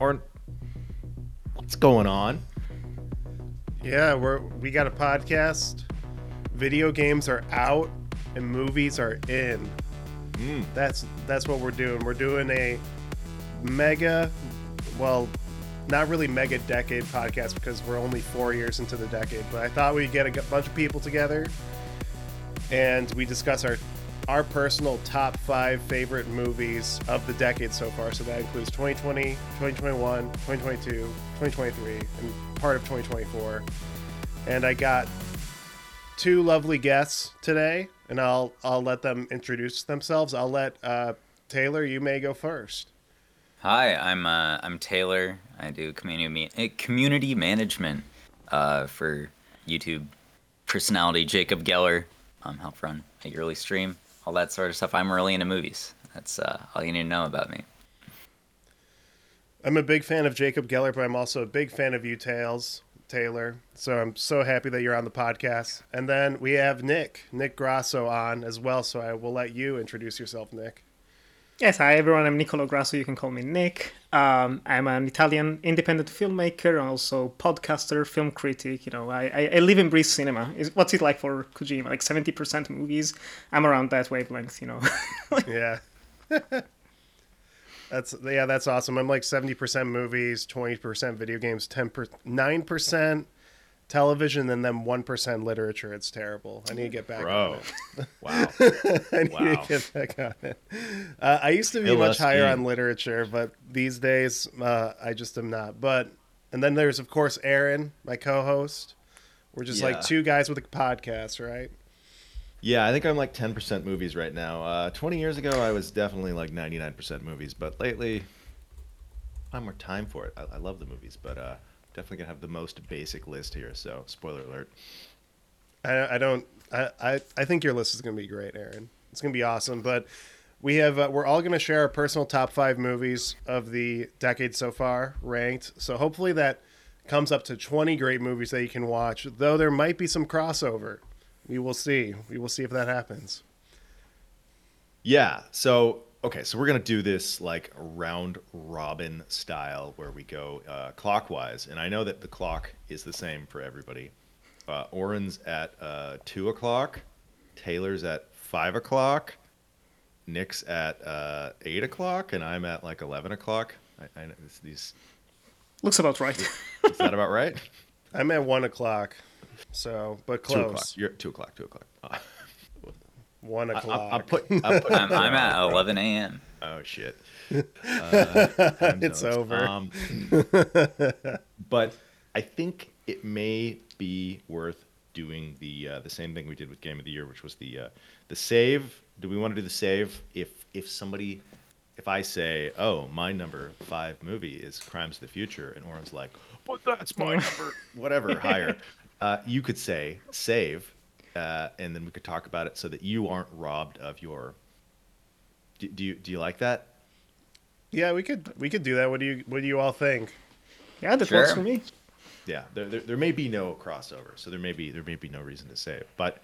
Or what's going on? Yeah, we're we got a podcast. Video games are out and movies are in. Mm. That's that's what we're doing. We're doing a mega, well, not really mega decade podcast because we're only four years into the decade. But I thought we'd get a bunch of people together and we discuss our our personal top five favorite movies of the decade so far. So that includes 2020, 2021, 2022, 2023, and part of 2024. And I got two lovely guests today, and I'll I'll let them introduce themselves. I'll let uh, Taylor. You may go first. Hi, I'm uh, I'm Taylor. I do community eh, community management uh, for YouTube personality Jacob Geller. Um, help run a yearly stream, all that sort of stuff. I'm really into movies. That's uh, all you need to know about me. I'm a big fan of Jacob Geller, but I'm also a big fan of you, Tails Taylor. So I'm so happy that you're on the podcast. And then we have Nick, Nick Grasso, on as well. So I will let you introduce yourself, Nick. Yes, hi everyone. I'm Nicolo Grasso. You can call me Nick. Um, I'm an Italian independent filmmaker, also podcaster, film critic. You know, I, I, I live and breathe cinema. Is what's it like for Kojima? Like seventy percent movies. I'm around that wavelength. You know. yeah. that's yeah, that's awesome. I'm like 70% movies, 20% video games, 10 9% television, and then 1% literature. It's terrible. I need to get back Bro. on it. Wow. I need Wow. to get back on it. Uh, I used to be Kill much higher on literature, but these days uh, I just am not. But and then there's of course Aaron, my co-host. We're just Yeah. like two guys with a podcast, right? Yeah, I think I'm like 10% movies right now. Uh, 20 years ago, I was definitely like 99% movies, but lately, I have more time for it. I, I love the movies, but uh, definitely gonna have the most basic list here. So, spoiler alert. I, I don't. I, I I think your list is gonna be great, Aaron. It's gonna be awesome. But we have uh, we're all gonna share our personal top five movies of the decade so far, ranked. So hopefully that comes up to 20 great movies that you can watch. Though there might be some crossover. We will see. We will see if that happens. Yeah. So okay, so we're gonna do this like round robin style where we go uh, clockwise, and I know that the clock is the same for everybody. Uh, Orrin's at uh, two o'clock, Taylor's at five o'clock, Nick's at uh, eight o'clock, and I'm at like eleven o'clock. I, I know it's these. Looks about right. Is that about right? I'm at one o'clock. So, but close. Two o'clock. You're at two o'clock. Two o'clock. One o'clock. I, I put. I put I'm, I'm at 11 a.m. Oh shit. Uh, It's zones. over. Um, but I think it may be worth doing the uh, the same thing we did with Game of the Year, which was the uh, the save. Do we want to do the save if if somebody if I say, oh, my number five movie is Crimes of the Future, and Orrin's like, but that's my number, whatever, higher. Uh, you could say save, uh, and then we could talk about it so that you aren't robbed of your. Do, do you do you like that? yeah, we could we could do that. What do you what do you all think? yeah, that Sure. works for me. Yeah, there, there, there may be no crossover, so there may be there may be no reason to save. But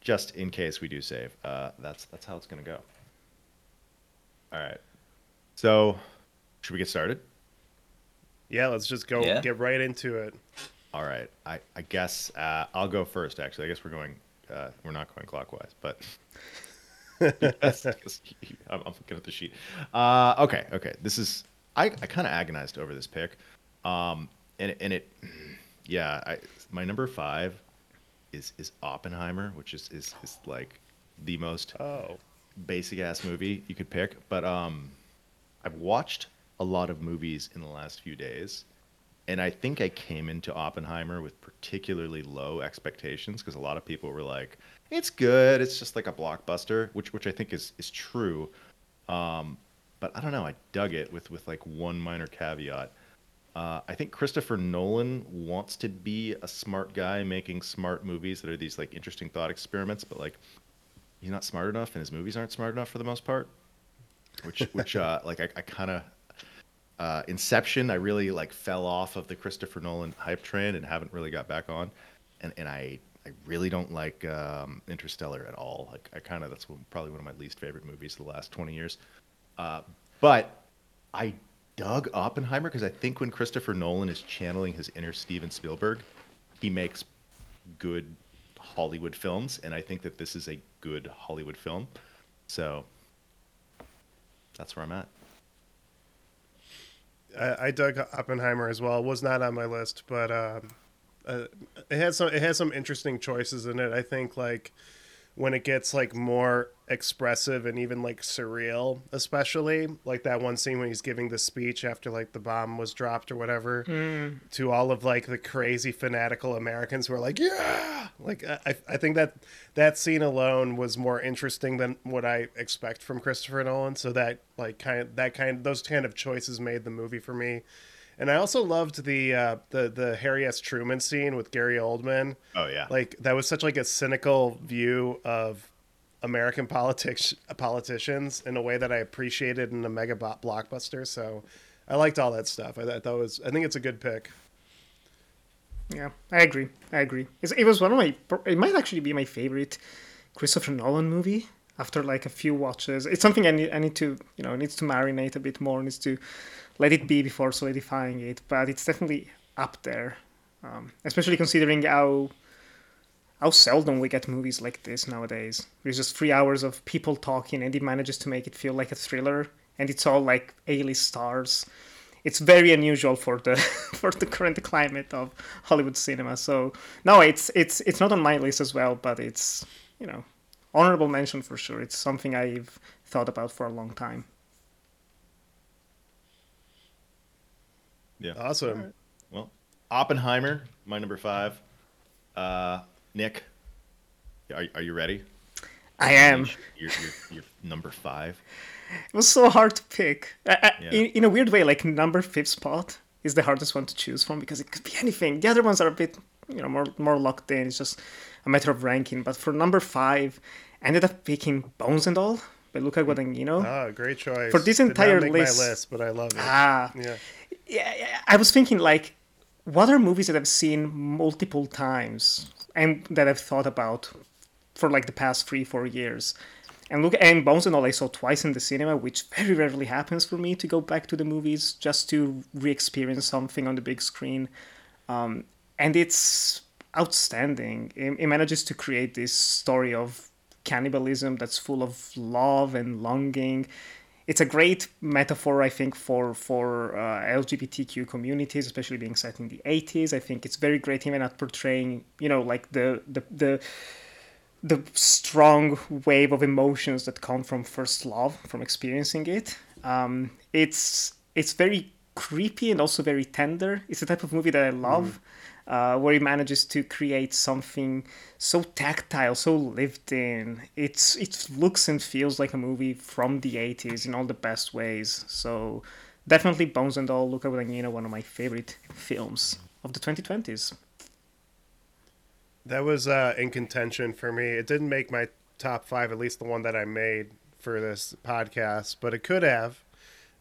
just in case we do save, uh, that's that's how it's gonna go. All right. So, should we get started? Yeah, let's just go Yeah. get right into it. All right. I I guess uh, I'll go first. Actually, I guess we're going. Uh, we're not going clockwise, but. Yes, yes, I'm, I'm looking at the sheet. Uh, okay, okay. This is I, I kind of agonized over this pick, um, and it- and it, yeah. I my number five is is Oppenheimer, which is is, is like the most Oh, basic ass movie you could pick. But um, I've watched a lot of movies in the last few days, and I think I came into Oppenheimer with particularly low expectations because a lot of people were like, "It's good. It's just like a blockbuster," which which I think is is true. Um, but I don't know. I dug it with with like one minor caveat. Uh, I think Christopher Nolan wants to be a smart guy making smart movies that are these like interesting thought experiments, but like he's not smart enough, and his movies aren't smart enough for the most part. Which which uh, like I, I kind of uh, Inception, I really like fell off of the Christopher Nolan hype train and haven't really got back on, and and I I really don't like um, Interstellar at all. Like I kind of that's one, probably one of my least favorite movies of the last twenty years. Uh, but I dug Oppenheimer because I think when Christopher Nolan is channeling his inner Steven Spielberg, he makes good Hollywood films, and I think that this is a good Hollywood film. So that's where I'm at. I, I dug Oppenheimer as well. Was not on my list, but um, uh, it has some it has some interesting choices in it. I think like when it gets like more expressive and even like surreal, especially like that one scene when he's giving the speech after like the bomb was dropped or whatever to all of like the crazy fanatical Americans who are like, yeah, like I, I think that that scene alone was more interesting than what I expect from Christopher Nolan. So that like kind of that kind those kind of choices made the movie for me. And I also loved the uh, the the Harry S. Truman scene with Gary Oldman. Oh yeah, Like that was such like a cynical view of American politics politicians in a way that I appreciated in a mega blockbuster. So I liked all that stuff. I, I thought was I think it's a good pick. Yeah, I agree. I agree. It's, it was one of my. It might actually be my favorite Christopher Nolan movie. After like a few watches, it's something I need. I need to, you know, needs to marinate a bit more. Needs to let it be before solidifying it. But it's definitely up there, um, especially considering how how seldom we get movies like this nowadays. There's just three hours of people talking, and it manages to make it feel like a thriller, and it's all like A-list stars it's very unusual for the for the current climate of Hollywood cinema. So no, it's it's it's not on my list as well, but it's you know honorable mention for sure. It's something I've thought about for a long time. yeah. Awesome. Well, Oppenheimer, my number five. Uh, Nick, are, are you ready? I am. You're, you're, you're number five. It was so hard to pick. I, I, Yeah. in, in a weird way, like number fifth spot is the hardest one to choose from because it could be anything. The other ones are a bit, you know, more more locked in. It's just a matter of ranking. But for number five, I ended up picking Bones and All by Luca Guadagnino. Ah, great choice. For this Did not entire make list- my list, but I love it. ah, yeah. yeah, yeah, I was thinking like, what are movies that I've seen multiple times and that I've thought about for like the past three, four years. And look, and Bones and All I saw twice in the cinema, which very rarely happens for me to go back to the movies just to re-experience something on the big screen. Um, and it's outstanding. It, it manages to create this story of cannibalism that's full of love and longing. It's a great metaphor, I think, for for uh, LGBTQ communities, especially being set in the 80s. I think it's very great even at portraying, you know, like the the the the strong wave of emotions that come from first love, from experiencing it. Um, it's it's very creepy and also very tender. It's the type of movie that I love, uh, where he manages to create something so tactile, so lived in. It's it looks and feels like a movie from the '80s in all the best ways. So definitely Bones and All, Luca Guadagnino, one of my favorite films of the 2020s. That was uh, in contention for me. It didn't make my top five, at least the one that I made for this podcast, but it could have.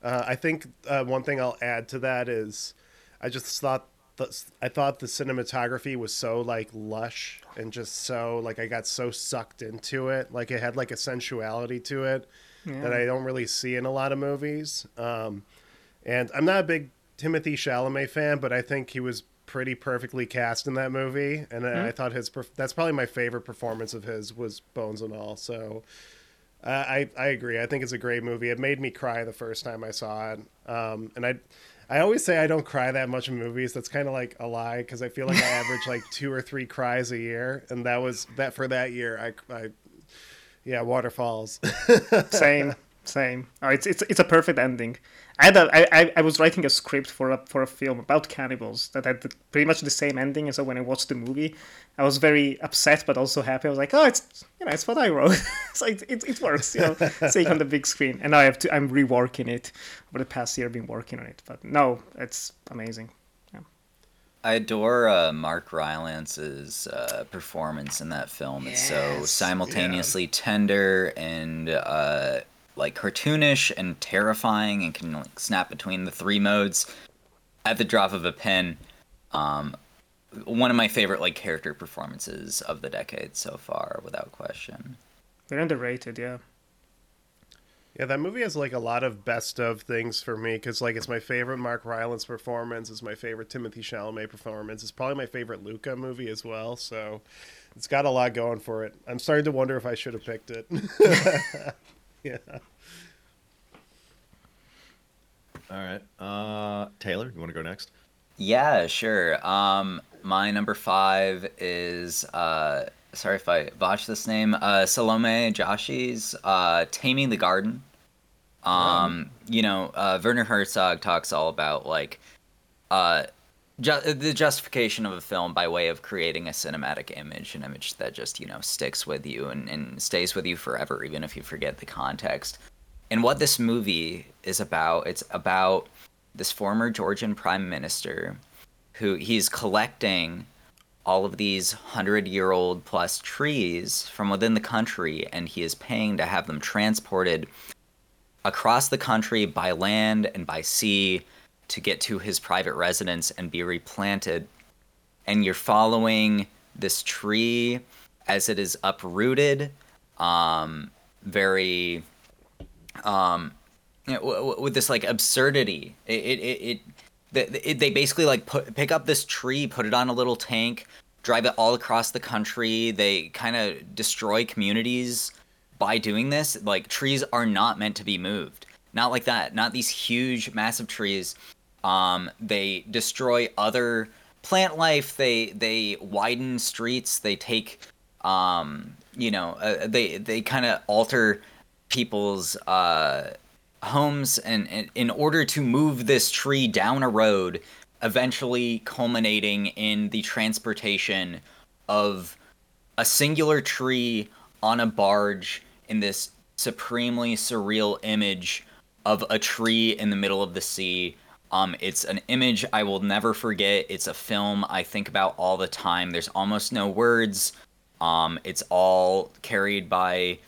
Uh, I think uh, one thing I'll add to that is, I just thought the, I thought the cinematography was so like lush and just so like I got so sucked into it. Like it had like a sensuality to it that I don't really see in a lot of movies. Um, and I'm not a big Timothée Chalamet fan, but I think he was pretty perfectly cast in that movie, and I I thought his that's probably my favorite performance of his was Bones and All. So uh, I I agree. I think it's a great movie. It made me cry the first time I saw it, um, and I. I always say I don't cry that much in movies. That's kind of like a lie because I feel like I average like two or three cries a year, and that was that for that year. I, I yeah, waterfalls. same same. Oh, it's it's it's a perfect ending. I had a, I, I, I was writing a script for a for a film about cannibals that had the, pretty much the same ending and so when i watched the movie. I was very upset but also happy. I was like oh it's you know it's what i wrote. So it, it, it works you know seeing on the big screen. And now i have to i'm reworking it. Over the past year i've been working on it. But no it's amazing. Yeah. I adore uh, Mark Rylance's uh, performance in that film. It's so Yes. simultaneously tender and uh, like cartoonish and terrifying, and can like snap between the three modes at the drop of a pen. Um, one of my favorite like character performances of the decade so far, without question. They're underrated yeah Yeah, that movie has like a lot of best of things for me because like it's my favorite Mark Rylance performance, it's my favorite Timothée Chalamet performance, it's probably my favorite Luca movie as well. So it's got a lot going for it. I'm starting to wonder if I should have picked it. yeah. All right. Uh, Taylor, you want to go next? Yeah, sure. Um, my number five is uh, sorry if I botched this name. Uh, Salome Jashi's uh, "Taming the Garden." Um, you know, uh, Werner Herzog talks all about like uh, ju- uh, the justification of a film by way of creating a cinematic image, an image that just you know sticks with you and, and stays with you forever, even if you forget the context. And what this movie is about, it's about this former Georgian prime minister who he's collecting all of these hundred year old plus trees from within the country and he is paying to have them transported across the country by land and by sea to get to his private residence and be replanted. And you're following this tree as it is uprooted, um, very, um, w- w- with this like absurdity. It, it, it, it, they, they basically like put pick up this tree, put it on a little tank, drive it all across the country. They kind of destroy communities by doing this. Like trees are not meant to be moved. Not like that. Not these huge, massive trees. Um, they destroy other plant life. They they widen streets. They take, um, you know, uh, they they kind of alter people's uh, homes and, and in order to move this tree down a road, eventually culminating in the transportation of a singular tree on a barge in this supremely surreal image of a tree in the middle of the sea. Um, it's an image I will never forget. It's a film I think about all the time. There's almost no words. Um, it's all carried by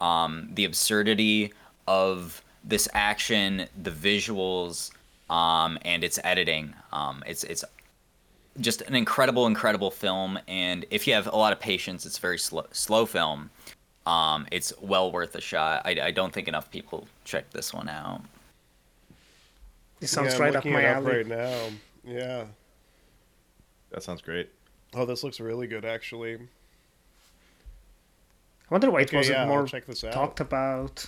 um, the absurdity of this action, the visuals, um, and its editing. Um, it's it's just an incredible, incredible film. And if you have a lot of patience, it's a very slow slow film. Um, it's well worth a shot. I, I don't think enough people check this one out. This sounds yeah, right up my it up alley. right now. Yeah. That sounds great. Oh, this looks really good actually. I wonder why it Okay, wasn't yeah, more check this out. talked about.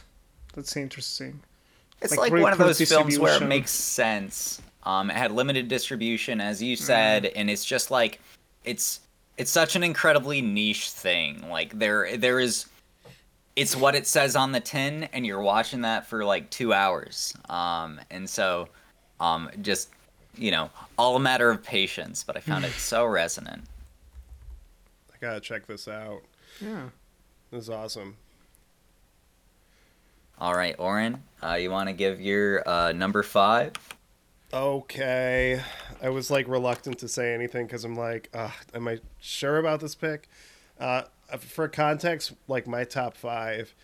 That's interesting. It's Like like, one of those films where it makes sense. Um, it had limited distribution, as Mm. you said, and it's just like it's it's such an incredibly niche thing. Like there there is, it's what it says on the tin, and you're watching that for like two hours. Um, and so, um, just you know, all a matter of patience. But I found it so resonant. I gotta check this out. Yeah. This is awesome. All right, Orrin, uh, you want to give your uh, number five? Okay. I was like reluctant to say anything because I'm like, uh, am I sure about this pick? Uh, for context, like my top five,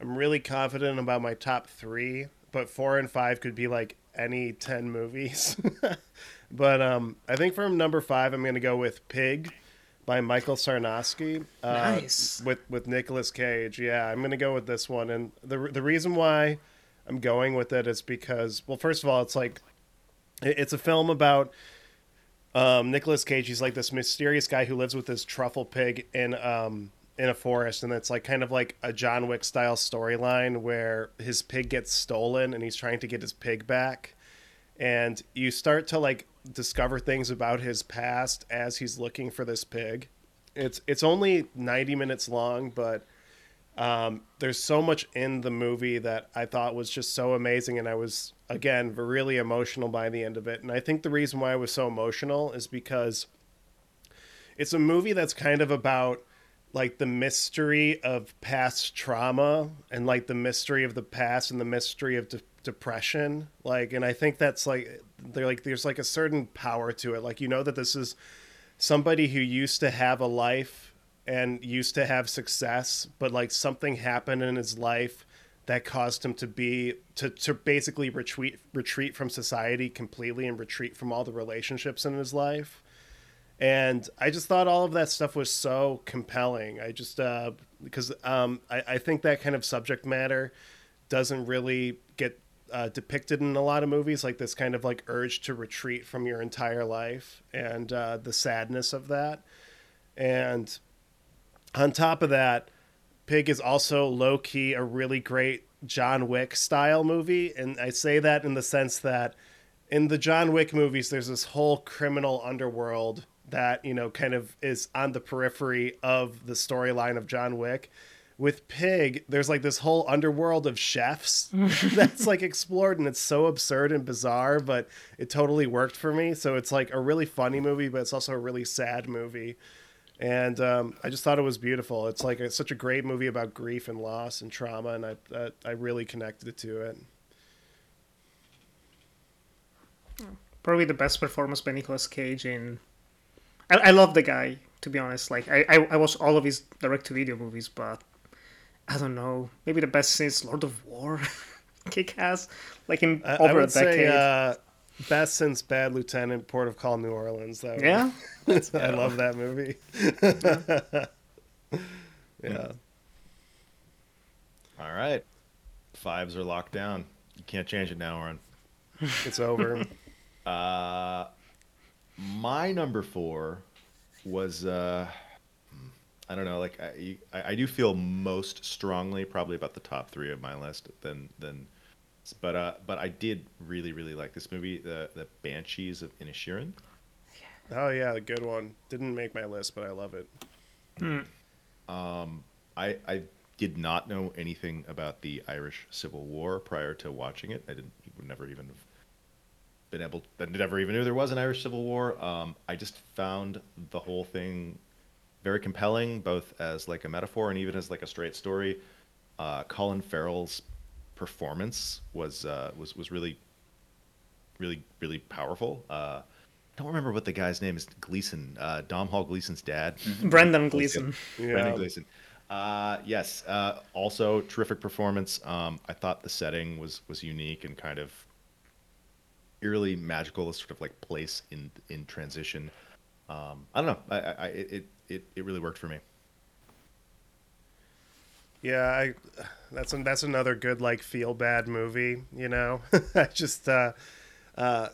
I'm really confident about my top three, but four and five could be like any 10 movies. but um, I think from number five, I'm going to go with Pig by Michael Sarnoski. Uh, Nice. With, with Nicolas Cage. Yeah, I'm going to go with this one. And the, the reason why I'm going with it is because, well, first of all, it's like, it's a film about um, Nicolas Cage. He's like this mysterious guy who lives with this truffle pig in um, in a forest, and it's like kind of like a John Wick style storyline where his pig gets stolen, and he's trying to get his pig back. And you start to like discover things about his past as he's looking for this pig. It's it's only ninety minutes long, but um, there's so much in the movie that I thought was just so amazing, and I was again really emotional by the end of it. And I think the reason why I was so emotional is because it's a movie that's kind of about like the mystery of past trauma and like the mystery of the past and the mystery of de- depression like and i think that's like they're like there's like a certain power to it like you know that this is somebody who used to have a life and used to have success but like something happened in his life that caused him to be to, to basically retreat retreat from society completely and retreat from all the relationships in his life and I just thought all of that stuff was so compelling. I just uh, because um, I, I think that kind of subject matter doesn't really get uh, depicted in a lot of movies, like this kind of like urge to retreat from your entire life and uh, the sadness of that. And on top of that, Pig is also low key a really great John Wick style movie. And I say that in the sense that in the John Wick movies, there's this whole criminal underworld that, you know, kind of is on the periphery of the storyline of John Wick. With Pig, there's like this whole underworld of chefs that's like explored, and it's so absurd and bizarre, but it totally worked for me. So it's like a really funny movie, but it's also a really sad movie and um, I just thought it was beautiful. It's like it's such a great movie about grief and loss and trauma, and I I, I really connected to it. Probably the best performance by Nicolas Cage in. I, I love the guy to be honest. Like I, I I watched all of his direct to video movies, but I don't know. Maybe the best since Lord of War, Kick Ass, like in I, over I a decade. say uh, best since Bad Lieutenant, Port of Call, New Orleans. Though. yeah, I love that movie. yeah. All right. Fives are locked down. You can't change it now, Orrin. It's over. Uh, my number four was uh, I don't know, like I, I I do feel most strongly probably about the top three of my list than than, but uh, but I did really really like this movie, the the Banshees of Inisherin. oh yeah, a good one. Didn't make my list, but I love it. I I did not know anything about the Irish Civil War prior to watching it. I didn't would never even have been able I never even knew there was an Irish Civil War. Um, I just found the whole thing very compelling, both as like a metaphor and even as like a straight story. Uh, Colin Farrell's performance was uh, was was really really really powerful. Uh, I don't remember what the guy's name is. Gleeson, uh, Domhnall Gleeson's dad. Brendan Gleeson. Yeah. Brendan Gleeson. Uh, yes. Uh, also, terrific performance. Um, I thought the setting was was unique and kind of eerily magical, sort of like place in in transition. Um, I don't know. I, I, I it it it really worked for me. Yeah, I that's that's another good like feel bad movie, you know. I just uh uh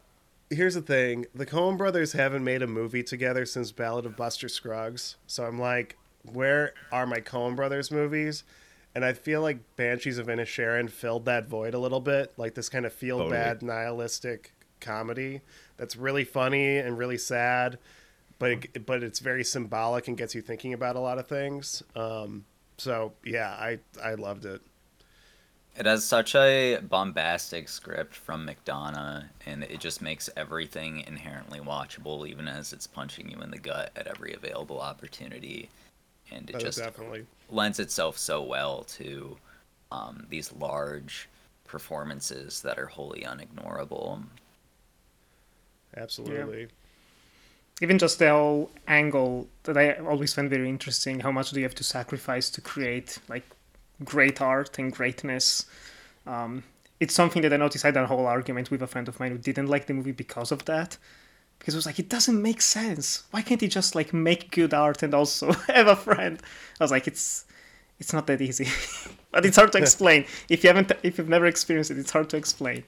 here's the thing, the Coen brothers haven't made a movie together since Ballad of Buster Scruggs. So I'm like, where are my Coen brothers movies? And I feel like Banshees of Inisherin filled that void a little bit, like this kind of feel bad nihilistic comedy that's really funny and really sad, but it, but it's very symbolic and gets you thinking about a lot of things. Um, so yeah, I I loved it. It has such a bombastic script from McDonagh, and it just makes everything inherently watchable, even as it's punching you in the gut at every available opportunity. And it Oh, just definitely. lends itself so well to um, these large performances that are wholly unignorable. Absolutely. Even just the whole angle that I always find very interesting. How much do you have to sacrifice to create like great art and greatness? Um, it's something that I noticed. I had a whole argument with a friend of mine who didn't like the movie because of that. Because it was like it doesn't make sense. Why can't he just like make good art and also have a friend? I was like, it's it's not that easy, but it's hard to explain. if you haven't, if you've never experienced it, it's hard to explain.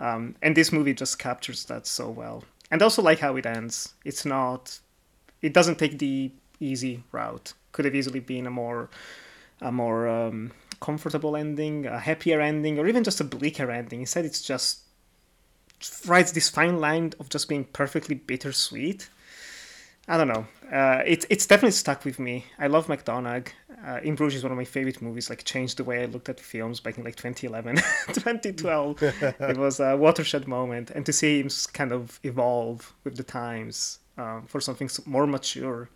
Um, and this movie just captures that so well. And also like how it ends. It's not, it doesn't take the easy route. Could have easily been a more, a more um, comfortable ending, a happier ending, or even just a bleaker ending. Instead, it's just writes this fine line of just being perfectly bittersweet. I don't know. Uh, it's it's definitely stuck with me. I love McDonagh. Uh, In Bruges is one of my favorite movies. Like changed the way I looked at films back in like 2011, 2012. it was a watershed moment, and to see him kind of evolve with the times um, for something more mature,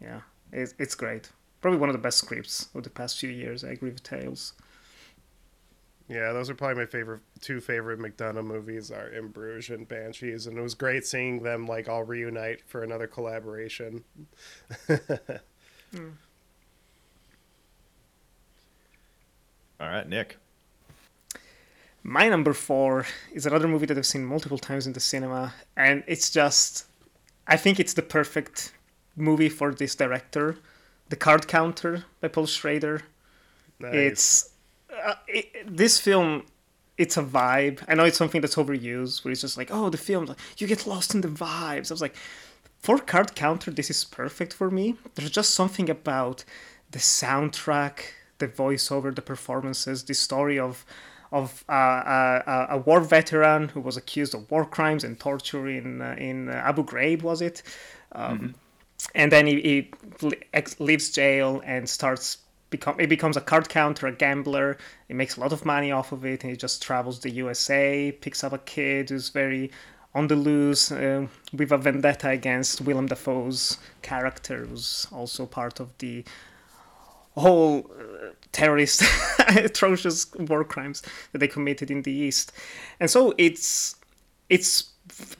yeah, it's, it's great. Probably one of the best scripts of the past few years. I agree with Tales. Yeah, those are probably my favorite two favorite McDonagh movies are In Bruges and Banshees, and it was great seeing them like all reunite for another collaboration. Hmm. All right, Nick. My number four is another movie that I've seen multiple times in the cinema, and it's just, I think it's the perfect movie for this director. The Card Counter by Paul Schrader. Nice. It's uh, it, this film it's a vibe. I know it's something that's overused, where it's just like, oh, the film, like, you get lost in the vibes. I was like, for Card Counter, this is perfect for me. There's just something about the soundtrack, the voiceover, the performances, the story of of uh, uh, a war veteran who was accused of war crimes and torture in uh, in Abu Ghraib, was it? Um, mm-hmm. And then he, he leaves jail and starts become he becomes a card counter, a gambler. He makes a lot of money off of it, and he just travels the USA, picks up a kid who's very on the loose uh, with a vendetta against Willem Dafoe's character, who's also part of the whole uh, terrorist atrocious war crimes that they committed in the East. And so it's it's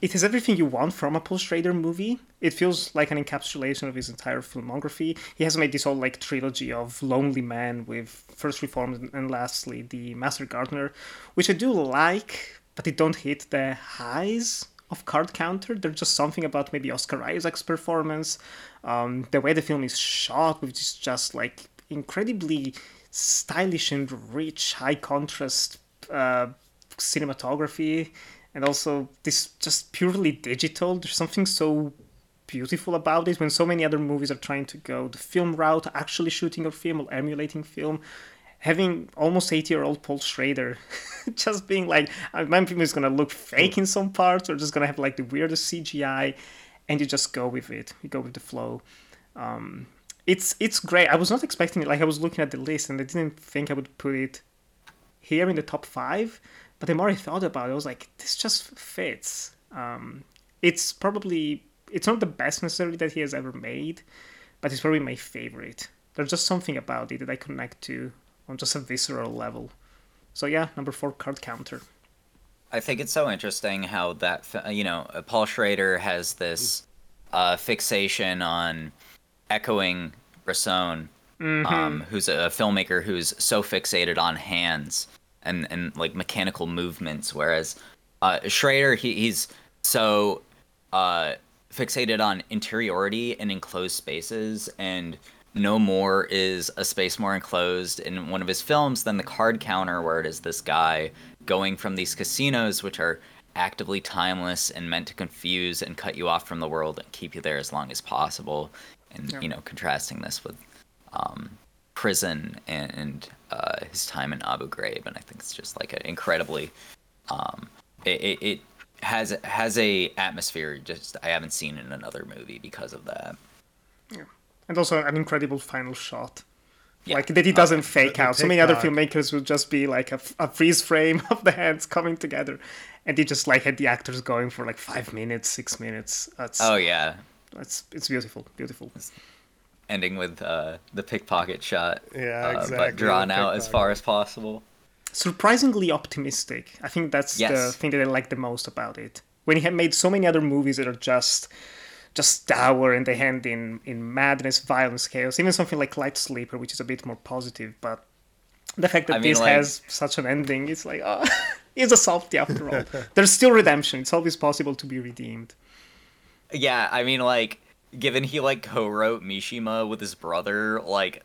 it has everything you want from a Paul Schrader movie. It feels like an encapsulation of his entire filmography. He has made this whole like trilogy of Lonely Man with First Reformed and lastly The Master Gardener, which I do like, but they don't hit the highs of Card Counter. There's just something about maybe Oscar Isaac's performance, um, the way the film is shot, which is just like incredibly stylish and rich, high contrast uh, cinematography and also this just purely digital. There's something so beautiful about it when so many other movies are trying to go the film route, actually shooting a film or emulating film. Having almost 80 year old Paul Schrader just being like, my film is gonna look fake in some parts or just gonna have like the weirdest CGI, and you just go with it. You go with the flow. Um, it's it's great. I was not expecting it. Like I was looking at the list and I didn't think I would put it here in the top five but the more I thought about it, I was like, this just fits. Um, it's probably it's not the best necessarily that he has ever made, but it's probably my favorite. There's just something about it that I connect to on just a visceral level. So yeah, number four card counter. I think it's so interesting how that you know Paul Schrader has this uh, fixation on echoing Bresson, mm-hmm. um, who's a filmmaker who's so fixated on hands and and like mechanical movements. Whereas uh, Schrader, he, he's so uh, fixated on interiority and enclosed spaces, and no more is a space more enclosed in one of his films than the card counter, where it is this guy going from these casinos, which are actively timeless and meant to confuse and cut you off from the world and keep you there as long as possible. And yeah. you know, contrasting this with um, prison and uh, his time in Abu Ghraib, and I think it's just like an incredibly, um, it, it, it has has a atmosphere just I haven't seen in another movie because of that. Yeah, and also an incredible final shot. Yeah. Like that he doesn't uh, fake out. So many other filmmakers would just be like a, a freeze frame of the hands coming together, and he just like had the actors going for like five minutes, six minutes. That's oh yeah, it's it's beautiful, beautiful. It's, ending with uh, the pickpocket shot. Yeah, uh, exactly. But drawn out as far as possible. Surprisingly optimistic. I think that's yes. the thing that I like the most about it. When he had made so many other movies that are just just dour and they end in, in madness, violence, chaos. Even something like Light Sleeper, which is a bit more positive, but the fact that I mean, this like, has such an ending, it's like, oh, it's a softy after all. There's still redemption. It's always possible to be redeemed. Yeah, I mean, like, given he like co-wrote Mishima with his brother, like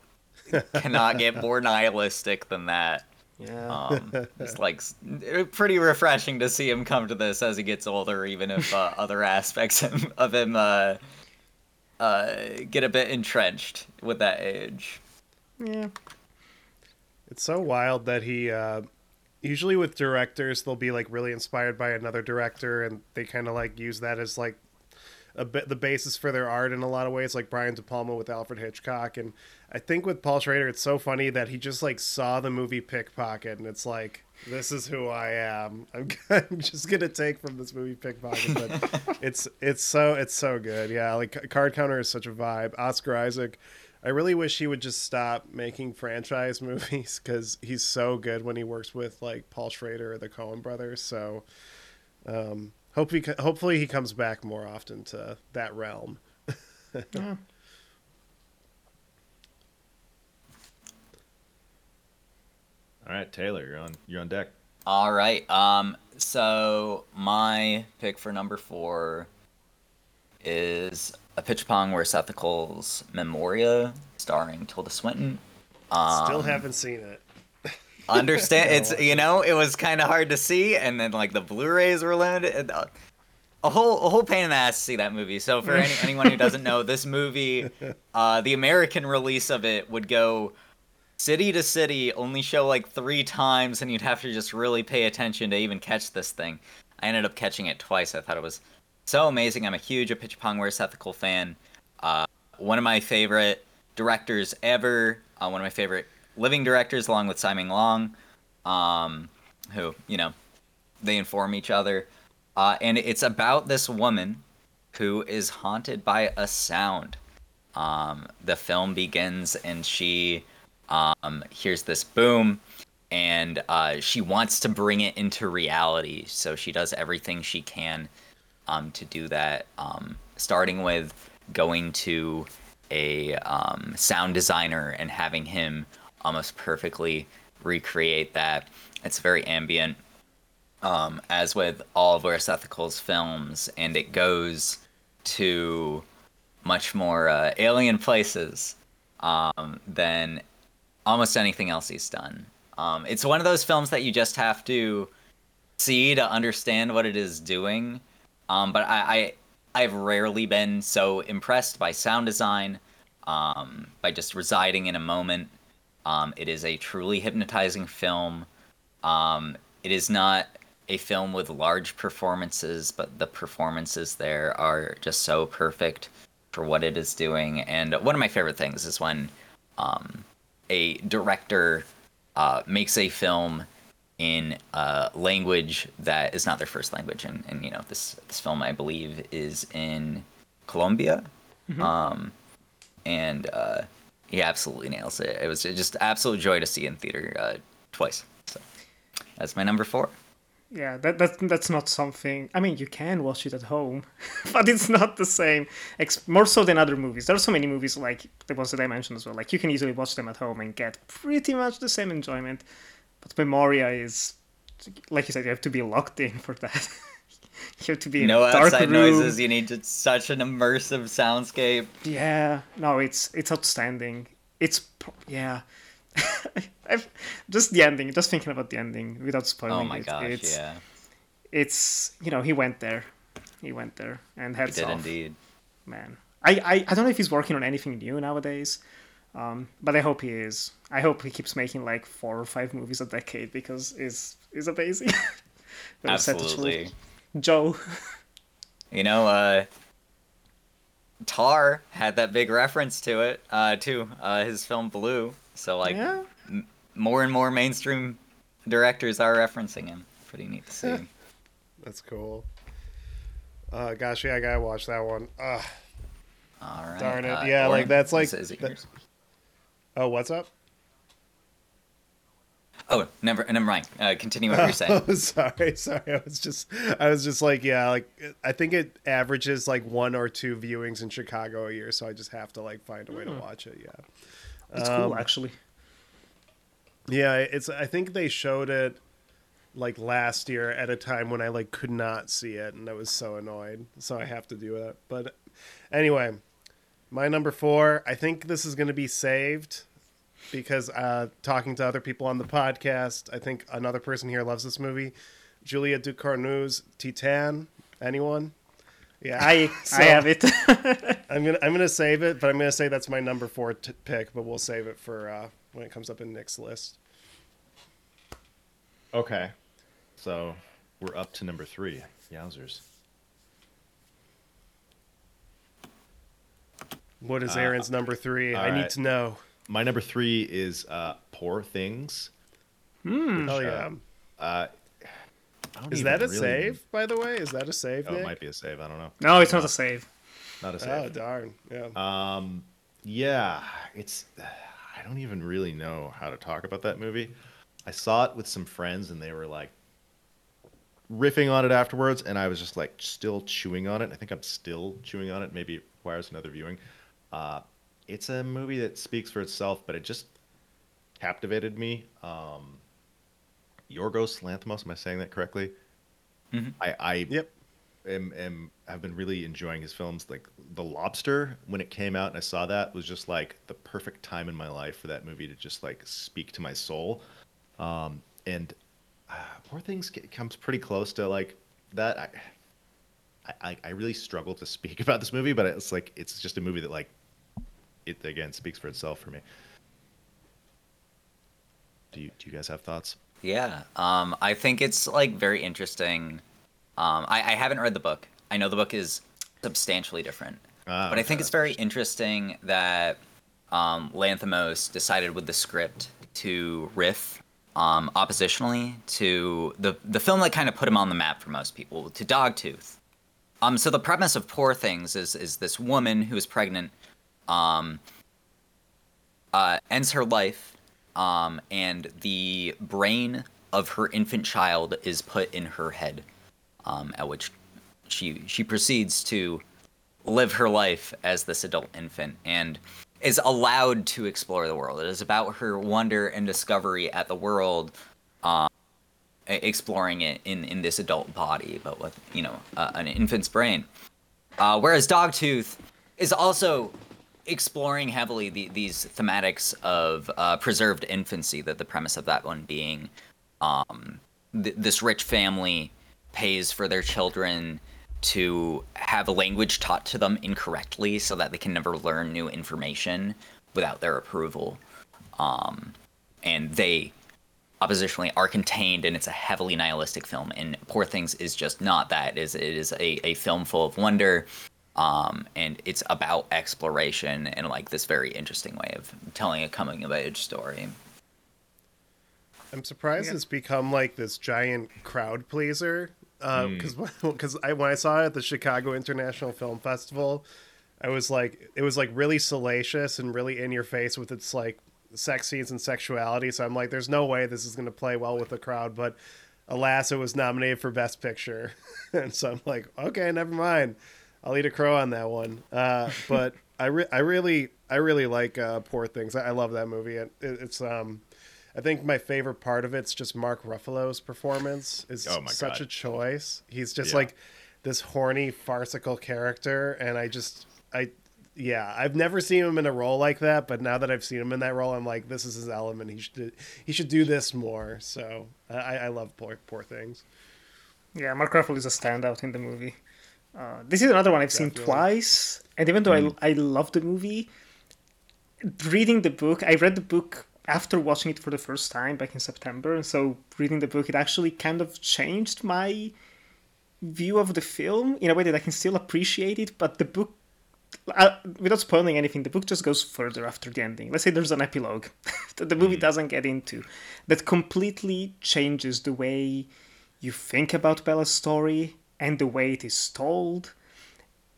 cannot get more nihilistic than that. Yeah. Um, it's like pretty refreshing to see him come to this as he gets older, even if uh, other aspects of him uh, uh, get a bit entrenched with that age. Yeah. It's so wild that he. Uh, usually with directors, they'll be like really inspired by another director, and they kind of like use that as like a bit the basis for their art in a lot of ways, like Brian De Palma with Alfred Hitchcock. And I think with Paul Schrader, it's so funny that he just like saw the movie Pickpocket, and it's like, this is who I am. I'm, I'm just gonna take from this movie Pickpocket, but it's it's so it's so good. Yeah, like Card Counter is such a vibe. Oscar Isaac. I really wish he would just stop making franchise movies because he's so good when he works with like Paul Schrader or the Coen brothers. So, um, Hope he, hopefully he comes back more often to that realm. yeah. All right, Taylor, you're on you're on deck. All right. Um so my pick for number 4 is Apichatpong Weerasethakul's Memoria starring Tilda Swinton. Um, Still haven't seen it. Understand it's you know it was kind of hard to see and then like the blu-rays were limited and, uh, a whole a whole pain in the ass to see that movie. So for any, anyone who doesn't know this movie uh, the american release of it would go city to city only show like three times and you'd have to just really pay attention to even catch this thing. I ended up catching it twice. I thought it was so amazing. I'm a huge Apichatpong Weerasethakul fan. Uh, one of my favorite directors ever uh, one of my favorite living directors along with Simon Long, um, who you know they inform each other, uh, and it's about this woman who is haunted by a sound. Um, the film begins and she um, hears this boom, and uh, she wants to bring it into reality. So she does everything she can um, to do that, um, starting with going to a um, sound designer and having him almost perfectly recreate that. It's very ambient, um, as with all of Weerasethakul's films, and it goes to much more uh, alien places um, than almost anything else he's done. Um, it's one of those films that you just have to see to understand what it is doing. Um, but I, I, I've rarely been so impressed by sound design, um, by just residing in a moment. Um, it is a truly hypnotizing film. Um, it is not a film with large performances, but the performances there are just so perfect for what it is doing. And one of my favorite things is when um, a director uh, makes a film in a language that is not their first language. And, and you know, this this film I believe is in Colombia. Um, and uh, he absolutely nails it. It was just absolute joy to see in theater uh, twice. So that's my number four. Yeah, that, that that's not something. I mean, you can watch it at home, but it's not the same. More so than other movies. There are so many movies like the ones that I mentioned as well. Like you can easily watch them at home and get pretty much the same enjoyment. But Memoria is, like you said, you have to be locked in for that. you have to be No outside noises. You need just such an immersive soundscape. Yeah, no, it's it's outstanding. It's yeah. I've, just the ending, just thinking about the ending without spoiling Oh my it. gosh, it's, yeah, It's you know he went there, he went there, and he heads did off, indeed. man. I, I I don't know if he's working on anything new nowadays, um, but I hope he is. I hope he keeps making like four or five movies a decade because it's is amazing. Absolutely. Joe. You know, uh, Tar had that big reference to it, uh, to uh, his film Blue. So like, yeah. more and more mainstream directors are referencing him. Pretty neat to see. That's cool. Uh, gosh, yeah, I gotta watch that one. Ugh. All right. Darn it. uh, Yeah, like, that's like- is- is it that- Oh, what's up? Oh, never, never mind. Uh, continue what you're saying. Oh, sorry, sorry. I was just, I was just like, yeah, like I think it averages like one or two viewings in Chicago a year, so I just have to like find a way to watch it. Yeah, It's Um, cool actually. yeah. It's. I think they showed it like last year at a time when I like could not see it, and I was so annoyed. So I have to do it. But anyway, my number four. I think this is going to be saved because uh, talking to other people on the podcast, I think another person here loves this movie. Julia Ducournau's Titane. Anyone? Yeah, I So, I have it. I'm gonna I'm gonna save it, but I'm gonna say that's my number four t- pick. But we'll save it for uh, when it comes up in Nick's list. Okay. So we're up to number three. Yowzers. What is Aaron's number three? I need Uh, to know. My number three is uh, Poor Things. Oh yeah, I don't is that a really- save? By the way, is that a save? Oh, it might be a save. I don't know. no, it's not a save. Not a save. Oh darn! Yeah. Um, yeah, it's. I don't even really know how to talk about that movie. I saw it with some friends, and they were like riffing on it afterwards, and I was just like still chewing on it. I think I'm still chewing on it. Maybe it requires another viewing. Uh, it's a movie that speaks for itself, but it just captivated me. Um, Yorgos Lanthimos, am I saying that correctly? Mhm. I, I yep. am, am have been really enjoying his films. Like The Lobster, when it came out and I saw that, was just like the perfect time in my life for that movie to just like speak to my soul. Um, and uh, Poor Things comes pretty close to like that. I, I, I really struggle to speak about this movie, but it's like it's just a movie that like it again speaks for itself for me. Do you do you guys have thoughts? Yeah, um, I think it's like very interesting. Um, I, I haven't read the book. I know the book is substantially different, Ah, but I think okay. it's very interesting that um, Lanthimos decided with the script to riff um, oppositionally to the the film that kind of put him on the map for most people, to Dogtooth. Um, so the premise of Poor Things is is this woman who is pregnant, um, uh, ends her life, um, and the brain of her infant child is put in her head, um, at which she she proceeds to live her life as this adult infant and is allowed to explore the world. It is about her wonder and discovery at the world, um, exploring it in in this adult body, but with you know uh, an infant's brain. Uh, whereas Dogtooth is also exploring heavily the, these thematics of uh, preserved infancy. That the premise of that one being um, th- this rich family pays for their children to have a language taught to them incorrectly so that they can never learn new information without their approval. Um, and they oppositionally are contained and it's a heavily nihilistic film and poor things is just not that it is, it is a, a film full of wonder um, and it's about exploration and like this very interesting way of telling a coming of age story I'm surprised Yeah. it's become like this giant crowd pleaser. Because because I when I saw it at the Chicago International Film Festival, I was like, it was like really salacious and really in your face with its like sex scenes and sexuality. So I'm like, there's no way this is going to play well with the crowd. But alas, it was nominated for Best Picture, and so I'm like, okay, never mind. I'll eat a crow on that one. Uh, but I re- I really I really like uh, Poor Things. I, I love that movie. It, it, it's um. I think my favorite part of it's just Mark Ruffalo's performance is Oh my such God. a choice. He's just Yeah. like this horny farcical character and I just I yeah, I've never seen him in a role like that, but now that I've seen him in that role, I'm like, this is his element. He should he should do this more. So I, I love poor poor things. Yeah, Mark Ruffalo is a standout in the movie. Uh, this is another one I've seen twice, and even though I I love the movie, reading the book, I read the book after watching it for the first time back in September, and so reading the book, it actually kind of changed my view of the film in a way that I can still appreciate it, but the book. Uh, without spoiling anything, the book just goes further after the ending. Let's say there's an epilogue that the movie doesn't get into that completely changes the way you think about Bella's story and the way it is told.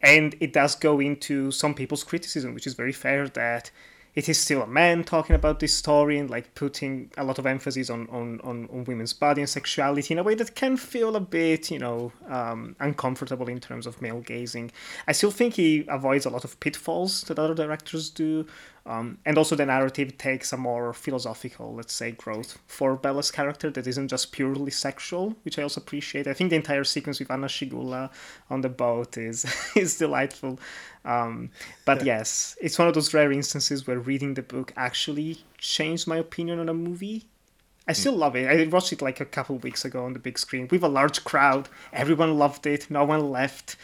And it does go into some people's criticism, which is very fair, that it is still a man talking about this story and like putting a lot of emphasis on, on, on, on women's body and sexuality in a way that can feel a bit, you know, um, uncomfortable in terms of male gazing. I still think he avoids a lot of pitfalls that other directors do. Um, and also the narrative takes a more philosophical, let's say, growth for Bella's character that isn't just purely sexual, which I also appreciate. I think the entire sequence with Anna Schygulla on the boat is is delightful. Um, but yes, it's one of those rare instances where reading the book actually changed my opinion on a movie. I still love it. I watched it like a couple weeks ago on the big screen with a large crowd. Everyone loved it. No one left.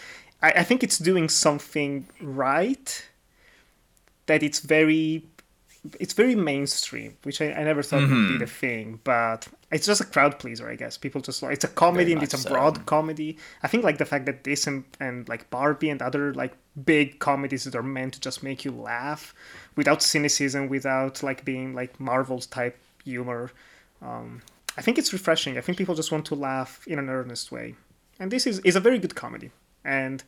I, I think it's doing something right that it's very it's very mainstream, which I, I never thought would be the thing, but it's just a crowd pleaser, I guess. People just like it's a comedy and it's a much so. broad comedy. I think like the fact that this and, and like Barbie and other like big comedies that are meant to just make you laugh without cynicism, without like being like Marvel's type humor. Um, I think it's refreshing. I think people just want to laugh in an earnest way. And this is, is a very good comedy. And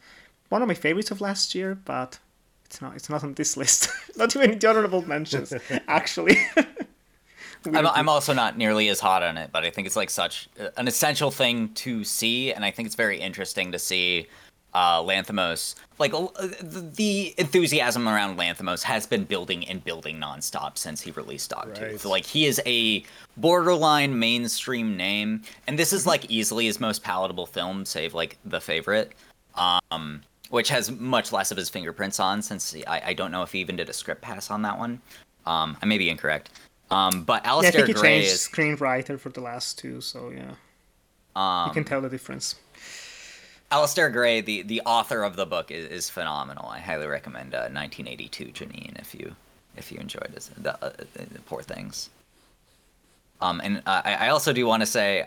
one of my favorites of last year, but it's not it's not on this list. not too many honorable mentions, actually. I'm, I'm also not nearly as hot on it, but I think it's like such uh, an essential thing to see, and I think it's very interesting to see uh, Lanthimos. Like uh, the- the enthusiasm around Lanthimos has been building and building nonstop since he released Dogtooth. Right. Like he is a borderline mainstream name, and this is like easily his most palatable film, save like The Favorite. Um, which has much less of his fingerprints on, since I, I don't know if he even did a script pass on that one. Um, I may be incorrect. Um, but Yeah, I think he Gray changed is screenwriter for the last two, so yeah, um, you can tell the difference. Alasdair Gray, the, the author of the book, is, is phenomenal. I highly recommend uh, 1982 Janine if you if you enjoyed it. The, uh, the Poor Things. Um, and uh, I, I also do want to say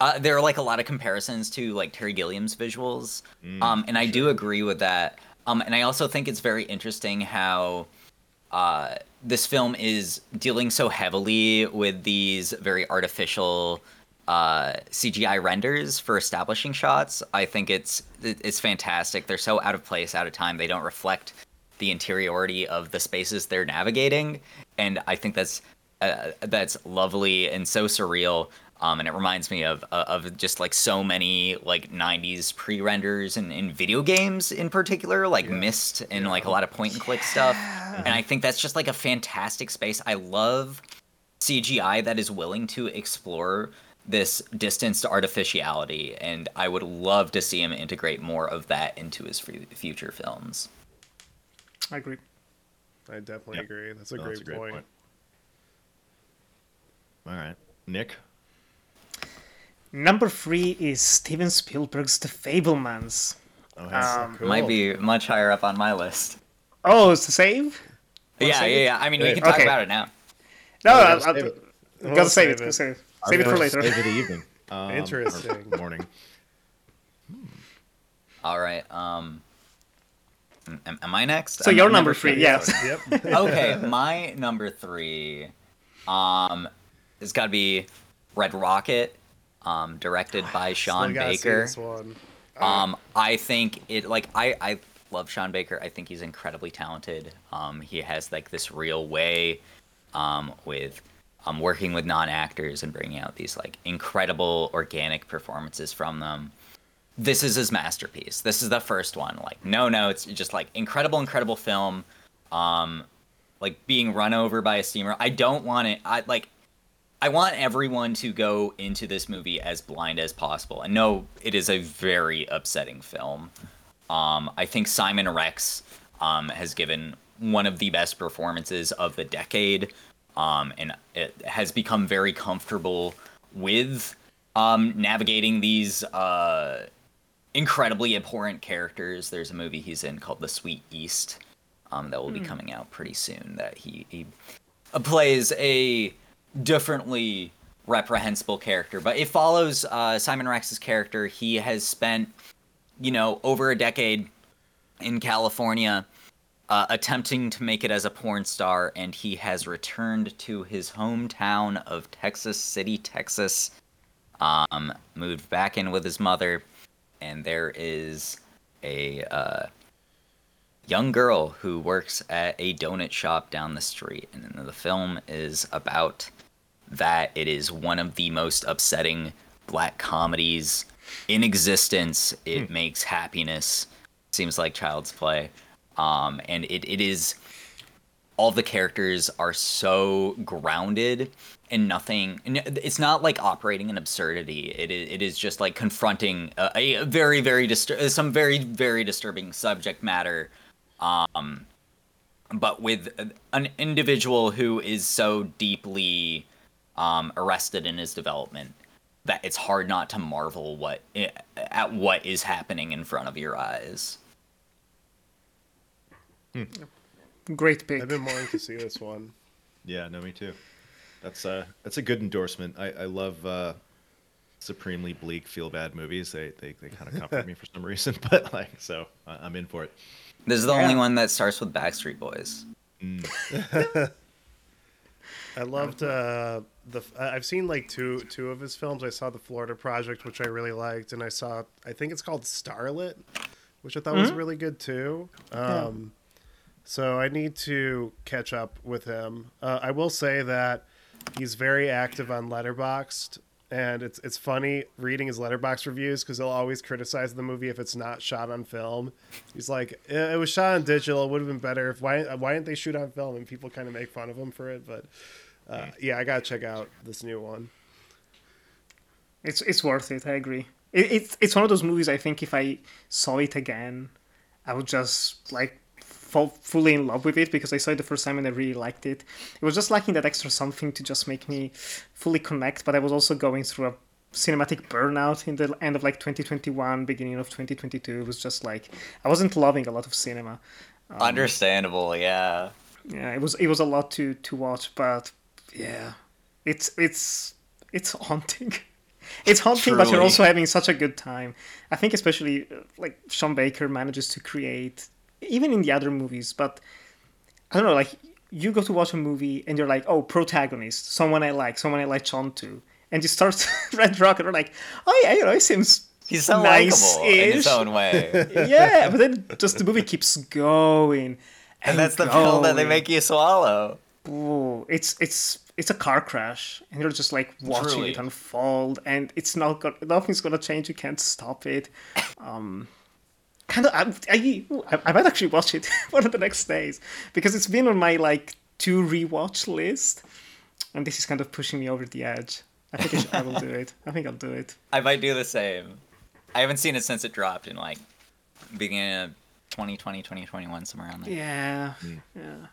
uh, there are like a lot of comparisons to like Terry Gilliam's visuals, um, and I do agree with that. Um, and I also think it's very interesting how uh, this film is dealing so heavily with these very artificial uh, CGI renders for establishing shots. I think it's it's fantastic. They're so out of place, out of time. They don't reflect the interiority of the spaces they're navigating, and I think that's uh, that's lovely and so surreal. Um, and it reminds me of uh, of just like so many like '90s pre-renders and in video games in particular, like Myst and like a lot of point and click stuff. And I think that's just like a fantastic space. I love CGI that is willing to explore this distanced artificiality, and I would love to see him integrate more of that into his fu- future films. I agree. I definitely Yep. agree. That's a, No, great, that's a great point. point. All right, Nick. Number three is Steven Spielberg's The Fabelmans. Oh, hey. Um, Cool. Might be much higher up on my list. Oh, it's the save? Yeah, yeah, save it? yeah. I mean, we can talk okay. about it now. No, I'll, gotta I'll, save it. We'll gotta save it. save it. Save, Our save it for later. Save of the evening. Um, Interesting. Morning. All right. Um, am, am I next? So I'm- your I'm number never three, yes. Yep. okay, my number three, um, has got to be Red Rocket, um, directed by Sean Still gotta see Baker. Um, I think it like I I love Sean Baker. I think he's incredibly talented. Um, he has like this real way, um, with um working with non actors and bringing out these like incredible organic performances from them. This is his masterpiece. This is the first one. Like no notes, It's just like incredible, incredible film. Um, like being run over by a steamer. I don't want it. I like I want everyone to go into this movie as blind as possible. And no, it is a very upsetting film. Um, I think Simon Rex um, has given one of the best performances of the decade, um, and it has become very comfortable with um, navigating these uh, incredibly abhorrent characters. There's a movie he's in called The Sweet East um, that will be coming out pretty soon. That he, he plays a differently reprehensible character, but it follows uh, Simon Rex's character. He has spent, you know, over a decade in California uh, attempting to make it as a porn star, and he has returned to his hometown of Texas City, Texas. Um, moved back in with his mother, and there is a uh, young girl who works at a donut shop down the street. And the film is about that. It is one of the most upsetting black comedies in existence. It makes happiness seems like child's play. Um, and it, it is all the characters are so grounded and nothing it's not like operating in absurdity it is, it is just like confronting a, a very very distur- some very very disturbing subject matter um but with an individual who is so deeply um arrested in his development that it's hard not to marvel what at what is happening in front of your eyes Great pick. I've been wanting to see this one. Yeah, no, me too. That's uh, that's a good endorsement. I, I love uh, supremely bleak, feel bad movies. They they, they kind of comfort me for some reason, but like, so I- I'm in for it. this is the Yeah. only one that starts with backstreet boys I loved uh, the. I've seen like two two of his films. I saw the Florida Project, which I really liked, and I saw. I think it's called Starlet, which I thought was really good too. Um, So I need to catch up with him. Uh, I will say that he's very active on Letterboxd, and it's it's funny reading his Letterboxd reviews because he'll always criticize the movie if it's not shot on film. He's like, "Eh, it was shot on digital. It would have been better if why why didn't they shoot on film? And people kind of make fun of him for it. But uh, yeah, I gotta check out this new one. It's it's worth it. I agree. It, it's it's one of those movies. I think if I saw it again, I would just like fall fully in love with it because I saw it the first time and I really liked it. It was just lacking that extra something to just make me fully connect. But I was also going through a cinematic burnout in the end of like 2021, beginning of 2022. It was just like I wasn't loving a lot of cinema. Um, Understandable, yeah. Yeah, it was it was a lot to to watch, but yeah, it's it's it's haunting. It's haunting, Truly. but you're also having such a good time. I think especially uh, like Sean Baker manages to create, even in the other movies. But I don't know, like you go to watch a movie and you're like, oh, protagonist, someone I like, someone I like on to, and you start Red Rocket, or like, oh yeah, you know, he seems he's so nice in his own way. yeah, but then just the movie keeps going, and, and that's the pill that they make you swallow. Ooh, it's it's it's a car crash, and you're just like watching Truly. it unfold, and it's not got nothing's gonna change. You can't stop it. Um, kind of, I, I, I might actually watch it one of the next days because it's been on my like to rewatch list, and this is kind of pushing me over the edge. I think I, should, I will do it. I think I'll do it. I might do the same. I haven't seen it since it dropped in like beginning of 2020, 2021, somewhere around there. Yeah, mm. yeah.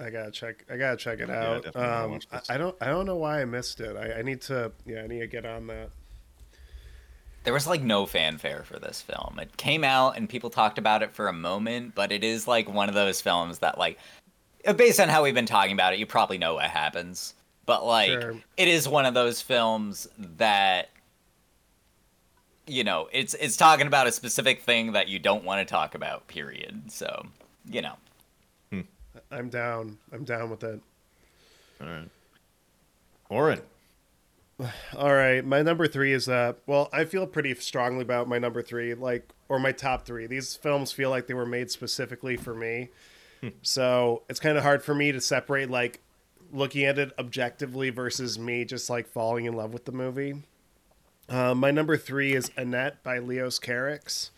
I gotta check. I gotta check it yeah, out. Um, I, I, don't. I don't know why I missed it. I, I need to. Yeah, I need to get on that. There was like no fanfare for this film. It came out and people talked about it for a moment, but it is like one of those films that like, based on how we've been talking about it, you probably know what happens. But like, sure. it is one of those films that you know, it's it's talking about a specific thing that you don't want to talk about. Period. So, you know. I'm down. I'm down with it. All right. Orrin. All right, my number three is uh well, I feel pretty strongly about my number three, like or my top three. These films feel like they were made specifically for me, hmm. so it's kind of hard for me to separate like looking at it objectively versus me just like falling in love with the movie. Uh, my number three is Annette by Leos Carax,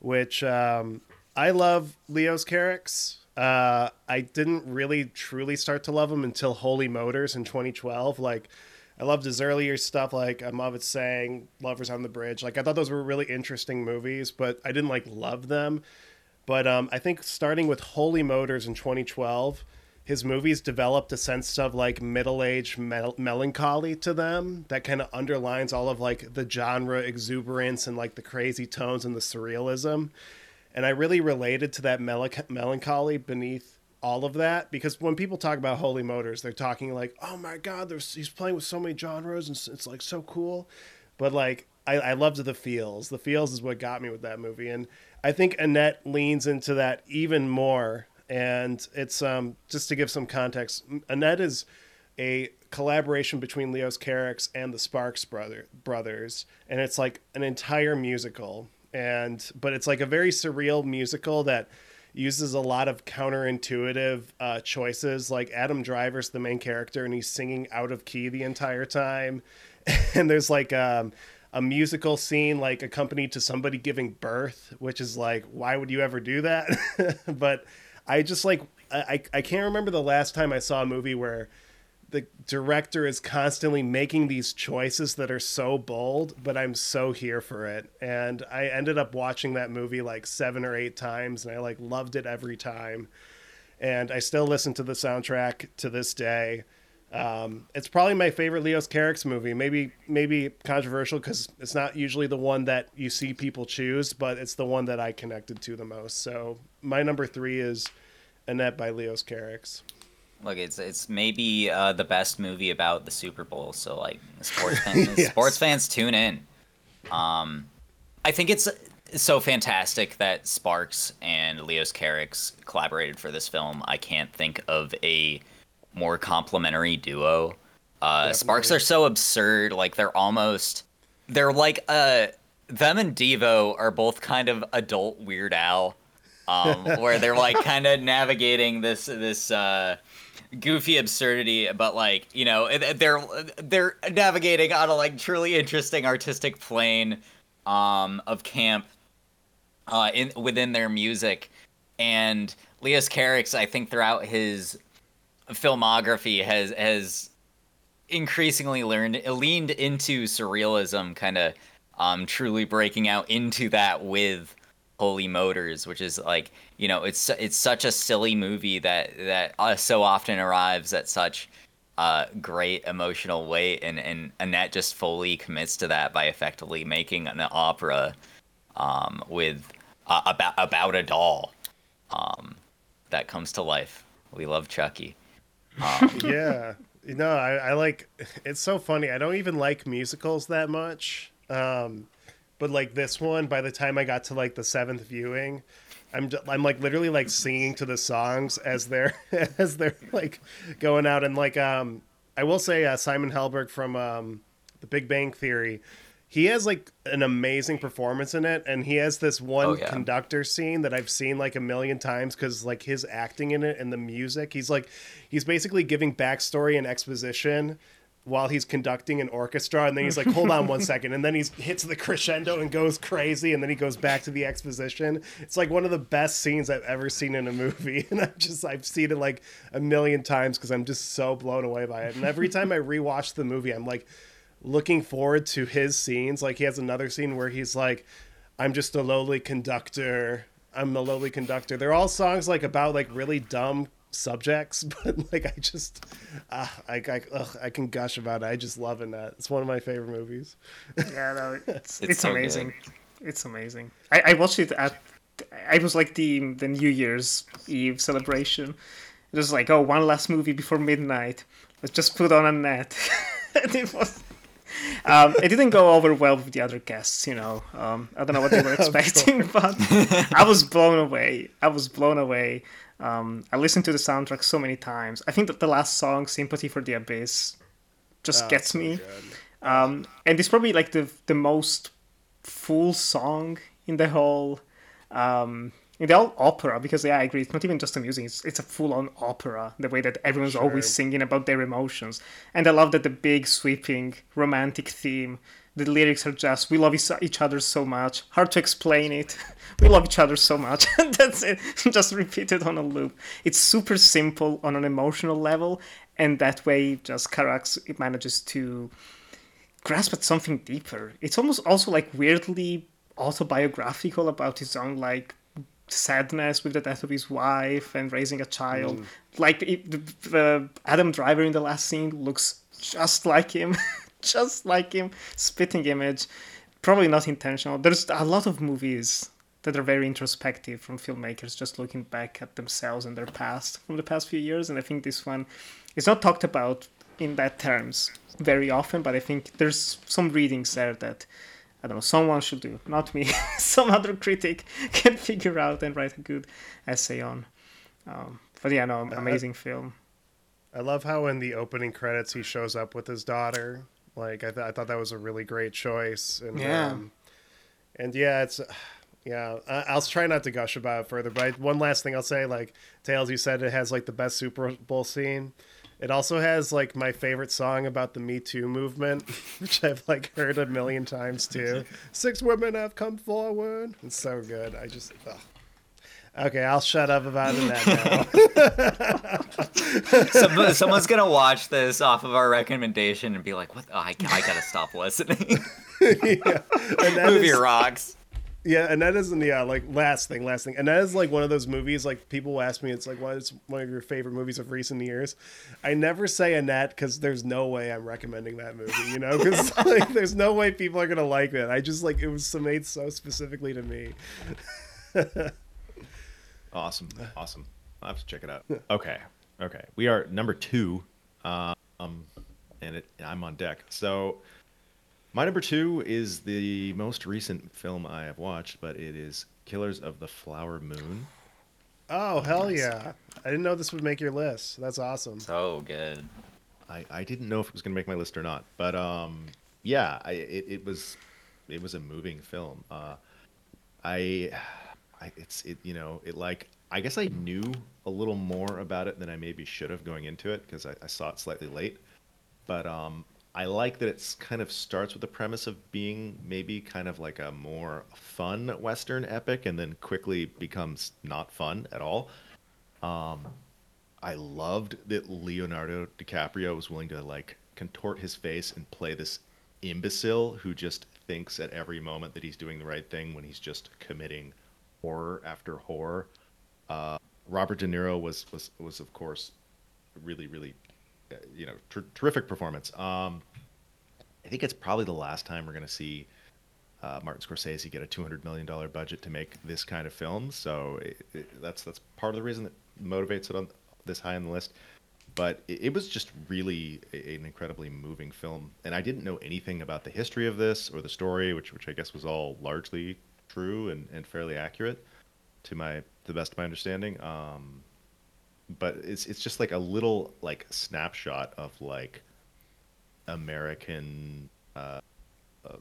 which um, I love Leos Carax. Uh, I didn't really truly start to love him until Holy Motors in 2012. Like, I loved his earlier stuff, like Mauvais Sang Lovers on the Bridge. Like, I thought those were really interesting movies, but I didn't like love them. But um, I think starting with Holy Motors in 2012 his movies developed a sense of like middle-aged mel- melancholy to them that kind of underlines all of like the genre exuberance and like the crazy tones and the surrealism and i really related to that mel- melancholy beneath all of that because when people talk about holy motors they're talking like oh my god he's playing with so many genres and it's like so cool but like I, I loved the feels the feels is what got me with that movie and i think annette leans into that even more and it's um, just to give some context. Annette is a collaboration between Leos Carax and the Sparks brother brothers, and it's like an entire musical. And but it's like a very surreal musical that uses a lot of counterintuitive uh, choices. Like Adam Driver's the main character, and he's singing out of key the entire time. and there's like um, a musical scene like accompanied to somebody giving birth, which is like, why would you ever do that? but I just like I I can't remember the last time I saw a movie where the director is constantly making these choices that are so bold, but I'm so here for it. And I ended up watching that movie like seven or eight times, and I like loved it every time. And I still listen to the soundtrack to this day. Um, it's probably my favorite Leos Carax movie. Maybe maybe controversial because it's not usually the one that you see people choose, but it's the one that I connected to the most. So my number three is Annette by Leos Carax. Look, it's it's maybe uh, the best movie about the Super Bowl. So like sports fans, yes. sports fans tune in. Um, I think it's so fantastic that Sparks and Leos Carax collaborated for this film. I can't think of a more complementary duo. Uh, Sparks are so absurd, like they're almost they're like uh them and Devo are both kind of adult Weird Al um, where they're like kind of navigating this this uh, goofy absurdity, but like you know they're they're navigating on a like truly interesting artistic plane um, of camp uh, in within their music, and Leos Carax, I think throughout his filmography has has increasingly learned leaned into surrealism, kind of um, truly breaking out into that with Holy Motors, which is like you know it's it's such a silly movie that that uh, so often arrives at such uh, great emotional weight, and and Annette just fully commits to that by effectively making an opera um, with uh, about about a doll um, that comes to life. We love Chucky. Um, yeah. No, I, I like. It's so funny. I don't even like musicals that much. Um, but like this one, by the time I got to like the seventh viewing, I'm I'm like literally like singing to the songs as they're as they're like going out. And like um I will say uh, Simon Helberg from um The Big Bang Theory, he has like an amazing performance in it, and he has this one Oh, yeah. conductor scene that I've seen like a million times because like his acting in it and the music, he's like he's basically giving backstory and exposition while he's conducting an orchestra and then he's like hold on one second and then he hits the crescendo and goes crazy and then he goes back to the exposition. It's like one of the best scenes i've ever seen in a movie and i've just i've seen it like a million times because i'm just so blown away by it. And every time i rewatch the movie i'm like looking forward to his scenes. Like he has another scene where he's like i'm just a lowly conductor. I'm the lowly conductor. They're all songs like about like really dumb subjects but like i just uh, I, I, ugh, I can gush about it i just love it that it's one of my favorite movies Yeah, no, it's It's it's, so amazing. It's amazing. I, I watched it at. I was like the the New Year's Eve celebration. It was like, oh, one last movie before midnight. Let's just put on Annette. and it was. Um, it didn't go over well with the other guests, you know. Um, I don't know what they were expecting, but I was blown away. I was blown away. Um, I listened to the soundtrack so many times. I think that the last song, "Sympathy for the Abyss," just Oh, gets so me um, and it's probably like the the most full song in the whole um, in the whole opera because yeah, I agree. It's not even just the music; it's it's a full on opera. The way that everyone's always singing about their emotions, and I love that the big sweeping romantic theme. The lyrics are just "We love each other so much." Hard to explain it. We love each other so much. That's it. Just repeat it on a loop. It's super simple on an emotional level, and that way, just Carax it manages to grasp at something deeper. It's almost also like weirdly autobiographical about his own like sadness with the death of his wife and raising a child. Mm. Like it, the, the Adam Driver in the last scene looks just like him, just like him, spitting image. Probably not intentional. There's a lot of movies that are very introspective from filmmakers just looking back at themselves and their past from the past few years and i think this one is not talked about in that terms very often but i think there's some readings there that i don't know someone should do not me some other critic can figure out and write a good essay on um, but yeah no amazing film I love how in the opening credits he shows up with his daughter. Like I, th- I thought that was a really great choice. And Yeah. um, and yeah, it's yeah. I- I'll try not to gush about it further, but I, one last thing I'll say, like Tails, you said it has like the best Super Bowl scene. It also has like my favorite song about the Me Too movement, which I've like heard a million times too. Six women have come forward. It's so good. I just. Ugh. Okay, I'll shut up about it now. Some, someone's gonna watch this off of our recommendation and be like, "What? Oh, I, I gotta stop listening." yeah. And that Movie is- rocks. Yeah, and that isn't yeah, like last thing, last thing. And that is like one of those movies like people ask me it's like what is one of your favorite movies of recent years. I never say Annette cuz there's no way I'm recommending that movie, you know? Cuz like there's no way people are going to like it. I just like it was so made so specifically to me. Awesome, awesome. I'll have to check it out. Okay, okay. We are number two, um, and it, I'm on deck. So, my number two is the most recent film I have watched, but it is Killers of the Flower Moon. Oh, hell yeah. I didn't know this would make your list. That's awesome. So good. I, I didn't know if it was gonna make my list or not, but um, yeah, I, it, it was it was a moving film. Uh, I, I it's it you know it like I guess I knew a little more about it than I maybe should have going into it because I, I saw it slightly late, but um, I like that it's kind of starts with the premise of being maybe kind of like a more fun western epic, and then quickly becomes not fun at all. I loved that Leonardo DiCaprio was willing to like contort his face and play this imbecile who just thinks at every moment that he's doing the right thing when he's just committing horror after horror. Uh, Robert De Niro was was was of course really really uh, you know ter- terrific performance. Um, I think it's probably the last time we're going to see uh, Martin Scorsese get a two hundred million dollar budget to make this kind of film. So it, it, that's that's part of the reason that motivates it on this high on the list. But it, was just really an incredibly moving film, and I didn't know anything about the history of this or the story, which which I guess was all largely true and, and fairly accurate to my to the best of my understanding. Um, but it's it's just like a little like snapshot of like American uh, uh,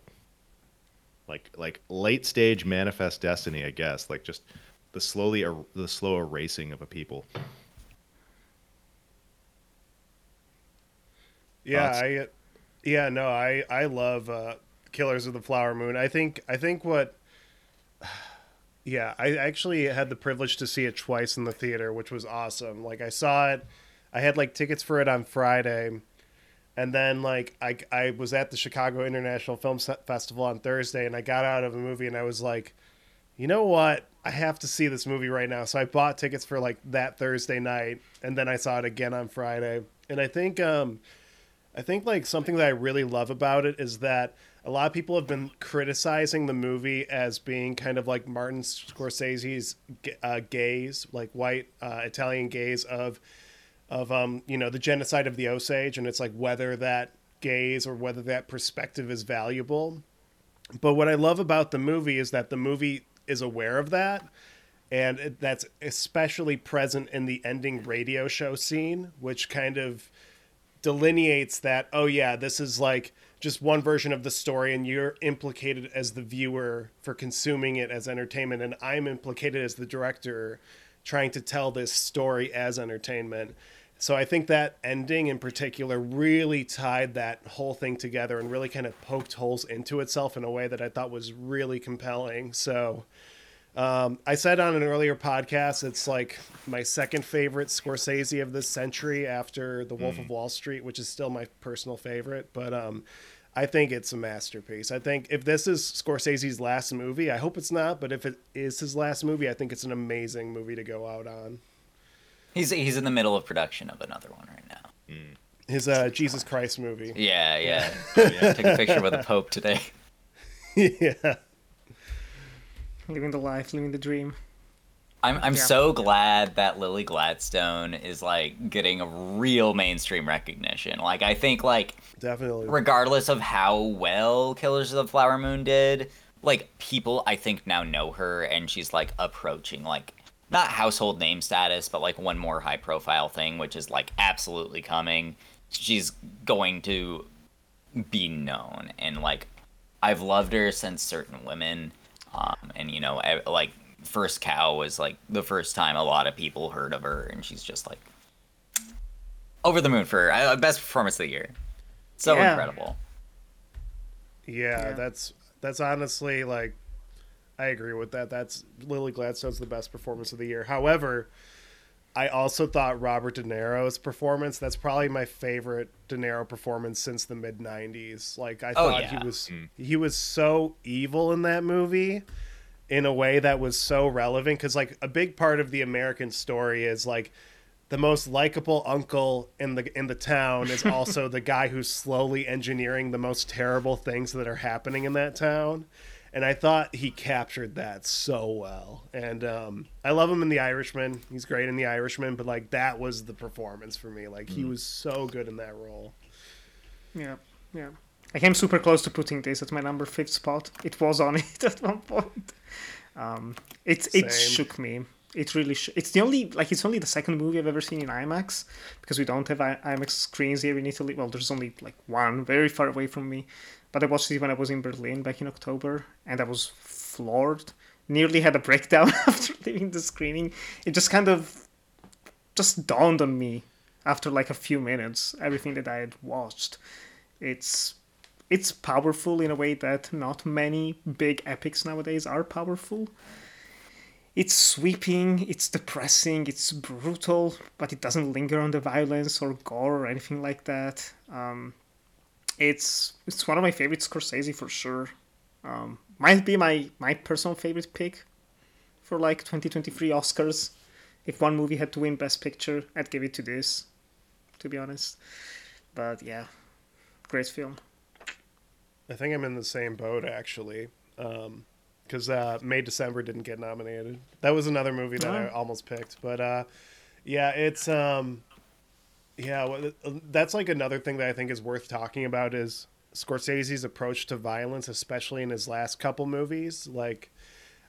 like like late stage manifest destiny, I guess. Like just the slowly er- the slow erasing of a people. Yeah, Thoughts? I yeah, no, I I love uh Killers of the Flower Moon. I think I think what yeah, I actually had the privilege to see it twice in the theater, which was awesome. Like I saw it I had like tickets for it on Friday and then like I I was at the Chicago International Film Festival on Thursday and I got out of a movie and I was like, "You know what? I have to see this movie right now." So I bought tickets for like that Thursday night and then I saw it again on Friday. And I think um I think like something that I really love about it is that a lot of people have been criticizing the movie as being kind of like Martin Scorsese's uh, gaze, like white uh, Italian gaze of of um you know the genocide of the Osage, and it's like whether that gaze or whether that perspective is valuable. But what I love about the movie is that the movie is aware of that. And that's especially present in the ending radio show scene, which kind of delineates that oh yeah this is like just one version of the story and you're implicated as the viewer for consuming it as entertainment and i'm implicated as the director trying to tell this story as entertainment so i think that ending in particular really tied that whole thing together and really kind of poked holes into itself in a way that i thought was really compelling so um, I said on an earlier podcast, it's like my second favorite Scorsese of this century after The Wolf of Wall Street, which is still my personal favorite. But um, I think it's a masterpiece. I think if this is Scorsese's last movie, I hope it's not, but if it is his last movie, I think it's an amazing movie to go out on. He's he's in the middle of production of another one right now. His uh, Jesus Christ movie. Yeah, yeah. yeah. Took a picture with the Pope today. yeah. Living the life, living the dream. I'm I'm Yeah. so glad that Lily Gladstone is like getting a real mainstream recognition. Like I think like Definitely. regardless of how well Killers of the Flower Moon did, like people I think now know her and she's like approaching like not household name status, but like one more high profile thing, which is like absolutely coming. She's going to be known and like I've loved her since certain women. Um, and you know, I, like First Cow was like the first time a lot of people heard of her, and she's just like over the moon for uh, best performance of the year. So Yeah. incredible. Yeah, Yeah. that's that's honestly like I agree with that. That's Lily Gladstone's the best performance of the year. However, I also thought Robert De Niro's performance, that's probably my favorite De Niro performance since the mid 90s. Like I Oh, thought yeah. he was mm. he was so evil in that movie in a way that was so relevant cuz like a big part of the American story is like the most likable uncle in the in the town is also the guy who's slowly engineering the most terrible things that are happening in that town. And I thought he captured that so well. And um, I love him in The Irishman. He's great in The Irishman, but like that was the performance for me. Like he was so good in that role. Yeah, yeah. I came super close to putting this at my number fifth spot. It was on it at one point. Um, it it shook me. It really. Sh- it's the only like it's only the second movie I've ever seen in IMAX because we don't have I- IMAX screens here in Italy. Well, there's only like one very far away from me. But I watched it when I was in Berlin back in October, and I was floored. Nearly had a breakdown after leaving the screening. It just kind of just dawned on me after like a few minutes everything that I had watched. It's it's powerful in a way that not many big epics nowadays are powerful. It's sweeping, it's depressing, it's brutal, but it doesn't linger on the violence or gore or anything like that. Um, it's it's one of my favorites, Scorsese for sure. Um, might be my my personal favorite pick for like 2023 Oscars. If one movie had to win Best Picture, I'd give it to this, to be honest. But yeah, great film. I think I'm in the same boat actually, because uh, May December didn't get nominated. That was another movie that I almost picked, but uh, yeah, it's um, yeah, that's like another thing that I think is worth talking about is Scorsese's approach to violence, especially in his last couple movies. Like,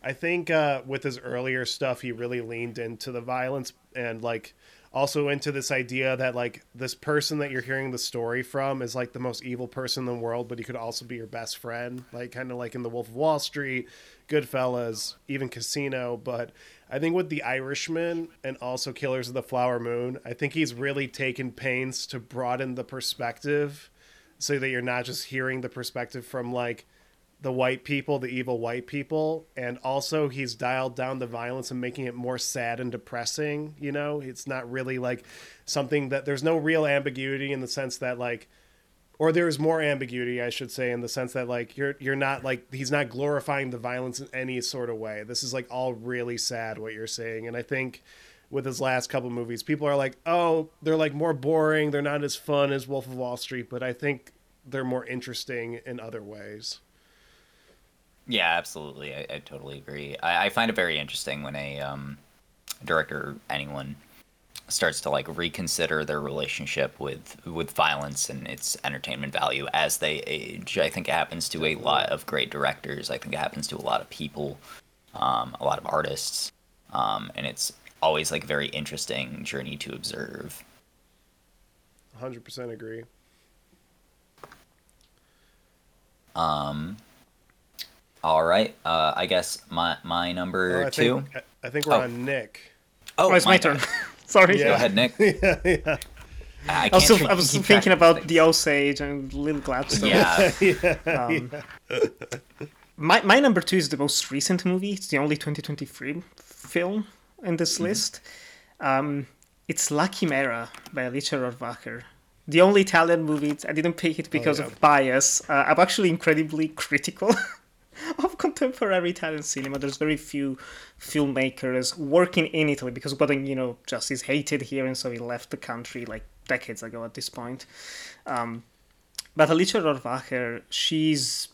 I think uh, with his earlier stuff, he really leaned into the violence and like also into this idea that like this person that you're hearing the story from is like the most evil person in the world, but he could also be your best friend, like kind of like in The Wolf of Wall Street, Goodfellas, even Casino. But I think with The Irishman and also Killers of the Flower Moon, I think he's really taken pains to broaden the perspective so that you're not just hearing the perspective from like the white people, the evil white people, and also he's dialed down the violence and making it more sad and depressing. You know, it's not really like something that there's no real ambiguity in the sense that like, or there's more ambiguity, I should say, in the sense that like you're you're not like he's not glorifying the violence in any sort of way. This is like all really sad what you're saying, and I think with his last couple movies, people are like, oh, they're like more boring, they're not as fun as Wolf of Wall Street, but I think they're more interesting in other ways. Yeah, absolutely. I, I totally agree. I, I find it very interesting when a um, director, or anyone, starts to like reconsider their relationship with with violence and its entertainment value as they age. I think it happens to a lot of great directors. I think it happens to a lot of people, um, a lot of artists, um, and it's always like a very interesting journey to observe. 100% agree. Um, all right. Uh, I guess my my number Oh, I two. think, I, I think we're Oh. on Nick. oh, Oh, it's my bad. turn. Sorry. Yeah. Go ahead, Nick. yeah, yeah. I, I was, keep- I was keep thinking track about the Osage and Lily Gladstone. Yeah. My my number two is the most recent movie. It's the only 2023 film in this Mm-hmm. list. Um, it's La Chimera by Alice Rohrwacher. The only Italian movie. I didn't pick it because yeah. of bias. Uh, I'm actually incredibly critical of contemporary Italian cinema. There's very few filmmakers working in Italy because Guadagnino, you know, just is hated here, and so he left the country like decades ago at this point. Um, but Alice Rohrwacher, she's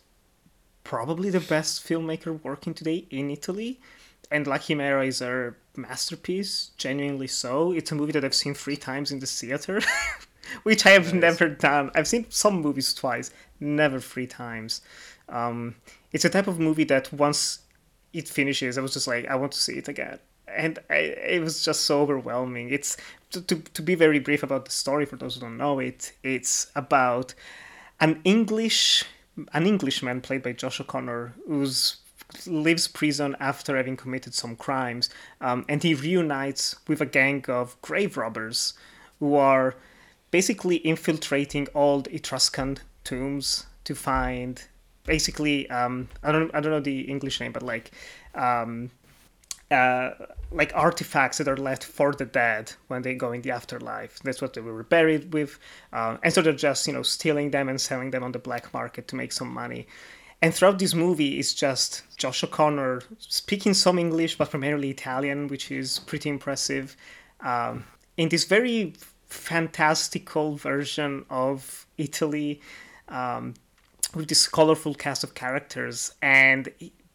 probably the best filmmaker working today in Italy. And La Chimera is her masterpiece, genuinely so. It's a movie that I've seen three times in the theater, which I have never done. I've seen some movies twice, never three times. Um, it's a type of movie that once it finishes, I was just like, I want to see it again. And I, it was just so overwhelming. It's to, to, to be very brief about the story for those who don't know it. It's about an English an Englishman played by Josh O'Connor who's leaves prison after having committed some crimes, um, and he reunites with a gang of grave robbers who are basically infiltrating old Etruscan tombs to find basically um, I don't I don't know the English name, but like um, uh, like artifacts that are left for the dead when they go in the afterlife. That's what they were buried with, uh, and so they're just you know stealing them and selling them on the black market to make some money. And throughout this movie, it's just Josh O'Connor speaking some English, but primarily Italian, which is pretty impressive. Um, in this very fantastical version of Italy, um, with this colorful cast of characters, and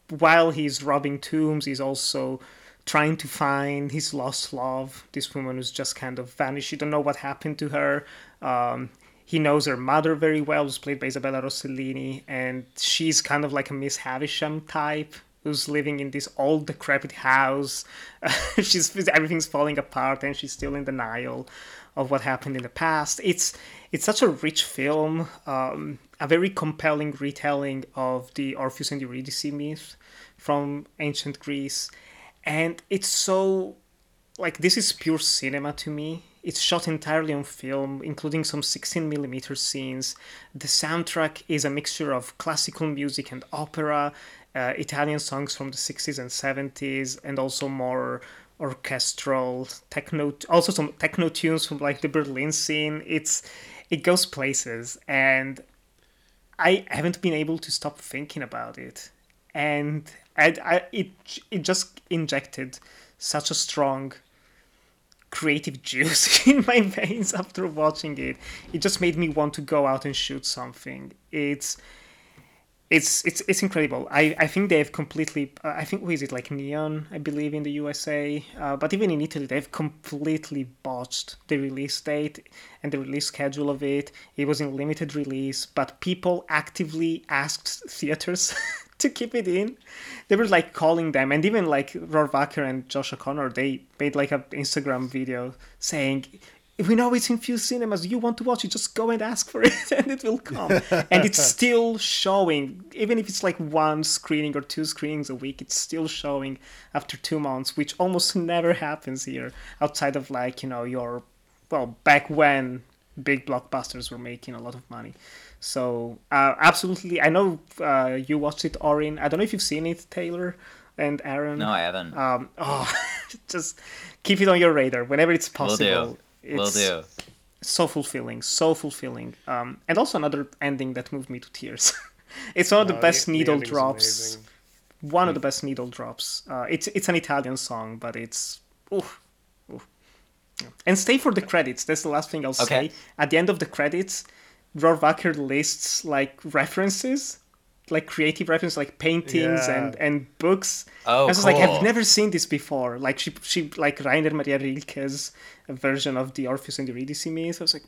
while he's robbing tombs, he's also trying to find his lost love. This woman who's just kind of vanished. You don't know what happened to her. Um, he knows her mother very well, who's played by Isabella Rossellini, and she's kind of like a Miss Havisham type who's living in this old decrepit house. she's everything's falling apart, and she's still in denial of what happened in the past. It's it's such a rich film, um, a very compelling retelling of the Orpheus and Eurydice myth from ancient Greece, and it's so like this is pure cinema to me. It's shot entirely on film, including some 16 millimeter scenes. The soundtrack is a mixture of classical music and opera, uh, Italian songs from the 60s and 70s, and also more orchestral techno also some techno tunes from like the berlin scene it's it goes places and i haven't been able to stop thinking about it and And I, it it just injected such a strong creative juice in my veins after watching it. It just made me want to go out and shoot something. It's it's it's it's incredible. I, I think they've completely. I think who is it like Neon? I believe in the USA, uh, but even in Italy, they've completely botched the release date and the release schedule of it. It was in limited release, but people actively asked theaters to keep it in. They were like calling them, and even like Rohrwacher and Josh O'Connor, they made like an Instagram video saying we know it's in few cinemas, you want to watch it, just go and ask for it and it will come. and it's still showing, even if it's like one screening or two screenings a week, it's still showing after two months, which almost never happens here outside of like, you know, your, well, back when big blockbusters were making a lot of money. So, uh, absolutely. I know uh, you watched it, Orrin. I don't know if you've seen it, Taylor and Aaron. No, I haven't. Um, oh, just keep it on your radar whenever it's possible. Will do. Will do. so fulfilling, so fulfilling. Um, and also another ending that moved me to tears. it's one of the Oh, best the- the needle ending's drops. amazing. One of the best needle drops. Uh, it's it's an Italian song, but it's oof, oof. Yeah. And stay for the credits. That's the last thing I'll Okay. say. At the end of the credits, Rohrwacher lists like references, like creative references, like paintings Yeah. and and books. Oh, I was like. I've never seen this before. Like she she like Rainer Maria Rilke's version of the Orpheus and the Eurydice myth. I was like,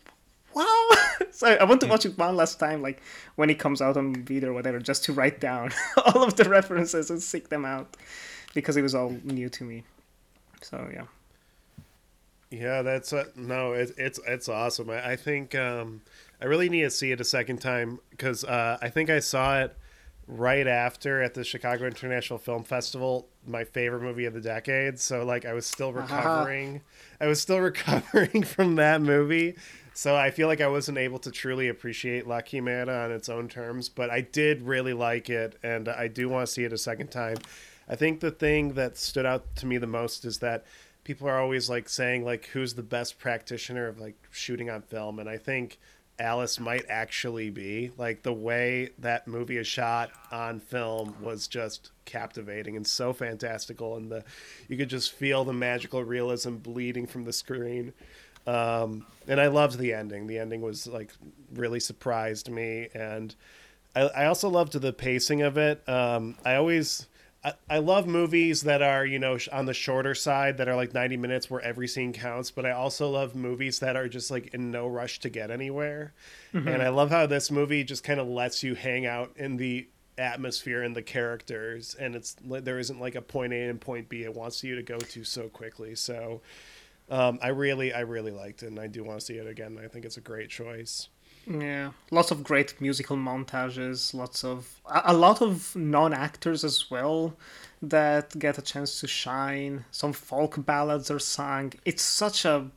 wow. so I want to watch it one last time, like when it comes out on video or whatever, just to write down all of the references and seek them out because it was all new to me. So yeah. Yeah, that's uh, no, it, it's it's awesome. I, I think um, I really need to see it a second time because uh, I think I saw it right after at the Chicago International Film Festival, my favorite movie of the decade. So like I was still uh-huh. recovering, I was still recovering from that movie. So I feel like I wasn't able to truly appreciate La Quimera on its own terms, but I did really like it, and I do want to see it a second time. I think the thing that stood out to me the most is that people are always like saying like who's the best practitioner of like shooting on film and i think alice might actually be. Like the way that movie is shot on film was just captivating and so fantastical and the you could just feel the magical realism bleeding from the screen. Um, and i loved the ending. The ending was like really surprised me and I, I also loved the pacing of it. Um, I always, I, I love movies that are you know on the shorter side that are like ninety minutes where every scene counts. But I also love movies that are just like in no rush to get anywhere. And I love how this movie just kind of lets you hang out in the atmosphere and the characters, and it's there isn't like a point A and point B. It wants you to go to so quickly. So. Um, I really, I really liked it, and I do want to see it again. I think it's a great choice. Yeah, lots of great musical montages, lots of a, lot of non-actors as well that get a chance to shine. Some folk ballads are sung. It's such a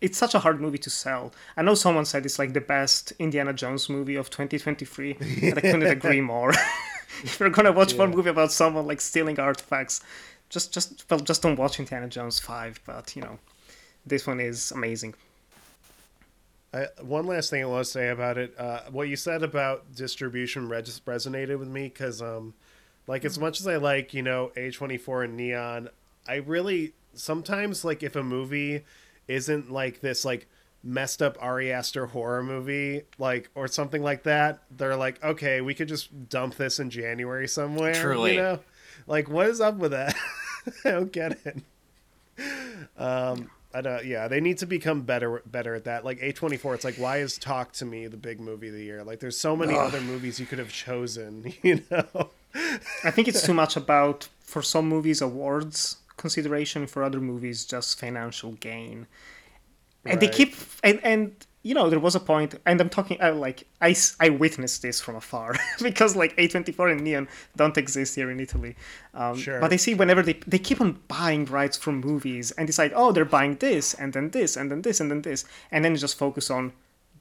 it's such a hard movie to sell. I know someone said it's like the best Indiana Jones movie of 2023, and I couldn't agree more. if you're gonna watch one movie about someone like stealing artifacts, just just well just don't watch Indiana Jones 5, but you know, this one is amazing. I, one last thing I want to say about it, uh, what you said about distribution res- resonated with me because, um, like, as much as I like, you know, A24 and Neon, I really sometimes like if a movie isn't like this, like messed up Ari Aster horror movie, like or something like that, they're like, okay, we could just dump this in January somewhere. Truly. you know, like what is up with that? I don't get it. Um, I don't. Yeah, they need to become better better at that. Like A twenty four, it's like why is Talk to Me the big movie of the year? Like there's so many Ugh. other movies you could have chosen. You know. I think it's too much about for some movies awards consideration, for other movies just financial gain. And they keep and and you know there was a point, and I'm talking I like I, I witnessed this from afar because like A24 and Neon don't exist here in Italy. Um, Sure, But I see whenever they they keep on buying rights from movies and decide oh they're buying this and then this and then this and then this and then just focus on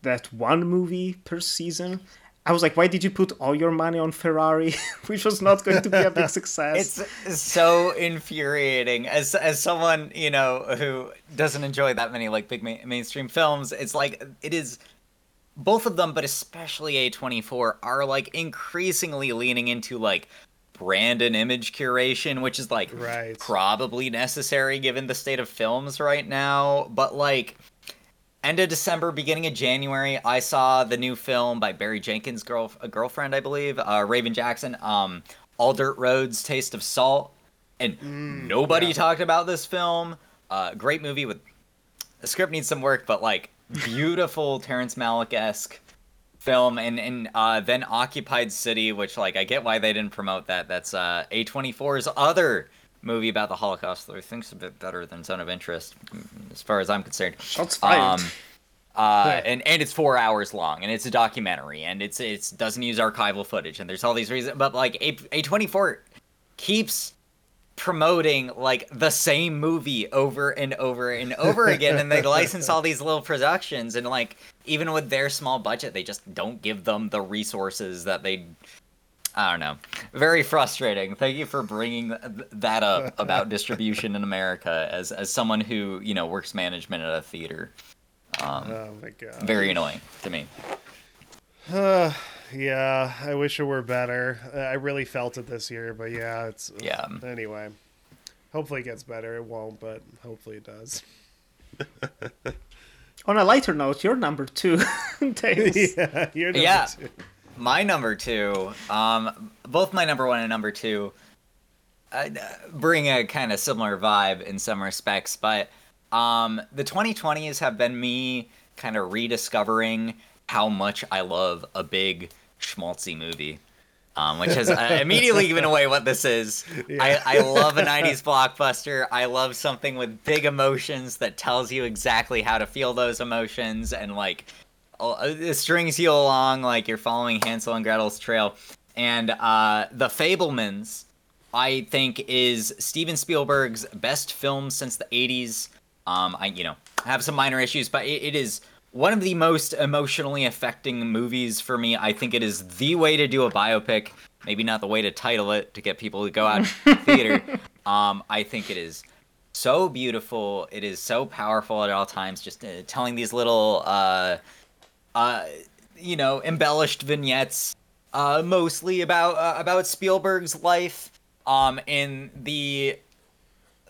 that one movie per season. I was like, why did you put all your money on Ferrari, which was not going to be a big success? It's so infuriating as as someone you know who doesn't enjoy that many like big ma- mainstream films. It's like it is both of them, but especially A24 are like increasingly leaning into like brand and image curation, which is like Right. probably necessary given the state of films right now. But like end of December, beginning of January, I saw the new film by Barry Jenkins' girl, a girlfriend, I believe, uh, Raven Jackson, um, All Dirt Roads, Taste of Salt, and nobody yeah. talked about this film. Uh, great movie with the script needs some work, but like beautiful Terrence Malick esque film, and and uh, then Occupied City, which like I get why they didn't promote that. That's uh, A24's other movie about the Holocaust that I think's a bit better than Zone of Interest, as far as I'm concerned. Shots fired. uh, and and it's four hours long, and it's a documentary, and it's it's doesn't use archival footage, and there's all these reasons. But like a a twenty four keeps promoting like the same movie over and over and over again, and they license all these little productions, and like even with their small budget, they just don't give them the resources that they. I don't know. Very frustrating. Thank you for bringing th- that up about distribution in America as as someone who you know works management at a theater. Um, Oh my god. very annoying to me. Uh, yeah, I wish it were better. Uh, I really felt it this year, but yeah, it's Yeah. Anyway, hopefully it gets better. It won't, but hopefully it does. On a lighter note, you're number two, Tails. yeah, you're number Yeah. two. My number two, um, both my number one and number two, uh, bring a kind of similar vibe in some respects, but um, the 2020s have been me kind of rediscovering how much I love a big schmaltzy movie. Um, which has uh, immediately given away what this is. I, I love a 90s blockbuster. I love something with big emotions that tells you exactly how to feel those emotions and like it strings you along like you're following Hansel and Gretel's trail. And uh, The Fabelmans, I think, is Steven Spielberg's best film since the 80s. Um, I, you know, have some minor issues, but it, it is one of the most emotionally affecting movies for me. I think it is the way to do a biopic. Maybe not the way to title it to get people to go out to the theater. Um, I think it is so beautiful. It is so powerful at all times. Just uh, telling these little, uh, uh, you know, embellished vignettes, uh, mostly about uh, about Spielberg's life, um, in the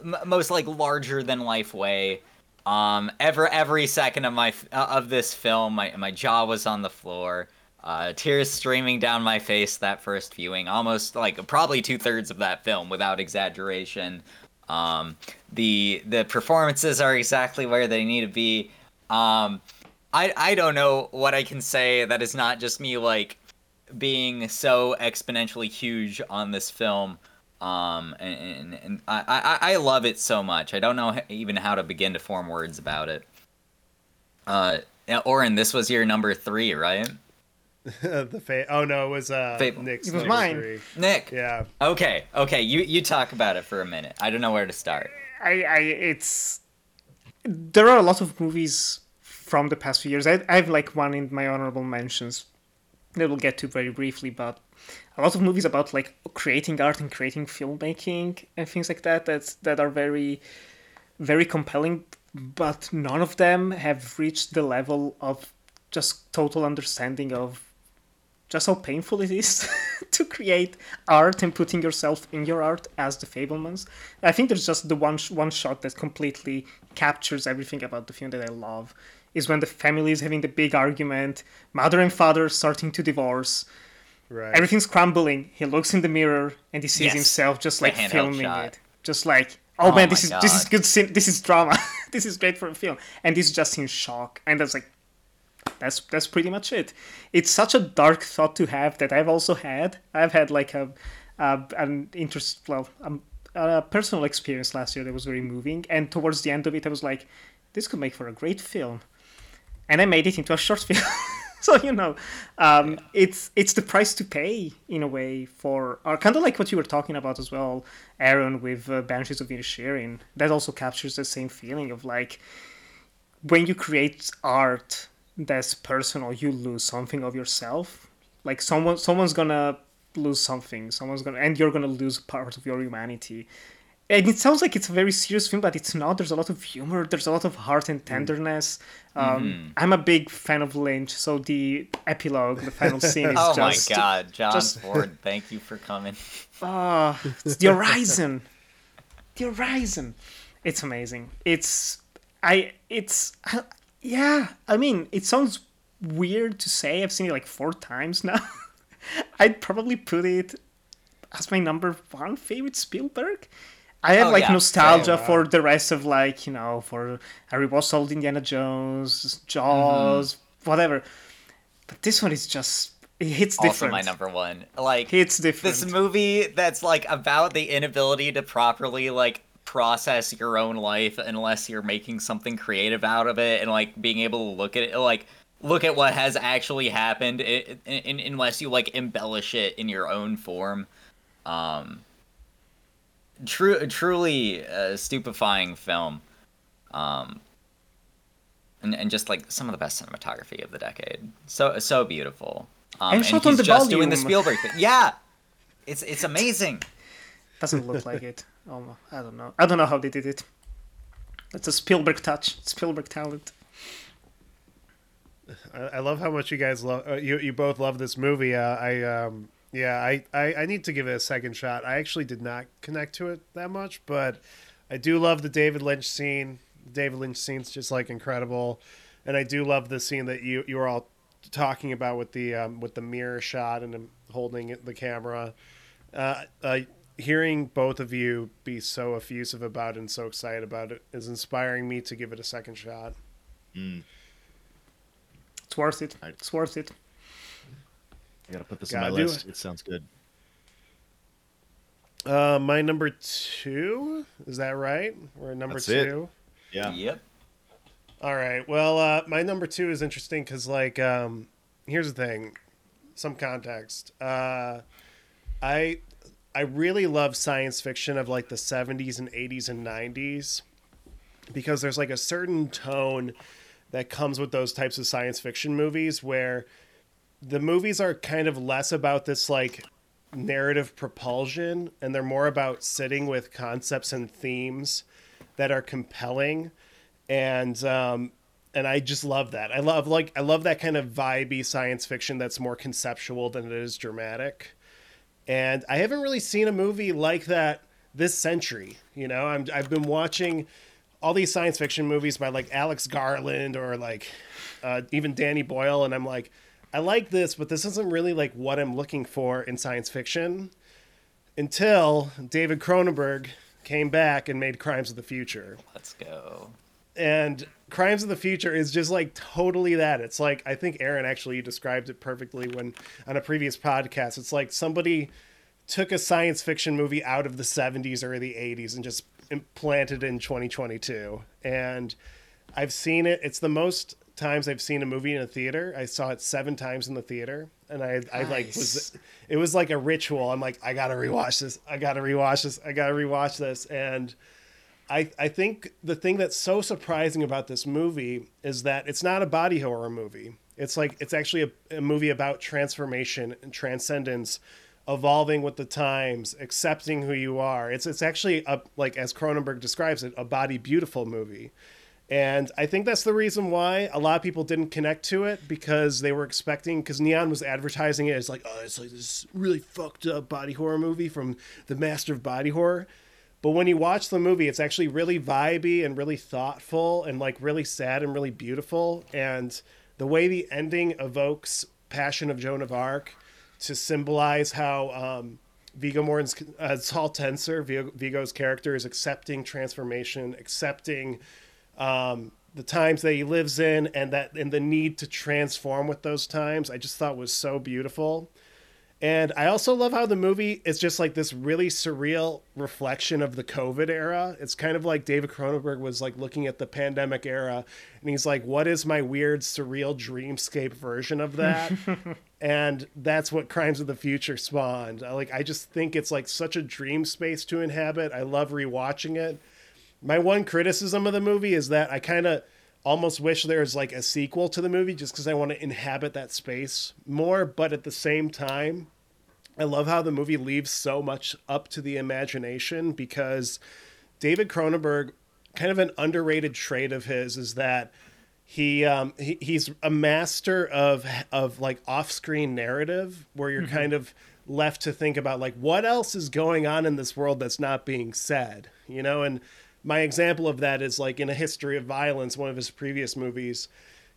m- most like larger than life way. Um, ever every second of my uh, of this film, my my jaw was on the floor. Uh, tears streaming down my face that first viewing, almost like probably two thirds of that film, without exaggeration. Um, the the performances are exactly where they need to be. Um, I I don't know what I can say that is not just me like being so exponentially huge on this film. Um, and, and, and I, I I love it so much. I don't know even how to begin to form words about it. Uh, yeah, Orrin, this was your number three, right? the fa- Oh no, it was uh Fable. Nick's It was number mine. three. Nick. Yeah. Okay, okay. You you talk about it for a minute. I don't know where to start. I, I it's there are a lot of movies from the past few years. I, I have like one in my honorable mentions that we'll get to very briefly, but a lot of movies about like creating art and creating filmmaking and things like that that's that are very very compelling, but none of them have reached the level of just total understanding of just how painful it is to create art and putting yourself in your art as the Fabelmans. I think there's just the one sh- one shot that completely captures everything about the film that I love. Is when the family is having the big argument, mother and father starting to divorce, Right. everything's crumbling. He looks in the mirror and he sees Yes. himself just like filming shot. it, just like, oh, Oh man, this is this is good. Scene. This is drama. this is great for a film, and he's just in shock. And that's like, that's that's pretty much it. It's such a dark thought to have that I've also had. I've had like a, a an interest, well, um, a personal experience last year that was very moving. And towards the end of it, I was like, this could make for a great film, and I made it into a short film. so you know, um, it's it's the price to pay in a way for, or kind of like what you were talking about as well, Aaron, with uh, Banshees of Inisherin. That also captures the same feeling of like when you create art that's personal, you lose something of yourself. Like someone, someone's gonna lose something. Someone's gonna, and you're gonna lose part of your humanity. And it sounds like it's a very serious film, but it's not. There's a lot of humor. There's a lot of heart and tenderness. Um, I'm a big fan of Lynch, so the epilogue, the final scene, is just. Oh my God, John just- Ford, thank you for coming. Ah, it's the horizon. the horizon. It's amazing. It's I it's yeah, I mean, it sounds weird to say. I've seen it like four times now. I'd probably put it as my number one favorite Spielberg. I have Oh, like yeah, nostalgia same. for the rest of like, you know, for rewatched old Indiana Jones, Jaws, Mm-hmm. whatever. But this one is just it hits Also different. my number one. Like It's different. this movie that's like about the inability to properly like process your own life unless you're making something creative out of it and like being able to look at it like look at what has actually happened in, unless you like embellish it in your own form um true truly a stupefying film um and, and just like some of the best cinematography of the decade so so beautiful um, And and, he's on the just doing the. Spielberg thing. Yeah, it's it's amazing. Doesn't look like it. Oh, I don't know. I don't know how they did it. It's a Spielberg touch. Spielberg talent. I, I love how much you guys love. Uh, you you both love this movie. Uh, I um yeah I, I I need to give it a second shot. I actually did not connect to it that much, but I do love the David Lynch scene. The David Lynch scene's just like incredible, and I do love the scene that you you were all talking about with the um, with the mirror shot and him holding the camera. Uh, uh, hearing both of you be so effusive about it and so excited about it is inspiring me to give it a second shot. It's worth it. It's worth it. I gotta put this on Gotta my list. it. It. sounds good. Uh, my number two is that right? We're at number That's it. two. Yeah. Yep. All right. Well, uh, my number two is interesting because, like, um, here's the thing. Some context. Uh, I I really love science fiction of like the 70s and 80s and 90s because there's like a certain tone that comes with those types of science fiction movies where the movies are kind of less about this like narrative propulsion and they're more about sitting with concepts and themes that are compelling and um and I just love that. I love like I love that kind of vibey science fiction that's more conceptual than it is dramatic. And I haven't really seen a movie like that this century. You know, I'm I've been watching all these science fiction movies by like Alex Garland or like uh, even Danny Boyle, and I'm like, I like this, but this isn't really like what I'm looking for in science fiction. Until David Cronenberg came back and made Crimes of the Future Let's go. and crimes of the future is just like totally that it's like i think aaron actually described it perfectly when on a previous podcast it's like somebody took a science fiction movie out of the 70s or the 80s and just implanted it in 2022 and i've seen it it's the most times i've seen a movie in a theater i saw it seven times in the theater and i i like was it was like a ritual i'm like i gotta rewatch this i gotta rewatch this i gotta rewatch this and I, I think the thing that's so surprising about this movie is that it's not a body horror movie. It's like it's actually a, a movie about transformation and transcendence, evolving with the times, accepting who you are. It's it's actually a like as Cronenberg describes it, a body beautiful movie. And I think that's the reason why a lot of people didn't connect to it because they were expecting because Neon was advertising it as like, oh, it's like this really fucked up body horror movie from the master of body horror. But when you watch the movie, it's actually really vibey and really thoughtful and like really sad and really beautiful. And the way the ending evokes Passion of Joan of Arc to symbolize how um, Viggo Mortensen's uh, Saul Tenser, Viggo, Viggo's character, is accepting transformation, accepting um, the times that he lives in, and that and the need to transform with those times. I just thought was so beautiful. And I also love how the movie is just like this really surreal reflection of the COVID era. It's kind of like David Cronenberg was like looking at the pandemic era and he's like, what is my weird, surreal dreamscape version of that? and that's what Crimes of the Future spawned. Like, I just think it's like such a dream space to inhabit. I love rewatching it. My one criticism of the movie is that I kind of almost wish there was like a sequel to the movie just because I want to inhabit that space more. But at the same time, I love how the movie leaves so much up to the imagination because David Cronenberg, kind of an underrated trait of his, is that he, um, he he's a master of of like off screen narrative where you're kind of left to think about like what else is going on in this world that's not being said, you know. And my example of that is like in a history of violence, one of his previous movies,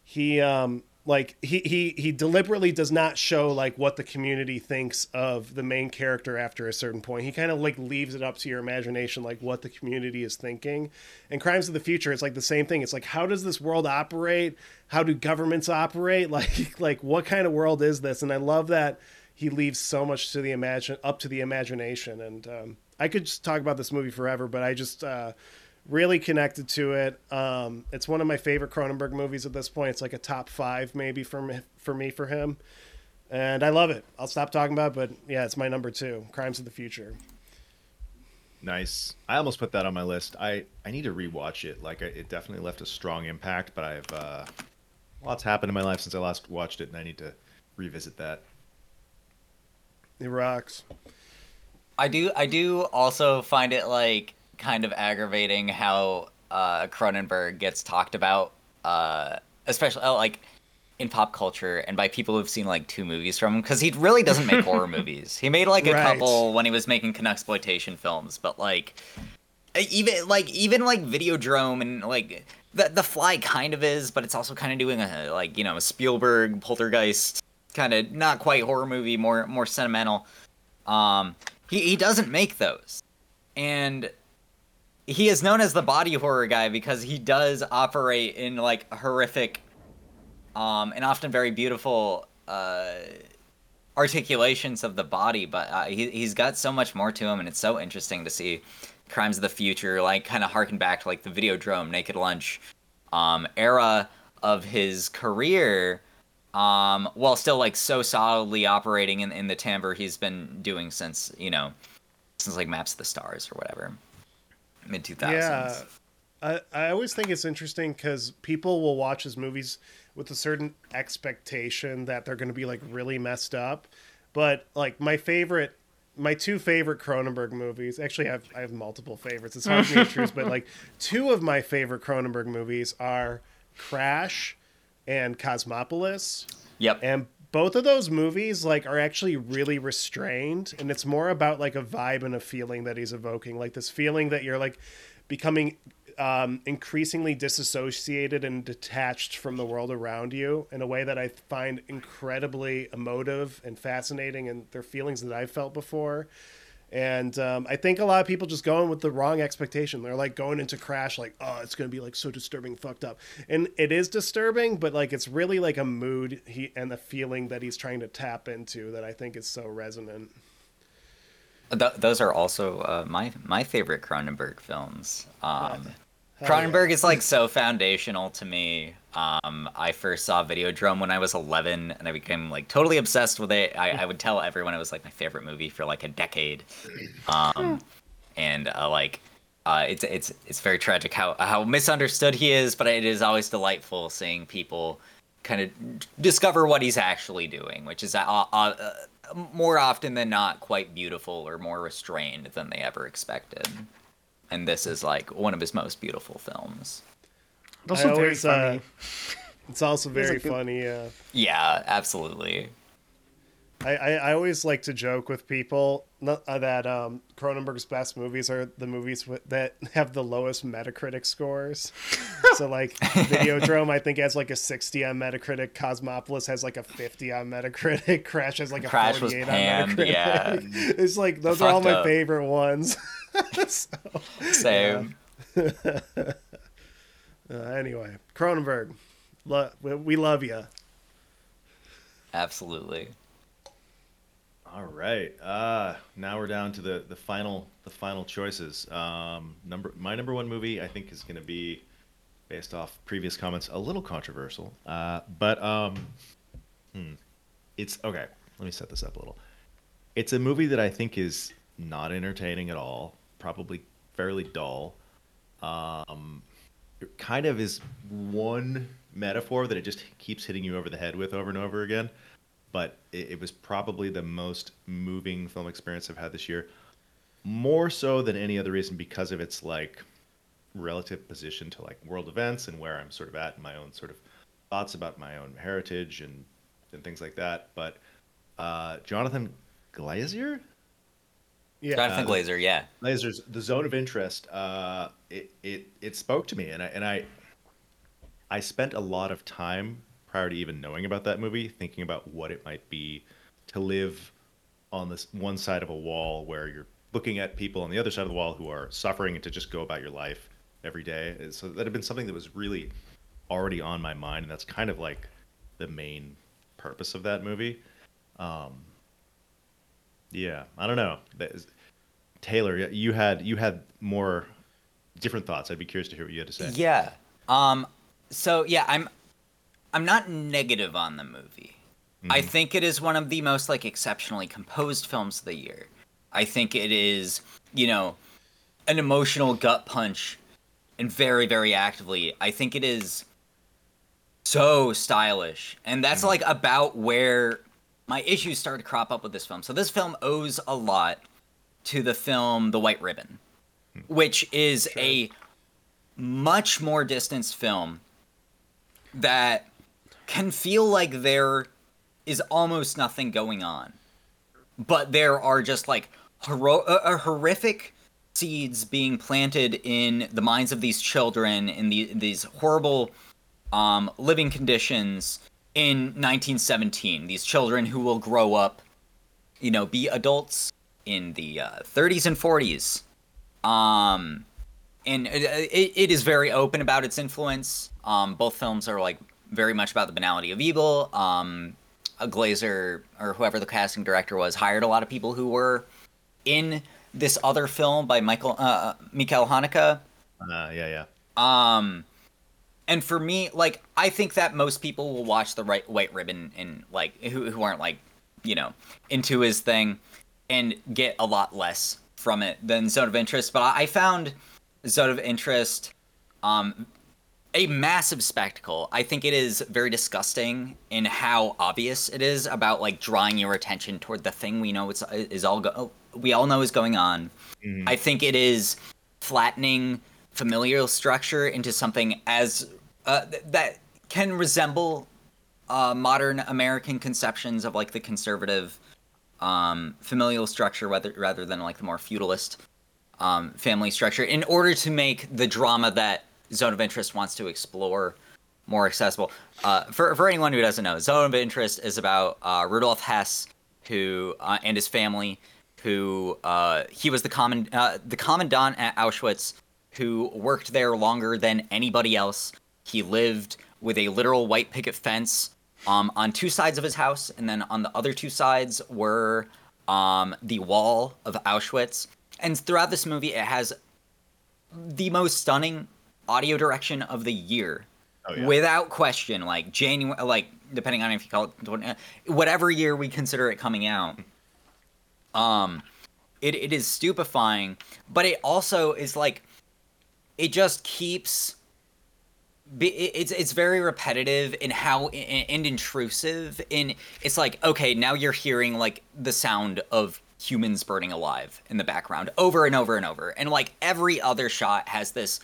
he um like he he he deliberately does not show like what the community thinks of the main character after a certain point. He kind of like leaves it up to your imagination like what the community is thinking. And crimes of the future it's like the same thing. It's like how does this world operate? How do governments operate? Like like what kind of world is this? And i love that he leaves so much to the imagine up to the imagination. And um, i could just talk about this movie forever but i just uh really connected to it. Um, it's one of my favorite Cronenberg movies at this point. It's like a top five maybe for me, for me for him, and I love it. I'll stop talking about, it, but yeah, it's my number two. Crimes of the Future. Nice. I almost put that on my list. I I need to rewatch it. Like I, it definitely left a strong impact, but I've uh, lots happened in my life since I last watched it, and I need to revisit that. It rocks. I do. I do also find it like kind of aggravating how uh, Cronenberg gets talked about, uh, especially uh, like in pop culture and by people who've seen like two movies from him because he really doesn't make horror movies. He made like a Right. couple when he was making exploitation films, but like even like even like Videodrome and like the the Fly kind of is, but it's also kind of doing a like you know a Spielberg Poltergeist kind of not quite horror movie, more more sentimental. Um, he he doesn't make those, and he is known as the body horror guy because he does operate in like horrific um and often very beautiful uh articulations of the body but uh, he, he's got so much more to him and it's so interesting to see crimes of the future like kind of harken back to like the videodrome naked lunch um era of his career um while still like so solidly operating in, in the timbre he's been doing since you know since like maps of the stars or whatever mid 2000s Yeah. I, I always think it's interesting because people will watch his movies with a certain expectation that they're going to be like really messed up. But like my favorite, my two favorite Cronenberg movies, actually I have, I have multiple favorites. It's hard for me to choose, but like two of my favorite Cronenberg movies are Crash and Cosmopolis. yep And both of those movies like are actually really restrained and it's more about like a vibe and a feeling that he's evoking like this feeling that you're like becoming um, increasingly disassociated and detached from the world around you in a way that I find incredibly emotive and fascinating and they're feelings that I've felt before. And um, I think a lot of people just go in with the wrong expectation. They're like going into Crash, like, oh, it's gonna be like so disturbing, fucked up, and it is disturbing, but like it's really like a mood he and the feeling that he's trying to tap into that I think is so resonant. Th- those are also uh, my my favorite Cronenberg films. Um, Hell Cronenberg is like so foundational to me. Um, I first saw Videodrome when I was 11, and I became like totally obsessed with it. I, I would tell everyone it was like my favorite movie for like a decade. Um, and uh, like, uh, it's it's it's very tragic how how misunderstood he is, but it is always delightful seeing people kind of discover what he's actually doing, which is uh, uh, uh, more often than not quite beautiful or more restrained than they ever expected. And this is like one of his most beautiful films. Also I very always, uh, funny. It's also very a good- funny. Uh, Yeah, absolutely. I, I, I always like to joke with people uh, that um, Cronenberg's best movies are the movies with, that have the lowest Metacritic scores. so like Videodrome, I think has like a 60 on Metacritic. Cosmopolis has like a 50 on Metacritic. Crash has like a Crash was 48 panned, on Metacritic. yeah. it's like those are all my up. favorite ones. so, Same. uh, anyway, Cronenberg, lo- we- we love you. Absolutely. All right. Uh, now we're down to the the final the final choices. Um, number my number one movie I think is going to be based off previous comments a little controversial. Uh, but um, hmm, it's okay. Let me set this up a little. It's a movie that I think is not entertaining at all. Probably fairly dull. Um, it kind of is one metaphor that it just keeps hitting you over the head with over and over again. But it, it was probably the most moving film experience I've had this year. More so than any other reason because of its like relative position to like world events and where I'm sort of at in my own sort of thoughts about my own heritage and and things like that. But uh, Jonathan Glazer, Yeah. Jonathan Uh, Glazer, yeah. Glazer's The Zone of Interest. Uh, it it it spoke to me, and I and I I spent a lot of time prior to even knowing about that movie thinking about what it might be to live on this one side of a wall where you're looking at people on the other side of the wall who are suffering and to just go about your life every day. So that had been something that was really already on my mind, and that's kind of like the main purpose of that movie. Um, yeah, I don't know. Is, Taylor, you had you had more different thoughts. I'd be curious to hear what you had to say. Yeah. Um so yeah, I'm I'm not negative on the movie. I mm-hmm. think it is one of the most like exceptionally composed films of the year. I think it is, you know, an emotional gut punch and very very actively. I think it is so stylish. And that's mm-hmm. like about where my issues started to crop up with this film. So this film owes a lot to the film The White Ribbon, hmm. which is a much more distanced film that can feel like there is almost nothing going on. But there are just like hero- uh, uh, horrific seeds being planted in the minds of these children in the, these horrible um, living conditions in 1917. These children who will grow up, you know, be adults in the uh, 30s and 40s. Um, and it, it, it is very open about its influence. Um, both films are like very much about the banality of evil. Um, a Glazer or whoever the casting director was hired a lot of people who were in this other film by Michael uh, Mikael Haneke. Uh, yeah, yeah. Um, and for me, like I think that most people will watch the right White Ribbon and like who who aren't like you know into his thing and get a lot less from it than Zone of Interest. But I I found Zone of Interest um a massive spectacle. I think it is very disgusting in how obvious it is about like drawing your attention toward the thing we know it's is all go- we all know is going on. I think it is flattening familial structure into something as uh, th- that can resemble uh, modern American conceptions of like the conservative um, familial structure, rather rather than like the more feudalist um, family structure, in order to make the drama that Zone of Interest wants to explore more accessible. Uh, for for anyone who doesn't know, Zone of Interest is about uh, Rudolf Hess, who uh, and his family, who uh, he was the common uh, the commandant at Auschwitz, who worked there longer than anybody else. He lived with a literal white picket fence um, on two sides of his house, and then on the other two sides were um, the wall of Auschwitz. And throughout this movie, it has the most stunning audio direction of the year, Oh, yeah. without question. Like January, like depending on if you call it whatever year we consider it coming out. Um, it it is stupefying, but it also is like, it just keeps. It's it's very repetitive in how and intrusive in it's like okay now you're hearing like the sound of humans burning alive in the background over and over and over and like every other shot has this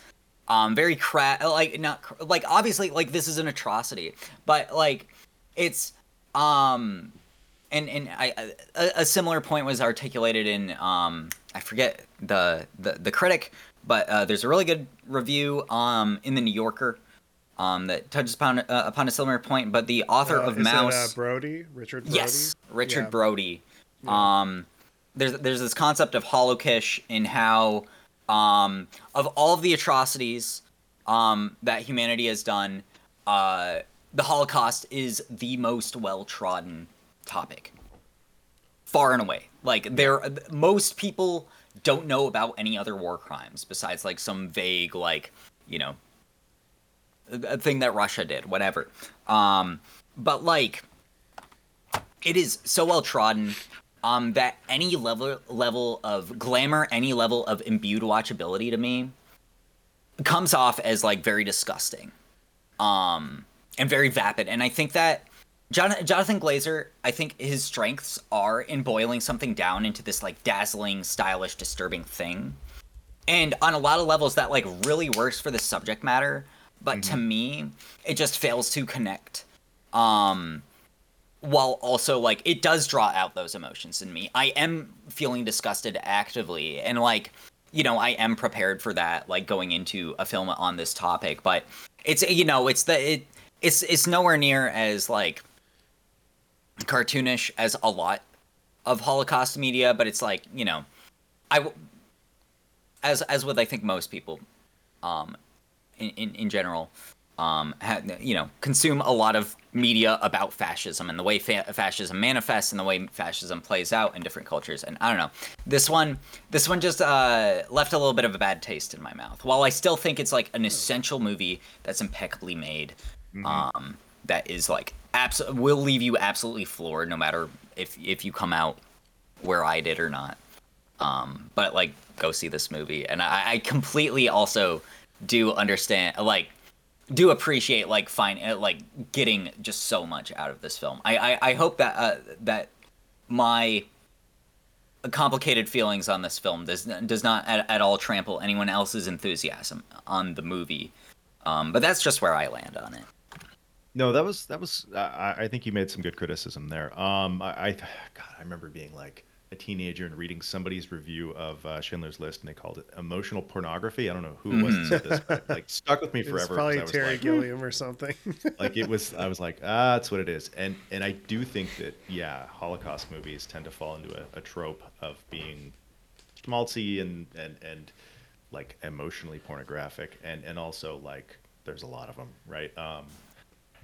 um very cra like not cr- like obviously like this is an atrocity but like it's um and and I a, a similar point was articulated in um I forget the the, the critic but uh, there's a really good review um in the New Yorker um that touches upon uh, upon a similar point but the author Uh, of is Mouse It, uh, Brody, Richard Brody. Yes, Richard Yeah. Brody. Um, there's there's this concept of holokish in how um, of all of the atrocities um, that humanity has done, uh, the Holocaust is the most well trodden topic, far and away. Like there, most people don't know about any other war crimes besides like some vague like you know thing that Russia did, whatever. Um, but like it is so well trodden um, that any level level of glamour, any level of imbued watchability to me comes off as like very disgusting um, and very vapid. And I think that Jon- Jonathan Glazer, I think his strengths are in boiling something down into this like dazzling, stylish, disturbing thing. And on a lot of levels that like really works for the subject matter, but to me, it just fails to connect. Um while also like it does draw out those emotions in me. I am feeling disgusted actively and like you know, I am prepared for that like going into a film on this topic, but it's you know, it's the it it's it's nowhere near as like cartoonish as a lot of Holocaust media, but it's like you know, I as as with I think most people, um, in in, in general, um, ha, you know, consume a lot of media about fascism and the way fa- fascism manifests and the way fascism plays out in different cultures. And I don't know, this one this one just uh, left a little bit of a bad taste in my mouth. While I still think it's like an essential movie that's impeccably made, um, that is like abs- will leave you absolutely floored no matter if if you come out where I did or not. Um, but like, go see this movie, and I, I completely also do understand, like, do appreciate like fine, uh, like getting just so much out of this film. I I, I hope that uh, that my complicated feelings on this film does does not at, at all trample anyone else's enthusiasm on the movie. Um, but that's just where I land on it. No, that was that was. I, I think you made some good criticism there. Um, I, I, God, I remember being like a teenager and reading somebody's review of uh, Schindler's List, and they called it emotional pornography. I don't know who it was that said this, but like stuck with me forever. It's forever. 'cause probably I was Terry like, Gilliam or something. like it was. I was like, ah, that's what it is. And and I do think that yeah, Holocaust movies tend to fall into a, a trope of being schmaltzy and and and like emotionally pornographic, and and also like there's a lot of them, right? Um,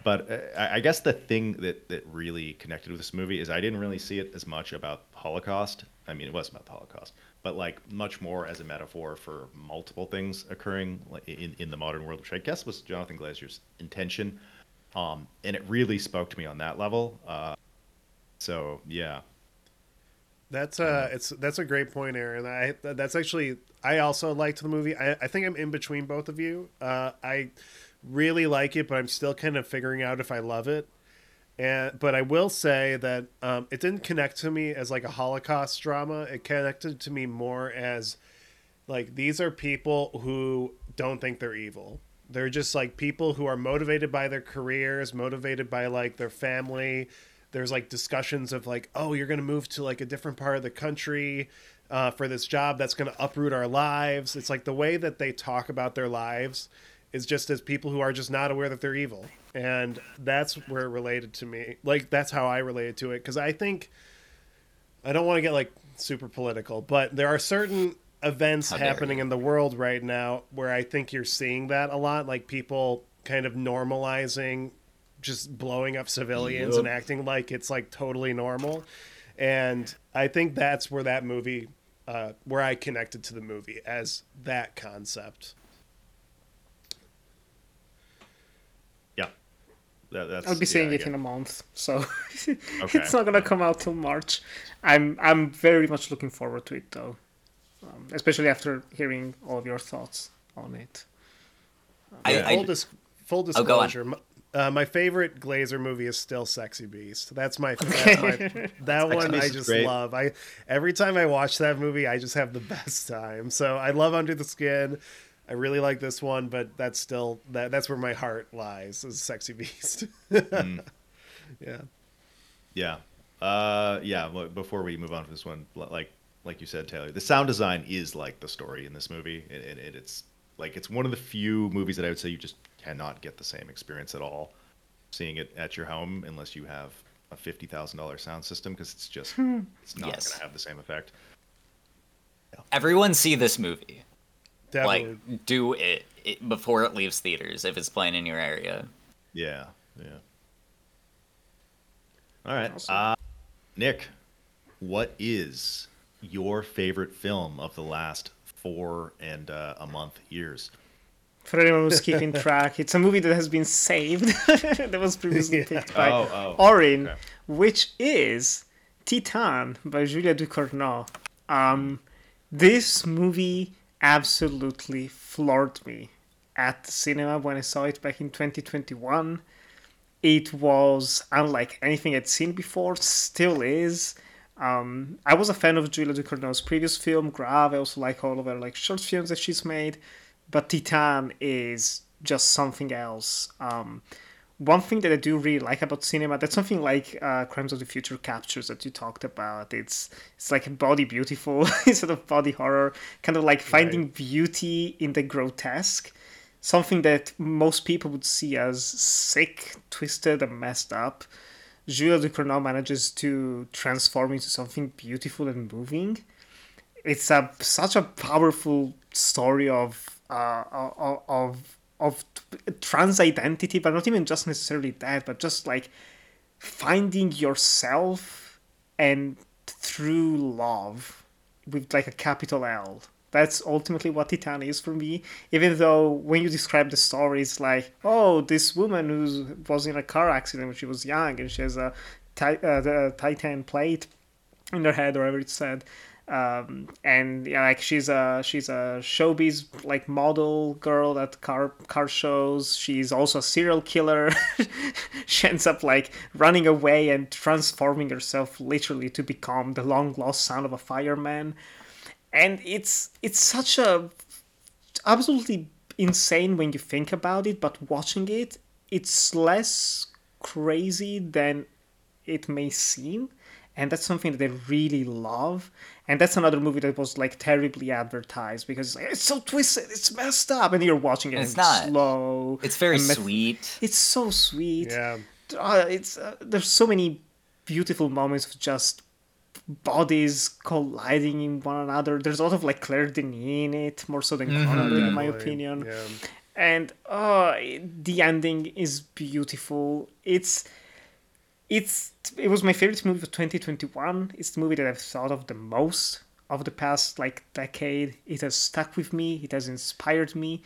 but uh, I I guess the thing that that really connected with this movie is I didn't really see it as much about Holocaust. I mean, it was about the Holocaust, but like much more as a metaphor for multiple things occurring in in the modern world, which I guess was Jonathan Glazer's intention. Um, and it really spoke to me on that level. Uh, so yeah, That's uh, it's that's a great point, Aaron. I that's actually I also liked the movie. I, I think I'm in between both of you. Uh, I really like it, but I'm still kind of figuring out if I love it. And but I will say that um, it didn't connect to me as like a Holocaust drama. It connected to me more as like these are people who don't think they're evil. They're just like people who are motivated by their careers, motivated by like their family. There's like discussions of like, oh, you're gonna move to like a different part of the country uh, for this job that's gonna uproot our lives. It's like the way that they talk about their lives is just as people who are just not aware that they're evil, and that's where it related to me. Like that's how I related to it because I think I don't want to get like super political, but there are certain events How happening in the world right now where I think you're seeing that a lot, like people kind of normalizing just blowing up civilians and acting like it's like totally normal. And I think that's where that movie uh, where I connected to the movie as that concept. yeah. That, that's. I'll be yeah, seeing I it in a month, so Okay. it's not gonna come out till March. I'm I'm very much looking forward to it though, um, especially after hearing all of your thoughts on it. I, Yeah. I, full, dis- full Oh, go on. disclosure, m- uh, my favorite Glazer movie is still Sexy Beast. That's my, that's my that one I just great. love. I every time I watch that movie, I just have the best time. So I love Under the Skin. I really like this one, but that's still that that's where my heart lies is Sexy Beast. Mm. yeah. Yeah. Uh, yeah. Before we move on from this one, like like you said, Taylor, the sound design is like the story in this movie, and, and, and it's like it's one of the few movies that I would say you just cannot get the same experience at all seeing it at your home unless you have a fifty thousand dollar sound system because it's just it's not Yes. going to have the same effect. everyone see this movie. Definitely. Like, do it, it before it leaves theaters if it's playing in your area. Yeah. Yeah. All right. Awesome. Uh, Nick, what is your favorite film of the last four and uh, a month years? For anyone who's keeping track, it's a movie that has been saved that was previously picked by Oh, oh, Orrin, okay. which is Titane by Julia Ducournau. Um, this movie absolutely floored me at the cinema when I saw it back in 2021. it was unlike anything I'd seen before, still is. Um, I was a fan of Julia Ducournau's previous film, Grave. I also like all of her like short films that she's made, but Titane is just something else. Um, one thing that I do really like about cinema, that's something like uh, Crimes of the Future captures that you talked about. It's it's like body beautiful instead of body horror, kind of like finding right. beauty in the grotesque, something that most people would see as sick, twisted, and messed up. Julia Ducournau manages to transform into something beautiful and moving. It's a such a powerful story of uh, of of trans identity, but not even just necessarily that, but just like finding yourself and through love with like a capital L. That's ultimately what Titane is for me. Even though when you describe the story, it's like, oh, this woman who was in a car accident when she was young and she has a ti- uh, Titan plate in her head, or whatever it said um, and yeah, like she's a she's a showbiz like model girl at car car shows. She's also a serial killer. she ends up like running away and transforming herself literally to become the long lost son of a fireman. And it's it's such a absolutely insane when you think about it, but watching it, it's less crazy than it may seem and that's something that I really love. And that's another movie that was like terribly advertised because it's so twisted, it's messed up, and you're watching it. it's not slow. It's very sweet. It's so sweet. Yeah. Uh, it's uh, there's so many beautiful moments of just bodies colliding in one another. There's a lot of like Claire Denis in it, more so than mm-hmm. Cronenberg, in my opinion. Yeah. And uh, the ending is beautiful. It's it's it was my favorite movie of 2021. It's the movie that I've thought of the most of the past like decade. It has stuck with me. It has inspired me.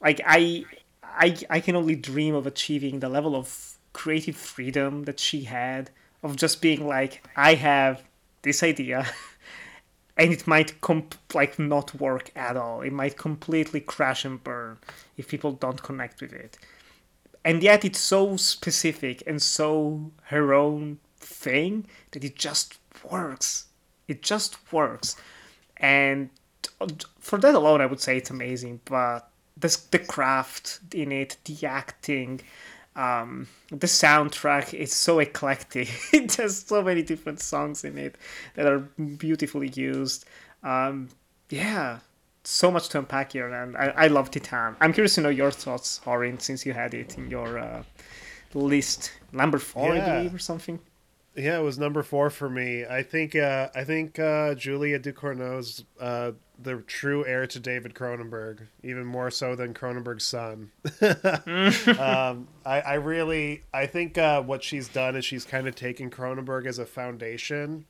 Like I I I can only dream of achieving the level of creative freedom that she had of just being like I have this idea and it might comp- like not work at all. It might completely crash and burn if people don't connect with it and yet it's so specific and so her own thing that it just works. It just works, and for that alone, I would say it's amazing. But the the craft in it, the acting, um, the soundtrack is so eclectic. it has so many different songs in it that are beautifully used. Um, yeah, so much to unpack here, and I, I love Titane. I'm curious to know your thoughts, Orrin, since you had it in your uh, list, number four, yeah. I believe, or something. Yeah, it was number four for me. I think uh, I think uh, Julia Ducournau's uh, the true heir to David Cronenberg, even more so than Cronenberg's son. um, I, I, really I think uh, what she's done is she's kind of taken Cronenberg as a foundation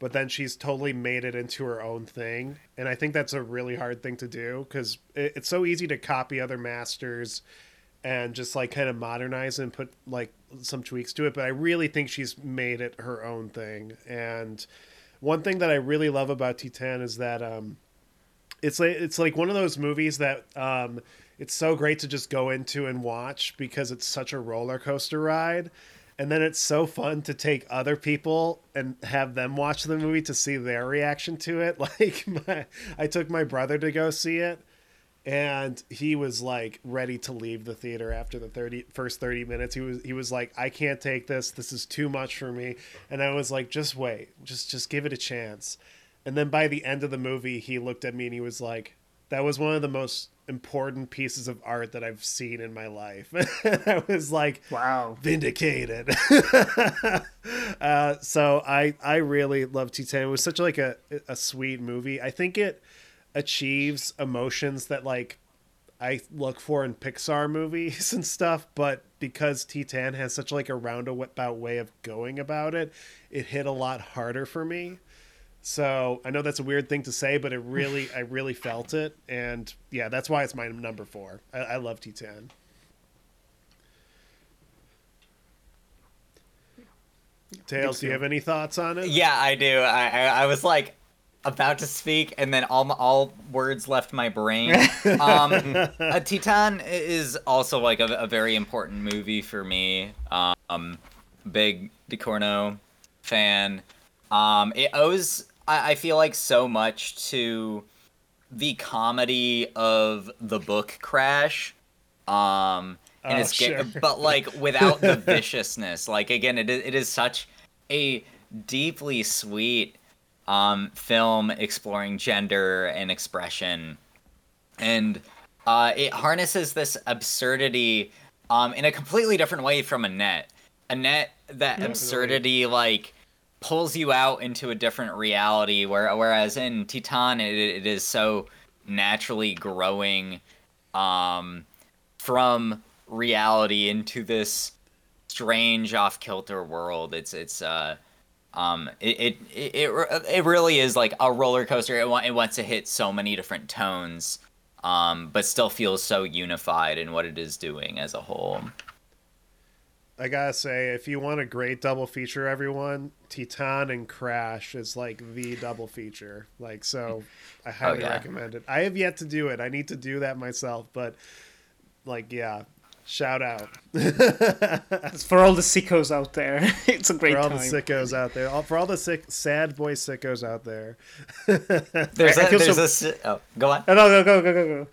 but then she's totally made it into her own thing. And I think that's a really hard thing to do because it, it's so easy to copy other masters and just like kind of modernize and put like some tweaks to it. But I really think she's made it her own thing. And one thing that I really love about Titane is that um, it's like it's like one of those movies that um, it's so great to just go into and watch because it's such a roller coaster ride and then it's so fun to take other people and have them watch the movie to see their reaction to it. Like my, i took my brother to go see it and he was like ready to leave the theater after the 30 first 30 minutes. He was he was like i can't take this. This is too much for me. And i was like just wait. Just just give it a chance. And then by the end of the movie he looked at me and he was like that was one of the most important pieces of art that I've seen in my life. I was like, wow, vindicated. uh, so I I really love Titane. It was such like a a sweet movie. I think it achieves emotions that like I look for in Pixar movies and stuff, but because Titane has such like a roundabout way of going about it, it hit a lot harder for me. So I know that's a weird thing to say, but it really, I really felt it, and yeah, that's why it's my number four. I, I love Titane. Tails, do you have any thoughts on it? Yeah, I do. I, I, I was like, about to speak, and then all all words left my brain. Um, uh, Titane is also like a, a very important movie for me. Um, big Ducournau fan. Um, it owes, I, I feel like, so much to the comedy of the book Crash. Um, and Oh, it's sure. but like without the viciousness. Like again, it is, it is such a deeply sweet um, film exploring gender and expression, and uh, it harnesses this absurdity um, in a completely different way from Annette. Annette, that absurdity like pulls you out into a different reality, where whereas in Titane, it, it is so naturally growing um, from reality into this strange off kilter world. It's it's uh um it it it, it, really is like a roller coaster. It, it wants to hit so many different tones, um, but still feels so unified in what it is doing as a whole. I gotta say, if you want a great double feature, everyone, Titane and Crash is like the double feature. Like, so I oh, highly yeah. recommend it. I have yet to do it. I need to do that myself, but like, yeah, shout out It's for all the sickos out there. it's a great for all time. the sickos out there. All, for all the sick, sad boy sickos out there. There's I a, there's so- a oh, go on. Oh, no, go, go, go, go, go.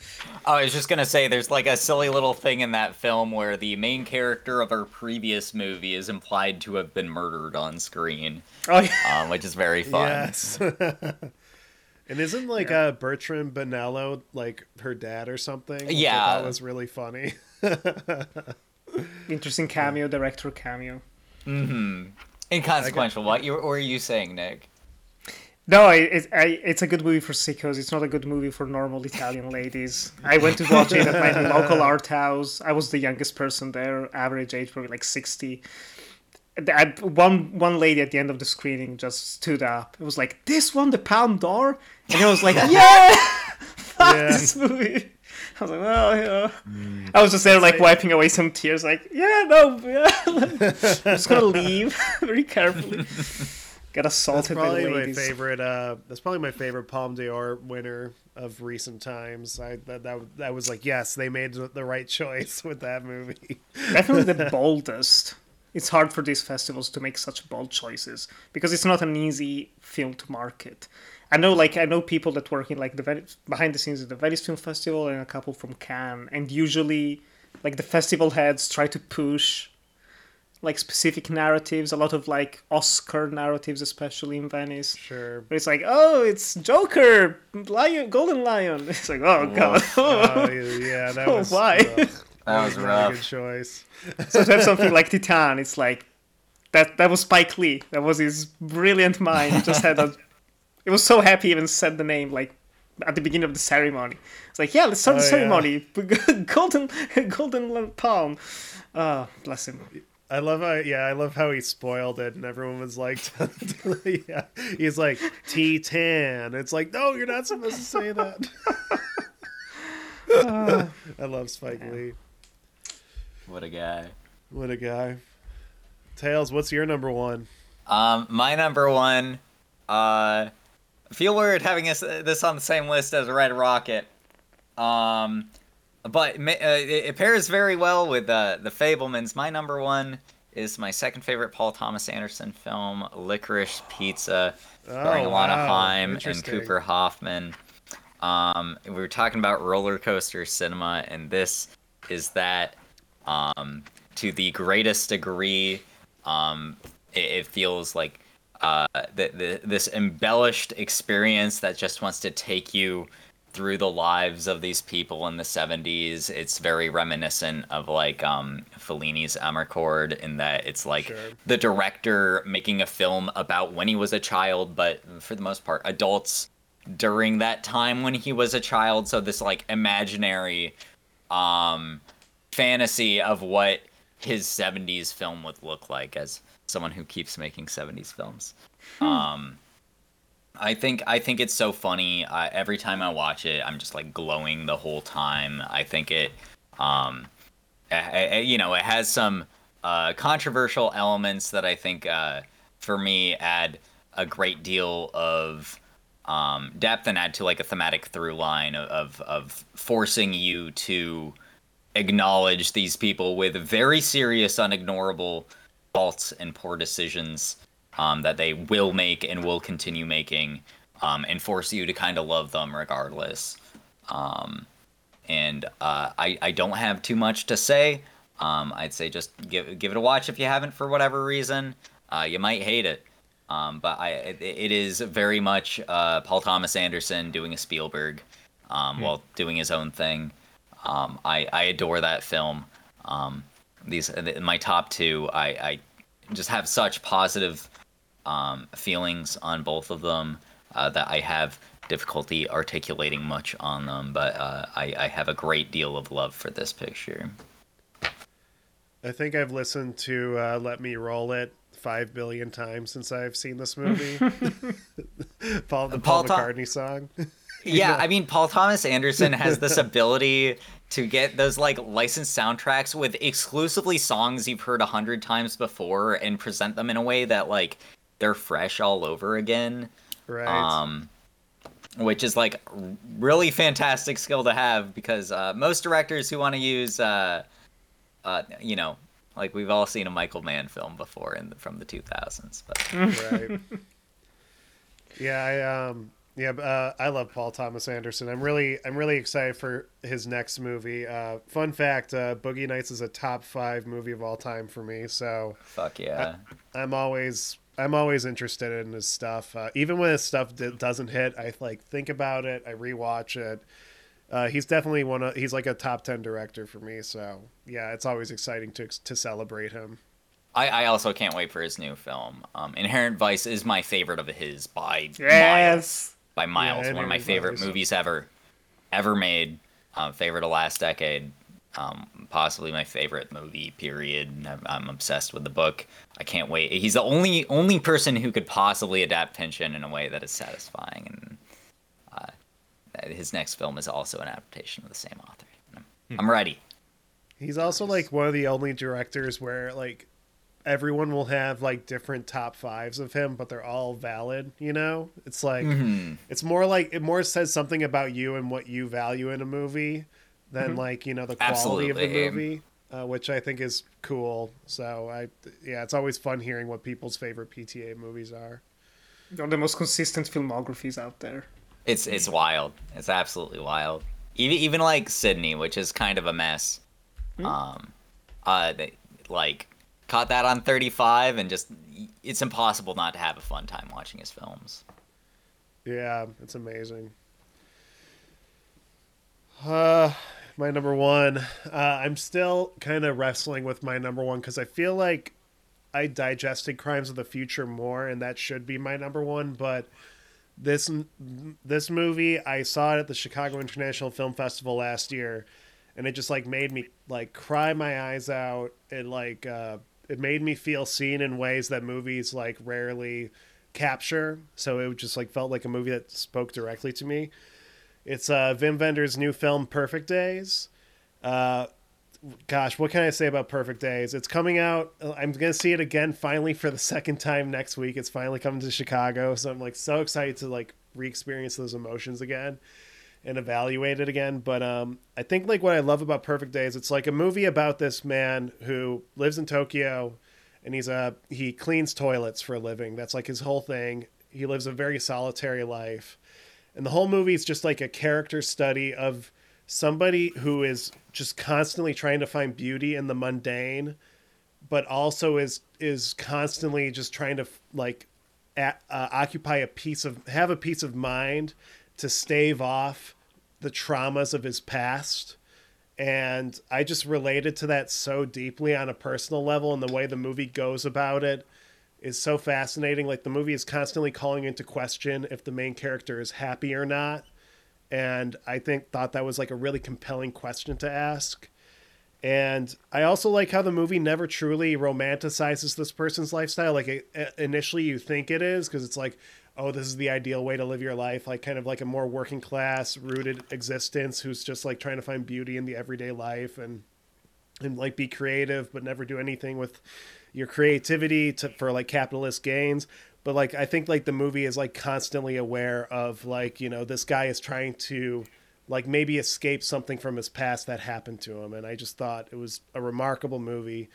Oh, I was just gonna say, there's like a silly little thing in that film where the main character of our previous movie is implied to have been murdered on screen, Oh, yeah. um, which is very fun. Yes. and isn't like uh, Bertrand Bonello like her dad or something? Yeah. thought was really funny. Interesting cameo, director cameo. Mm-hmm. Inconsequential. What you what were you saying, Nick? No, I, it, I, it's a good movie for sickos. It's not a good movie for normal Italian ladies. I went to watch it at my local art house. I was the youngest person there, average age probably like 60. I, one one lady at the end of the screening just stood up. It was like, "This won the Palme d'Or," and I was like, "Yeah, fuck Yeah. this movie." I was like, "Well, you yeah." I was just there, like wiping away some tears, like, "Yeah, no, yeah." I'm just gonna leave very carefully. Get assaulted by probably my favorite. Uh, that's probably my favorite Palme d'Or winner of recent times. I that that, that was like, yes, they made the right choice with that movie. definitely the boldest. It's hard for these festivals to make such bold choices because it's not an easy film to market. I know, like I know people that work in like the Ven- behind the scenes of the Venice Film Festival and a couple from Cannes, and usually, like the festival heads try to push like specific narratives, a lot of like Oscar narratives, especially in Venice. Sure. But it's like, oh, it's Joker, Lion, Golden Lion. It's like, oh god, Oh yeah, that was why? ugh, That was not a rough. good choice. so to have something like Titane, it's like that. That was Spike Lee. That was his brilliant mind. Just had a. It was so happy. he Even said the name like at the beginning of the ceremony. It's like, yeah, let's start the Oh, yeah. ceremony. golden, golden palm. Ah, bless him. I love how yeah, I love how he spoiled it, and everyone was like, yeah, he's like T tan. It's like, no, you're not supposed to say that. I love Spike Lee. What a guy. What a guy. Tails, what's your number one? Um, my number one. Uh, I feel weird having this, this on the same list as Red Rocket. Um, but uh, it, it pairs very well with uh, the Fabelmans. My number one is my second favorite Paul Thomas Anderson film, Licorice Pizza, starring Oh, Alana wow. Haim and Cooper Hoffman. Um, we were talking about roller coaster cinema, and this is that um, to the greatest degree. Um, it, it feels like uh, the, the, this embellished experience that just wants to take you through the lives of these people in the 70s. It's very reminiscent of like um, Fellini's Amarcord in that it's like Sure. the director making a film about when he was a child, but for the most part, adults during that time when he was a child. So this like imaginary um, fantasy of what his 70s film would look like as someone who keeps making 70s films. Um, I think I think it's so funny. I, every time I watch it, I'm just like glowing the whole time. I think it, um, I- I- you know, it has some uh, controversial elements that I think, uh, for me, add a great deal of um, depth and add to like a thematic through line of, of of forcing you to acknowledge these people with very serious, unignorable faults and poor decisions um, that they will make and will continue making, um, and force you to kind of love them regardless. Um, and uh, I I don't have too much to say. Um, I'd say just give give it a watch if you haven't for whatever reason. Uh, you might hate it, um, but I it, it is very much uh, Paul Thomas Anderson doing a Spielberg um, while doing his own thing. Um, I I adore that film. Um, these my top two. I I just have such positive um, feelings on both of them uh, that I have difficulty articulating much on them, but uh, I, I have a great deal of love for this picture. I think I've listened to uh, "Let Me Roll It" five billion times since I've seen this movie. Paul the Paul, Paul Tom- McCartney song. Yeah, I mean, Paul Thomas Anderson has this ability to get those like licensed soundtracks with exclusively songs you've heard a hundred times before and present them in a way that like they're fresh all over again. right. Um, which is like really fantastic skill to have because uh, most directors who want to use, uh, uh, you know, like we've all seen a Michael Mann film before in the, from the 2000s. But right. Yeah, I um yeah, uh, I love Paul Thomas Anderson. I'm really I'm really excited for his next movie. Uh, fun fact: uh, Boogie Nights is a top five movie of all time for me. So fuck yeah. I'm always I'm always interested in his stuff. Uh, even when his stuff d- doesn't hit, I like think about it. I rewatch it. Uh, he's definitely one of he's like a top ten director for me. So yeah, it's always exciting to to celebrate him. I, I also can't wait for his new film. Um, Inherent Vice is my favorite of his by miles. By miles, Yeah, one of my favorite movies ever, ever made. Um, favorite of last decade. Um, possibly my favorite movie. Period. I'm, I'm obsessed with the book. I can't wait. He's the only only person who could possibly adapt Pynchon in a way that is satisfying. And uh, his next film is also an adaptation of the same author. I'm, I'm ready. He's also like one of the only directors where like everyone will have like different top fives of him, but they're all valid. You know, it's like it's more like it more says something about you and what you value in a movie than like you know the quality of the movie, uh, which I think is cool. So I yeah, it's always fun hearing what people's favorite PTA movies are. They're the most consistent filmographies out there. It's it's wild. It's absolutely wild. Even even like Sydney, which is kind of a mess. Um, uh, they, like caught that on 35, and just it's impossible not to have a fun time watching his films. Yeah, it's amazing. Uh, my number one. Uh, I'm still kind of wrestling with my number one because I feel like I digested Crimes of the Future more, and that should be my number one. But this this movie, I saw it at the Chicago International Film Festival last year, and it just like made me like cry my eyes out. It like uh, it made me feel seen in ways that movies like rarely capture. So it just like felt like a movie that spoke directly to me. It's uh, Wim Wenders' new film, Perfect Days. Uh, gosh, what can I say about Perfect Days? It's coming out. I'm gonna see it again finally for the second time next week. It's finally coming to Chicago, so I'm like so excited to like re-experience those emotions again and evaluate it again. But um, I think like what I love about Perfect Days, it's like a movie about this man who lives in Tokyo, and he's a he cleans toilets for a living. That's like his whole thing. He lives a very solitary life, and the whole movie is just like a character study of somebody who is just constantly trying to find beauty in the mundane, but also is is constantly just trying to like uh, occupy a piece of have a piece of mind to stave off the traumas of his past. And i just related to that so deeply on a personal level and the way the movie goes about it is so fascinating. Like the movie is constantly calling into question if the main character is happy or not. And i think thought that was like a really compelling question to ask. And I also like how the movie never truly romanticizes this person's lifestyle. Like it, uh, initially, you think it is because it's like, oh, this is the ideal way to live your life, like kind of like a more working class rooted existence who's just like trying to find beauty in the everyday life and and like be creative but never do anything with your creativity to, for like capitalist gains. but like I think like the movie is like constantly aware of like you know this guy is trying to like maybe escape something from his past that happened to him, and I just thought it was a remarkable movie.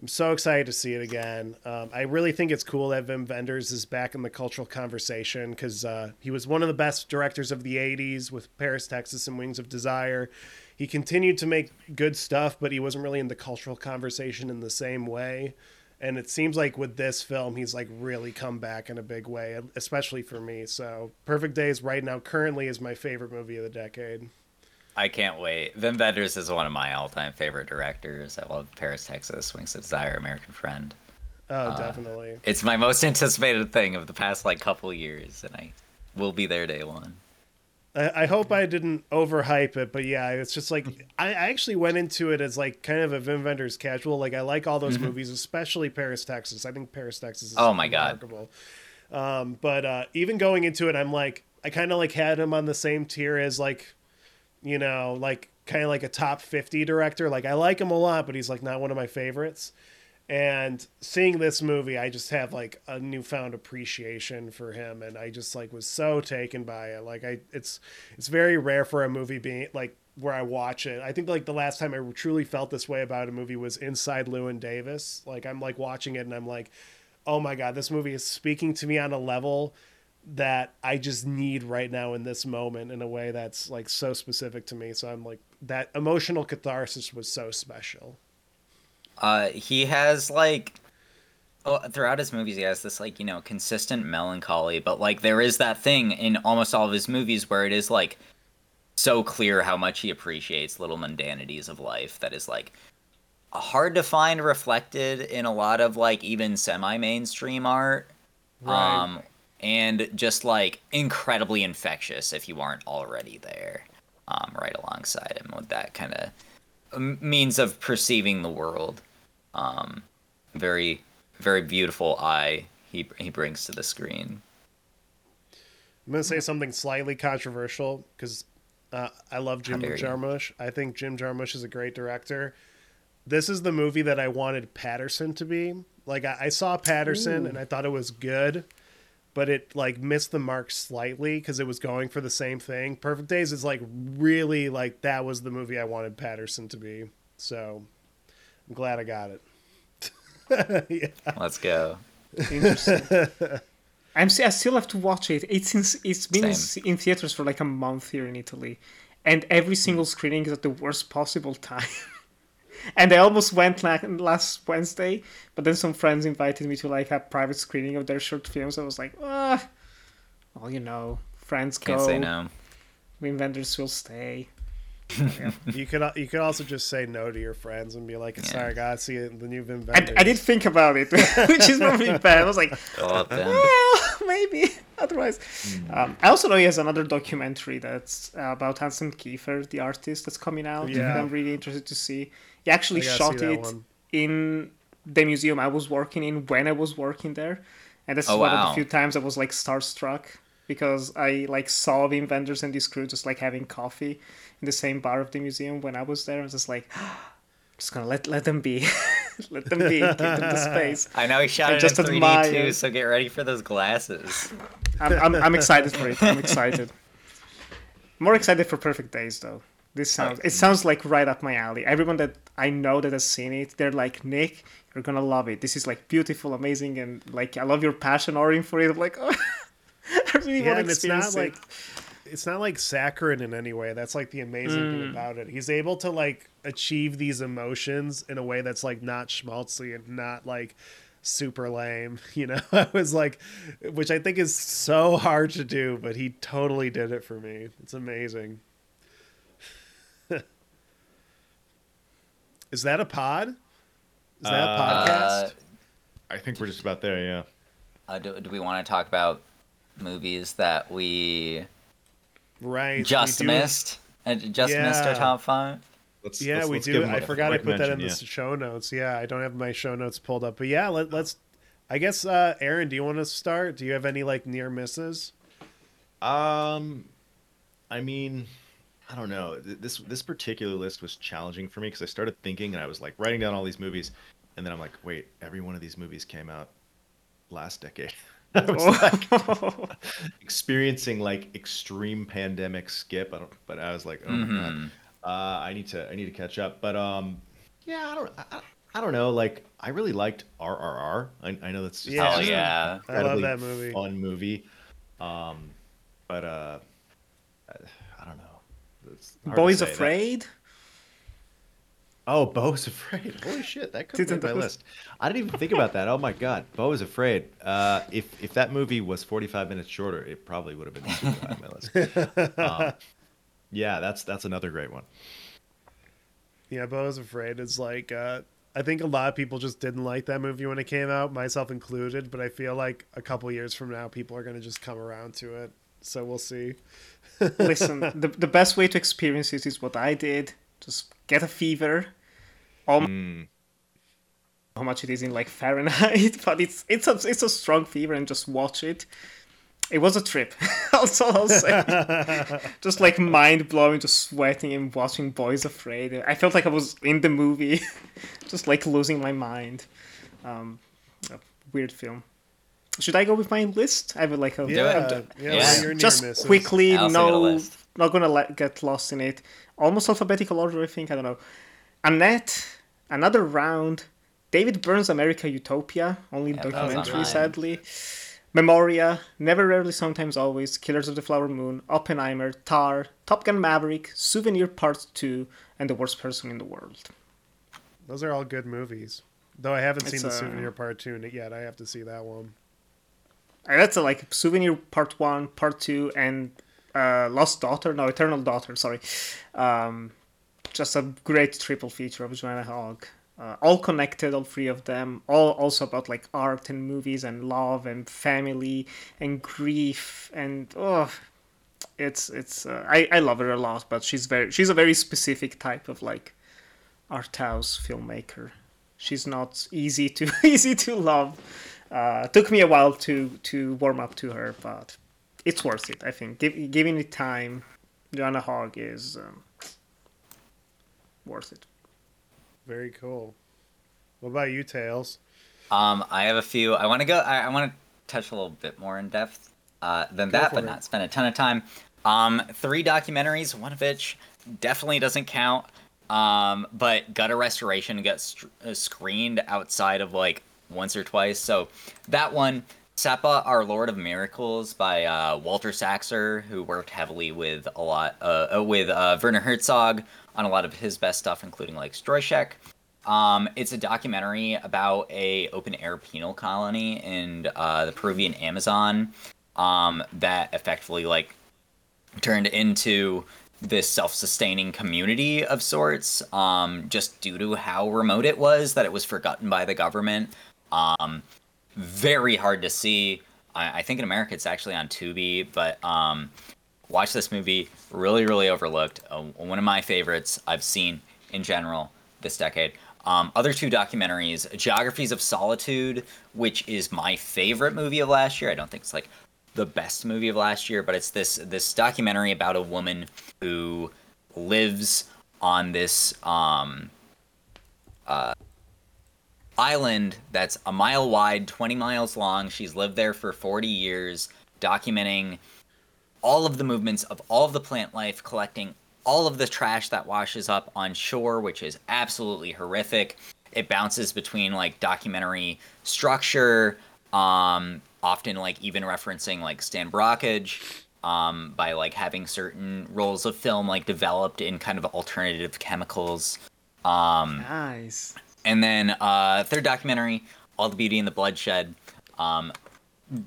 I'm so excited to see it again. Um, I really think it's cool that Wim Wenders is back in the cultural conversation because uh, he was one of the best directors of the 80s with Paris, Texas, and Wings of Desire. He continued to make good stuff, but he wasn't really in the cultural conversation in the same way. And it seems like with this film, he's like really come back in a big way, especially for me. So, Perfect Days right now currently is my favorite movie of the decade. I can't wait. Wim Wenders is one of my all-time favorite directors. I love Paris, Texas, Wings of Desire, American Friend. Oh, definitely. It's my most anticipated thing of the past like couple years, and I will be there day one. I, I hope I didn't overhype it, but yeah, it's just like I, I actually went into it as like kind of a Wim Wenders casual. Like I like all those movies, especially Paris, Texas. I think Paris, Texas is Mm-hmm. Oh my God. remarkable. Um, but uh, even going into it, I'm like I kind of like had him on the same tier as like you know like kind of like a top 50 director. Like I like him a lot, but he's like not one of my favorites. And seeing this movie, I just have like a newfound appreciation for him, and I just like was so taken by it. Like I, it's it's very rare for a movie being like where I watch it. I think like the last time I truly felt this way about a movie was Inside Llewyn Davis. Like I'm like watching it and I'm like, oh my god, this movie is speaking to me on a level that I just need right now in this moment in a way that's like so specific to me. So I'm like that emotional catharsis was so special. Uh, he has like oh, throughout his movies, he has this like you know consistent melancholy, but like there is that thing in almost all of his movies where it is like so clear how much he appreciates little mundanities of life that is like hard to find reflected in a lot of like even semi-mainstream art. Right. Um, and just like incredibly infectious if you aren't already there, um, right alongside him with that kind of means of perceiving the world. Um, very, very beautiful eye he he brings to the screen. I'm gonna say something slightly controversial because uh, I love Jim. Jarmusch. I think Jim Jarmusch is a great director. This is the movie that I wanted Paterson to be. Like I, I saw Paterson and I thought it was good, but it like missed the mark slightly because it was going for the same thing. Perfect Days is like really like that was the movie I wanted Paterson to be. So I'm glad I got it. yeah. Let's go. Interesting. I'm st- I still have to watch it. It's in, it's been Same. in theaters for like a month here in Italy, and every single hmm. screening is at the worst possible time. And I almost went like last Wednesday, but then some friends invited me to like a private screening of their short films. I was like, ah, well, you know, friends Can't go, say no. Wim Wenders will stay. You could you could also just say no to your friends and be like, "Sorry, I gotta see it, the new Wim I, Wenders." I did think about it, which is probably bad. I was like, Go well, maybe. Otherwise, um, I also know he has another documentary that's uh, about Anselm Kiefer, the artist, that's coming out. Yeah. that I'm really interested to see. He actually shot it one. in the museum I was working in when I was working there, and that's Oh, one of the few times I was like starstruck because I like saw the Wenders and this crew just like having coffee in the same bar of the museum when I was there. I was just like. Ah, just gonna let let them be, let them be, give them the space. I know he shot I it just in 3D admire- too, so get ready for those glasses. I'm, I'm, I'm excited for it. I'm excited. More excited for Perfect Days though. This sounds it sounds like right up my alley. Everyone that I know that has seen it, they're like Nick, you're gonna love it. This is like beautiful, amazing, and like I love your passion, Orrin, for it. I'm like, oh, I really yeah, want to it's not experience like it's not like saccharine in any way. That's like the amazing Mm. thing about it. He's able to like achieve these emotions in a way that's like not schmaltzy and not like super lame. You know, I was like, which I think is so hard to do, but he totally did it for me. It's amazing. Is that a pod? Is that a Uh, podcast? I think we're just about there. Yeah. Uh, do, do we want to talk about movies that we right. we just do- missed? Uh, just missed our Yeah. top five? Let's, Yeah, let's- we let's do. them I a forgot I quick put that in mention, the show notes. Yeah, I don't have my show notes pulled up, but yeah, let, let's. I guess, uh, Aaron, do you want to start? Do you have any like near misses? Um, I mean, I don't know. This this particular list was challenging for me because I started thinking and I was like writing down all these movies, and then I'm like, wait, every one of these movies came out last decade. I was like experiencing like extreme pandemic skip. I don't, but I was like, oh my god, uh, I need to, I need to catch up. But um, yeah, I don't, I, I don't know. Like, I really liked RRR. I, I know that's just Yeah. Oh yeah. I love that movie. fun movie. Um, but uh, I, I don't know. It's hard to Boys say. That- Afraid. Oh, Beau is Afraid. Holy shit, that could be on my know. list. I didn't even think about that. Oh my god, Beau is Afraid. Uh, if if that movie was 45 minutes shorter, it probably would have been super high on my list. Um, yeah, that's that's another great one. Yeah, Beau is Afraid is like uh I think a lot of people just didn't like that movie when it came out, myself included, but I feel like a couple years from now people are going to just come around to it. So we'll see. Listen, the the best way to experience it is what I did. Just get a fever. All Mm. how much it is in like Fahrenheit, but it's it's a it's a strong fever and just watch it. It was a trip. also, I'll say, just like mind blowing, just sweating and watching Beau Is Afraid. I felt like I was in the movie, just like losing my mind. Um, a weird film. Should I go with my list? I would like a Yeah, yeah, Yeah. well, you're near just quickly I also got a no not gonna let, get lost in it almost alphabetical order i think i don't know annette another round david byrne's america utopia only that was on documentary sadly memoria never rarely sometimes always killers of the flower moon oppenheimer tar top gun maverick souvenir part 2 and the worst person in the world Those are all good movies. Though I haven't It's, seen the uh, Souvenir Part 2 yet. I have to see that one. And that's uh, like souvenir part one part two and uh, lost daughter no eternal daughter sorry. Um, just a great triple feature of joanna hogg. Uh, all connected all three of them. All also about like art and movies and love and family and grief and oh it's it's uh, I, I love her a lot but she's very she's a very specific type of like art house filmmaker. She's not easy to easy to love uh, took me a while to to warm up to her, but it's worth it. I think Give, giving it time, Joanna Hogg is um, worth it. Very cool. What about you, Tails? Um, I have a few. I want to go. I, I want to touch a little bit more in depth uh, than Go that, but it. not spend a ton of time. Um, three documentaries, one of which definitely doesn't count. Um, but Gutter Restoration got str- uh, screened outside of like once or twice. So that one, Sepa, Our Lord of Miracles by uh, Walter Saxer, who worked heavily with a lot uh, uh, with uh, Werner Herzog on a lot of his best stuff, including like Stroszek. Um, it's a documentary about a open air penal colony in uh, the Peruvian Amazon um, that effectively like turned into this self-sustaining community of sorts um, just due to how remote it was that it was forgotten by the government um, very hard to see. I, I think in america it's actually on tubi but um, watch this movie really really overlooked. Uh, one of my favorites i've seen in general this decade. Um, other two documentaries geographies of solitude which is my favorite movie of last year. I don't think it's like the best movie of last year but it's this this documentary about a woman who lives on this um, island that's a mile wide, 20 miles long. She's lived there for 40 years, documenting all of the movements of all of the plant life, collecting all of the trash that washes up on shore, which is absolutely horrific. It bounces between like documentary structure, um, often like even referencing like Stan Brakhage, um, by like having certain rolls of film like developed in kind of alternative chemicals. Um, Nice. And then uh, third documentary, All the Beauty and the Bloodshed. Um,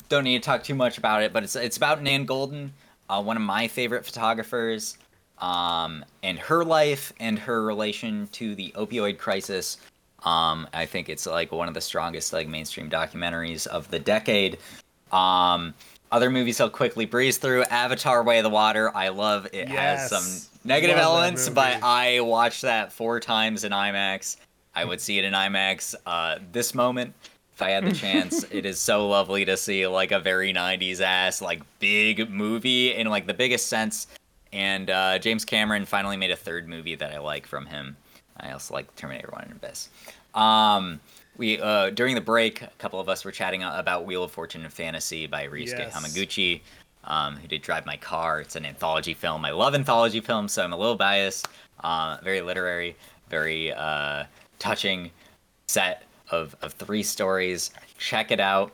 don't need to talk too much about it, but it's it's about Nan Goldin, uh, one of my favorite photographers, um, and her life and her relation to the opioid crisis. Um, I think it's like one of the strongest like mainstream documentaries of the decade. Um, other movies I'll quickly breeze through: Avatar: Way of the Water. I love it. Yes. Has some negative Love elements, but. I watched that four times in IMAX. I would see it in IMAX. Uh, this moment, if I had the chance, it is so lovely to see like a very '90s ass like big movie in like the biggest sense. And uh, James Cameron finally made a third movie that I like from him. I also like Terminator One and Abyss. Um, we uh, during the break, a couple of us were chatting about Wheel of Fortune and Fantasy by Ryusuke Yes. Hamaguchi, um, who did Drive My Car. It's an anthology film. I love anthology films, so I'm a little biased. Uh, very literary, very uh, touching set of, of three stories. Check it out.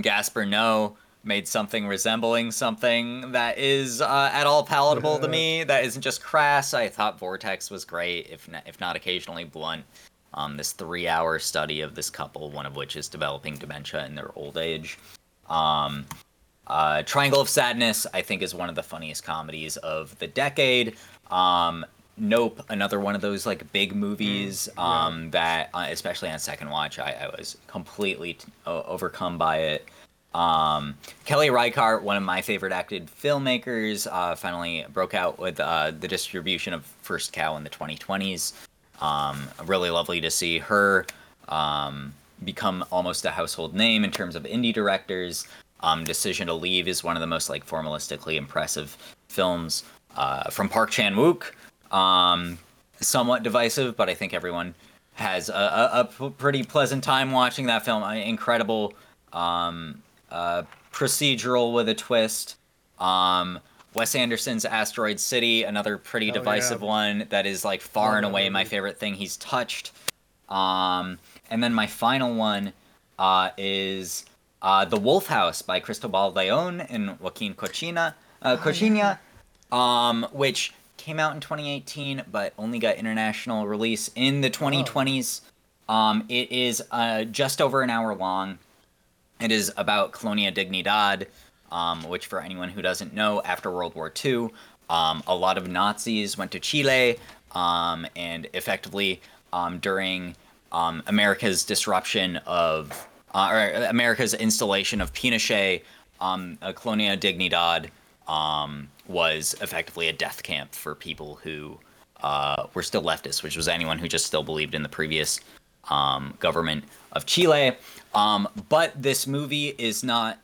Gaspar Noé made something resembling something that is uh, at all palatable to me. That isn't just crass. I thought Vortex was great, if not, if not occasionally blunt. Um, this three-hour study of this couple, one of which is developing dementia in their old age. Um, uh, Triangle of Sadness, I think, is one of the funniest comedies of the decade. Um, Nope, another one of those like big movies um, that, uh, especially on second watch, I, I was completely t- overcome by it. Um, Kelly Reichardt, one of my favorite acted filmmakers, uh, finally broke out with uh, the distribution of First Cow in the 2020s. Um, really lovely to see her um, become almost a household name in terms of indie directors. Um, Decision to Leave is one of the most like formalistically impressive films uh, from Park Chan Wook. Um, somewhat divisive, but I think everyone has a pretty pleasant time watching that film. Incredible um, uh, procedural with a twist. Um, Wes Anderson's Asteroid City, another pretty Oh, divisive yeah. one that is like far Love and away my favorite thing he's touched. Um, and then my final one uh, is uh, The Wolf House by Cristobal Leon and Joaquin Cociña, uh, Cociña, um, which came out in 2018 but only got international release in the 2020s. Um, it is uh, just over an hour long. It is about Colonia Dignidad, um, which, for anyone who doesn't know, after World War II, um, a lot of Nazis went to Chile, um, and effectively um, during um, America's disruption of, uh, or America's installation of Pinochet, uh, Colonia Dignidad was effectively a death camp for people who uh, were still leftists, which was anyone who just still believed in the previous um, government of Chile. Um, but this movie is not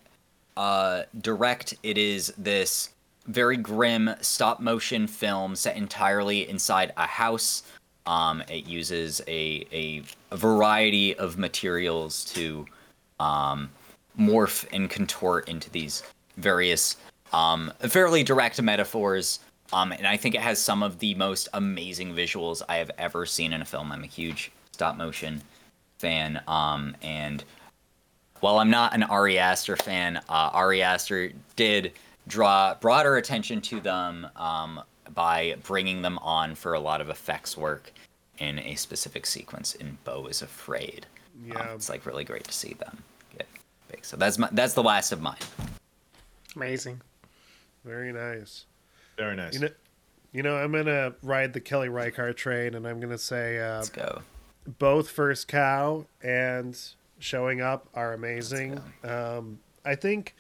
uh, direct. It is this very grim stop motion film set entirely inside a house. Um, it uses a, a, a variety of materials to um, morph and contort into these various um, fairly direct metaphors. Um, and I think it has some of the most amazing visuals I have ever seen in a film. I'm a huge stop motion fan. Um, and while I'm not an Ari Aster fan, uh, Ari Aster did draw broader attention to them um, by bringing them on for a lot of effects work in a specific sequence in Beau is Afraid. Um, Yeah. it's like really great to see them get big. So that's my, that's the last of mine. Amazing. Very nice. Very nice. You know, you know, I'm gonna ride the Kelly Reichardt train, and I'm gonna say uh, Let's go. both First Cow and Showing Up are amazing. Um, I think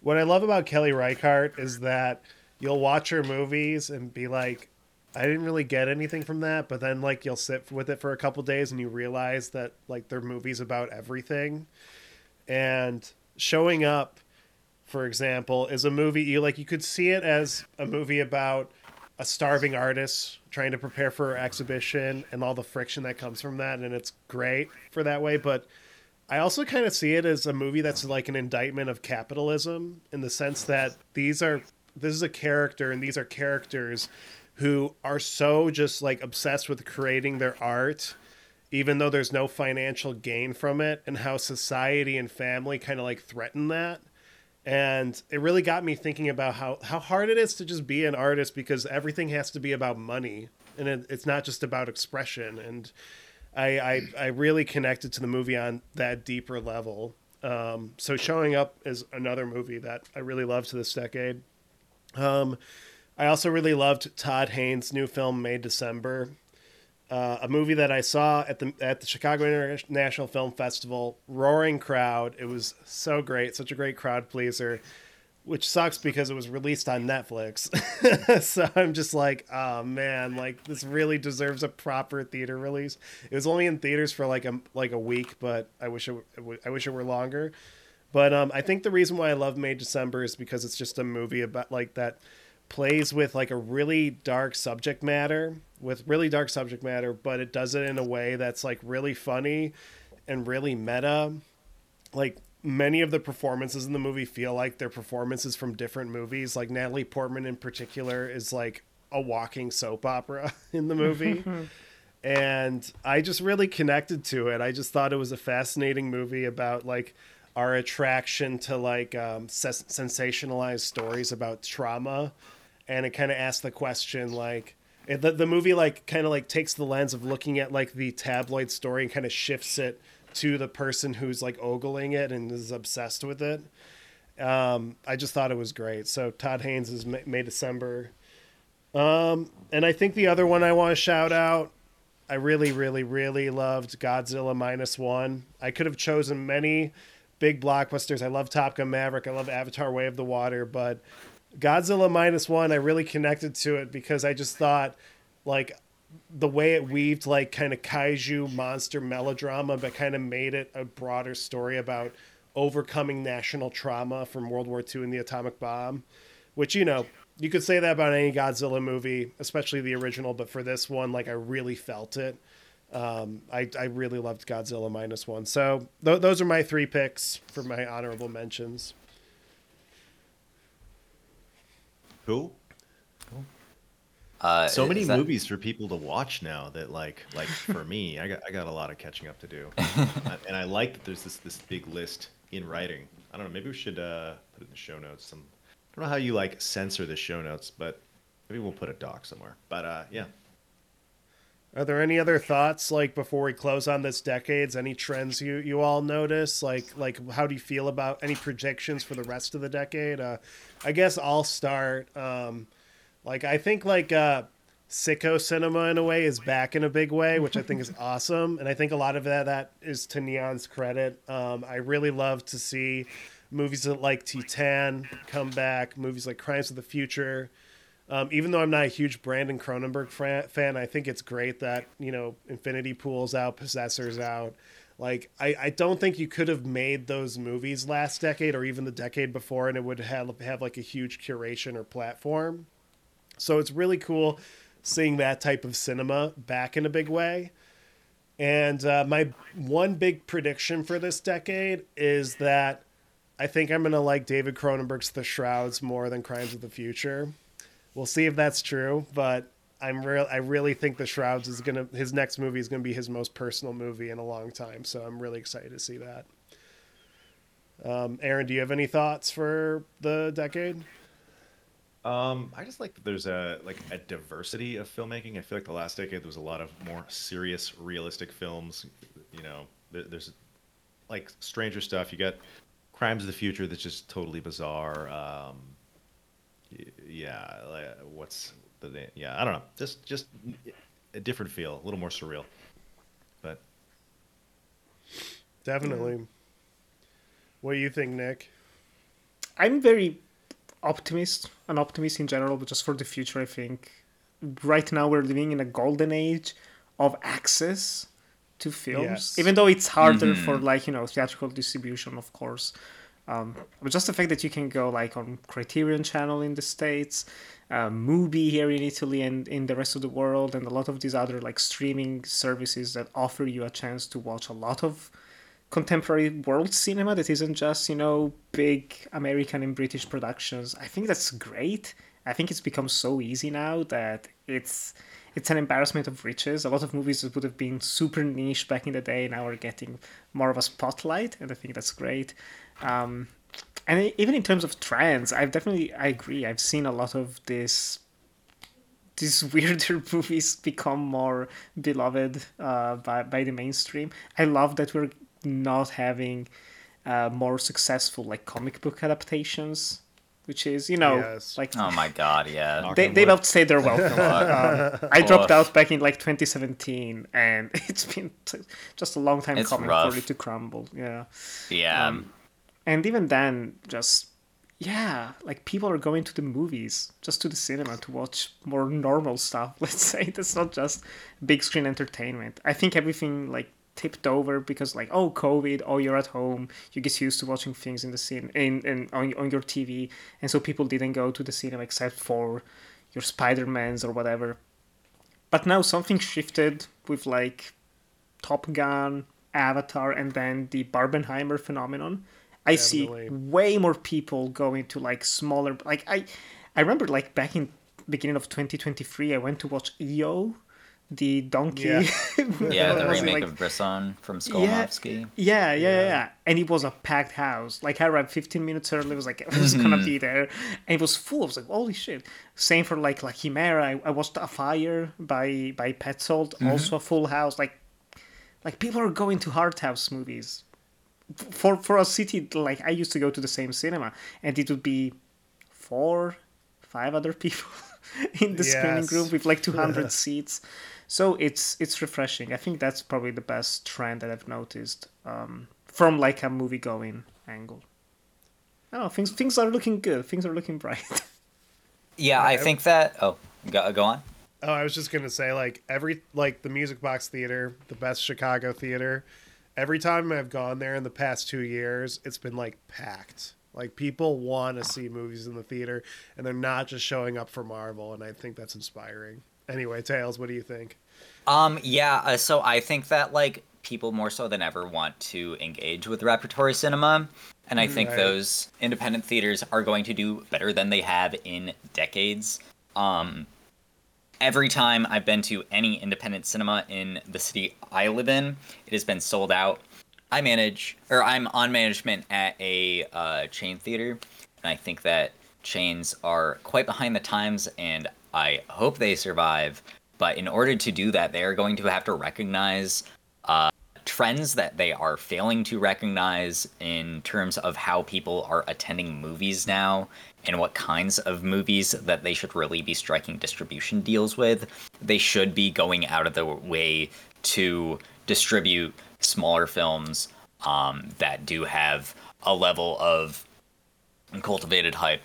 what I love about Kelly Reichardt is that you'll watch her movies and be like, I didn't really get anything from that, but then like you'll sit with it for a couple days and you realize that like their movies about everything. And Showing Up, for example, is a movie you like you could see it as a movie about a starving artist trying to prepare for her exhibition and all the friction that comes from that and it's great for that way but i also kind of see it as a movie that's like an indictment of capitalism in the sense that these are this is a character and these are characters who are so just like obsessed with creating their art even though there's no financial gain from it and how society and family kind of like threaten that and it really got me thinking about how, how hard it is to just be an artist because everything has to be about money. And it, it's not just about expression. And I, I i really connected to the movie on that deeper level. Um, so showing up is another movie that i really love to this decade. Um, i also really loved todd haynes new film may december uh, a movie that I saw at the at the Chicago International Film Festival. Roaring crowd. It was so great, such a great crowd pleaser. Which sucks because it was released on Netflix. so I'm just like, oh man, like this really deserves a proper theater release. It was only in theaters for like a like a week, but I wish it w- I wish it were longer. But um, I think the reason why I love May December is because it's just a movie about like that plays with like a really dark subject matter with really dark subject matter but it does it in a way that's like really funny and really meta. Like many of the performances in the movie feel like they're performances from different movies. Like Natalie Portman in particular is like a walking soap opera in the movie. and I just really connected to it. I just thought it was a fascinating movie about like our attraction to like um, ses- sensationalized stories about trauma, and it kind of asks the question like it, the, the movie like kind of like takes the lens of looking at like the tabloid story and kind of shifts it to the person who's like ogling it and is obsessed with it. Um, I just thought it was great. So Todd Haynes is May, May December. Um, and I think the other one I want to shout out, I really, really, really loved Godzilla minus one. I could have chosen many big blockbusters. I love Top Gun Maverick. I love Avatar Way of the Water, but Godzilla minus one, I really connected to it because I just thought like the way it weaved like kind of kaiju monster melodrama, but kind of made it a broader story about overcoming national trauma from World War II and the atomic bomb, which, you know, you could say that about any Godzilla movie, especially the original, but for this one, like I really felt it. Um, I, I really loved Godzilla minus one. So th- those are my three picks for my honorable mentions. Cool. Uh, So many that- movies for people to watch now that like like for me, I got I got a lot of catching up to do, I- and I like that there's this this big list in writing. I don't know. Maybe we should uh, put it in the show notes. Some I don't know how you like censor the show notes, but maybe we'll put a doc somewhere. But uh, yeah, Are there any other thoughts like before we close on this decades? Any trends you you all notice? Like like how do you feel about any projections for the rest of the decade? Uh, I guess I'll start. Um, like I think like uh, sicko cinema in a way is back in a big way, which I think is awesome, and I think a lot of that that is to Neon's credit. Um, I really love to see movies like Titane come back, movies like Crimes of the Future. Um, even though I'm not a huge Brandon Cronenberg fan, I think it's great that you know Infinity Pool's out, Possessor's out. Like I, I don't think you could have made those movies last decade or even the decade before, and it would have have like a huge curation or platform. So it's really cool seeing that type of cinema back in a big way. And uh, my one big prediction for this decade is that I think I'm gonna like David Cronenberg's The Shrouds more than Crimes of the Future. We'll see if that's true, but I'm real. I really think The Shrouds is gonna his next movie is gonna be his most personal movie in a long time. So I'm really excited to see that. Um, Aaron, do you have any thoughts for the decade? Um, I just like that there's a like a diversity of filmmaking. I feel like the last decade there was a lot of more serious, realistic films. You know, there, there's like stranger stuff. You got Crimes of the Future that's just totally bizarre. Um, yeah, like, what's the name? Yeah, I don't know. Just just a different feel, a little more surreal. But Definitely. What do you think, Nick? I'm very optimist, an optimist in general, but just for the future, I think right now we're living in a golden age of access to films, Yes. even though it's harder mm-hmm. for like you know theatrical distribution, of course. Um, but just the fact that you can go like on Criterion Channel in the states, uh, Mubi here in Italy and in the rest of the world, and a lot of these other like streaming services that offer you a chance to watch a lot of contemporary world cinema that isn't just you know big American and British productions. I think that's great. I think it's become so easy now that it's it's an embarrassment of riches. A lot of movies that would have been super niche back in the day now are getting more of a spotlight, and I think that's great. Um, and even in terms of trends, I've definitely I agree. I've seen a lot of this these weirder movies become more beloved uh, by by the mainstream. I love that we're not having uh, more successful like comic book adaptations, which is you know Yes. like Oh my god, yeah. They on they've wood. outstayed their welcome. um, I dropped out back in like 2017, and it's been t- just a long time It's coming rough. for it to crumble. Yeah Yeah. um, and even then just yeah like people are going to the movies just to the cinema to watch more normal stuff. Let's say that's not just big screen entertainment. I think everything like tipped over because like oh covid oh you're at home you get used to watching things in the scene in, in on, on your tv and so people didn't go to the cinema except for your spider-mans or whatever. But now something shifted with like Top Gun, Avatar and then the Barbenheimer phenomenon, I Definitely. see way more people going to like smaller. Like I, I remember like back in beginning of 2023, I went to watch EO, the donkey. Yeah. Yeah, the What was it, remake like- of Bresson from Yeah, yeah, yeah, yeah, yeah. And it was a packed house. Like I arrived 15 minutes early. It was like I was gonna be there, and it was full. I was like, holy shit. Same for like La Chimera. I, I watched Afire by by Petzold, mm-hmm. also a full house. Like, like people are going to hard house movies. For for a city like I used to go to the same cinema, and it would be four, five other people in the screening room with like 200 seats. So it's it's refreshing. I think that's probably the best trend that I've noticed um, from like a movie going angle. I don't know. Things things are looking good. Things are looking bright. Yeah, I think that. Oh, go, go on. Oh, I was just gonna say like every like the Music Box Theater, the best Chicago theater. Every time I've gone there in the past two years, it's been like packed. Like people want to see movies in the theater, and they're not just showing up for Marvel. And I think that's inspiring. Anyway, Tails, what do you think? Um, yeah, uh, so I think that like people more so than ever want to engage with repertory cinema, and I think Right. those independent theaters are going to do better than they have in decades. Um, every time I've been to any independent cinema in the city I live in, it has been sold out. I manage, or I'm on management at a uh, chain theater, and I think that chains are quite behind the times, and I hope they survive. But in order to do that, they are going to have to recognize uh, trends that they are failing to recognize in terms of how people are attending movies now and what kinds of movies that they should really be striking distribution deals with. They should be going out of the way to distribute smaller films um, that do have a level of cultivated hype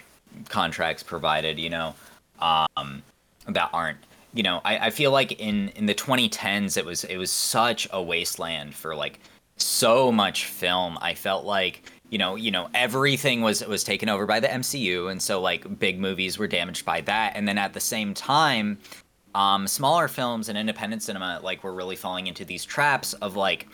contracts provided, you know, um, that aren't you know I, I feel like in in the 2010s it was it was such a wasteland for like so much film i felt like you know you know everything was was taken over by the mcu and so like big movies were damaged by that. And then at the same time um smaller films and independent cinema like were really falling into these traps of like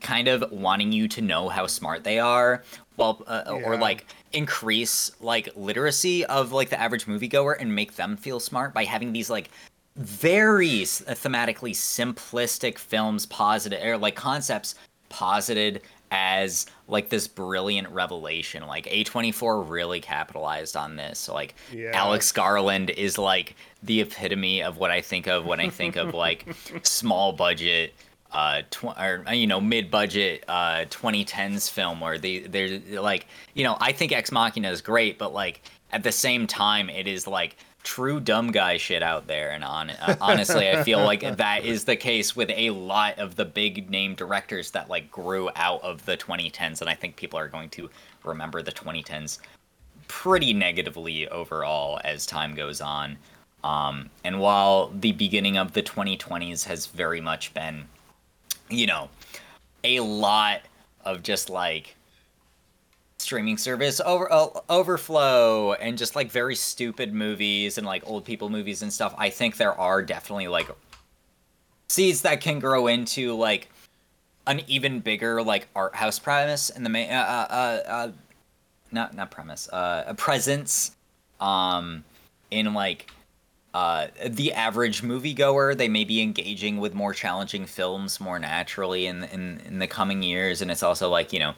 kind of wanting you to know how smart they are well uh, or like increase like literacy of like the average moviegoer and make them feel smart by having these like very thematically simplistic films posited or like concepts posited as like this brilliant revelation like a24 really capitalized on this like Yeah. alex garland is like the epitome of what i think of when i think of like small budget uh tw- or uh, you know mid-budget uh 2010s film where they they're like you know i think ex machina is great but like at the same time it is like true dumb guy shit out there and on uh, honestly i feel like that is the case with a lot of the big name directors that like grew out of the 2010s and i think people are going to remember the 2010s pretty negatively overall as time goes on. Um, and while the beginning of the 2020s has very much been you know, a lot of just like streaming service over uh, overflow and just like very stupid movies and like old people movies and stuff. I think there are definitely like seeds that can grow into like an even bigger like art house premise and the main uh, uh, uh, uh not not premise uh a presence um in like uh, the average moviegoer, they may be engaging with more challenging films more naturally in, in in the coming years, and it's also like you know,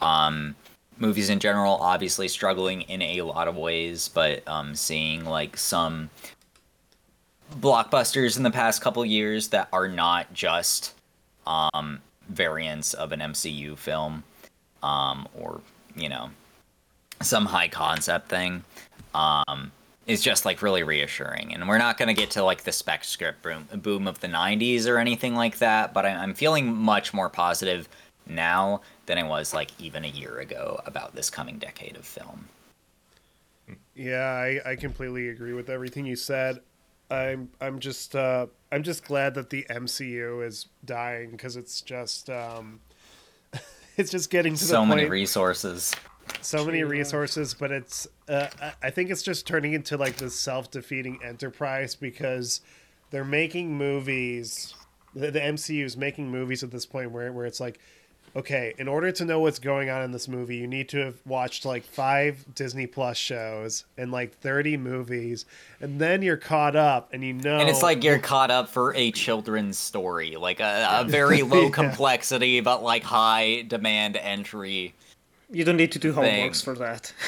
um, movies in general obviously struggling in a lot of ways, but um, seeing like some blockbusters in the past couple years that are not just um, variants of an MCU film, um, or you know, some high concept thing. Um, is just like really reassuring. And we're not going to get to like the spec script boom, boom of the 90s or anything like that, but I, I'm feeling much more positive now than I was like even a year ago about this coming decade of film. Yeah, I, I completely agree with everything you said. I'm I'm just uh, I'm just glad that the MCU is dying because it's just um, it's just getting to the So many point resources. so many resources, but it's uh, I- I think it's just turning into like this self defeating enterprise because they're making movies the, the MCU is making movies at this point where where it's like, okay, in order to know what's going on in this movie, you need to have watched like five Disney Plus shows and like thirty movies, and then you're caught up and you know. And it's like you're caught up for a children's story, like a, a very low Yeah. complexity but like high demand entry. You don't need to do Thing. homeworks for that.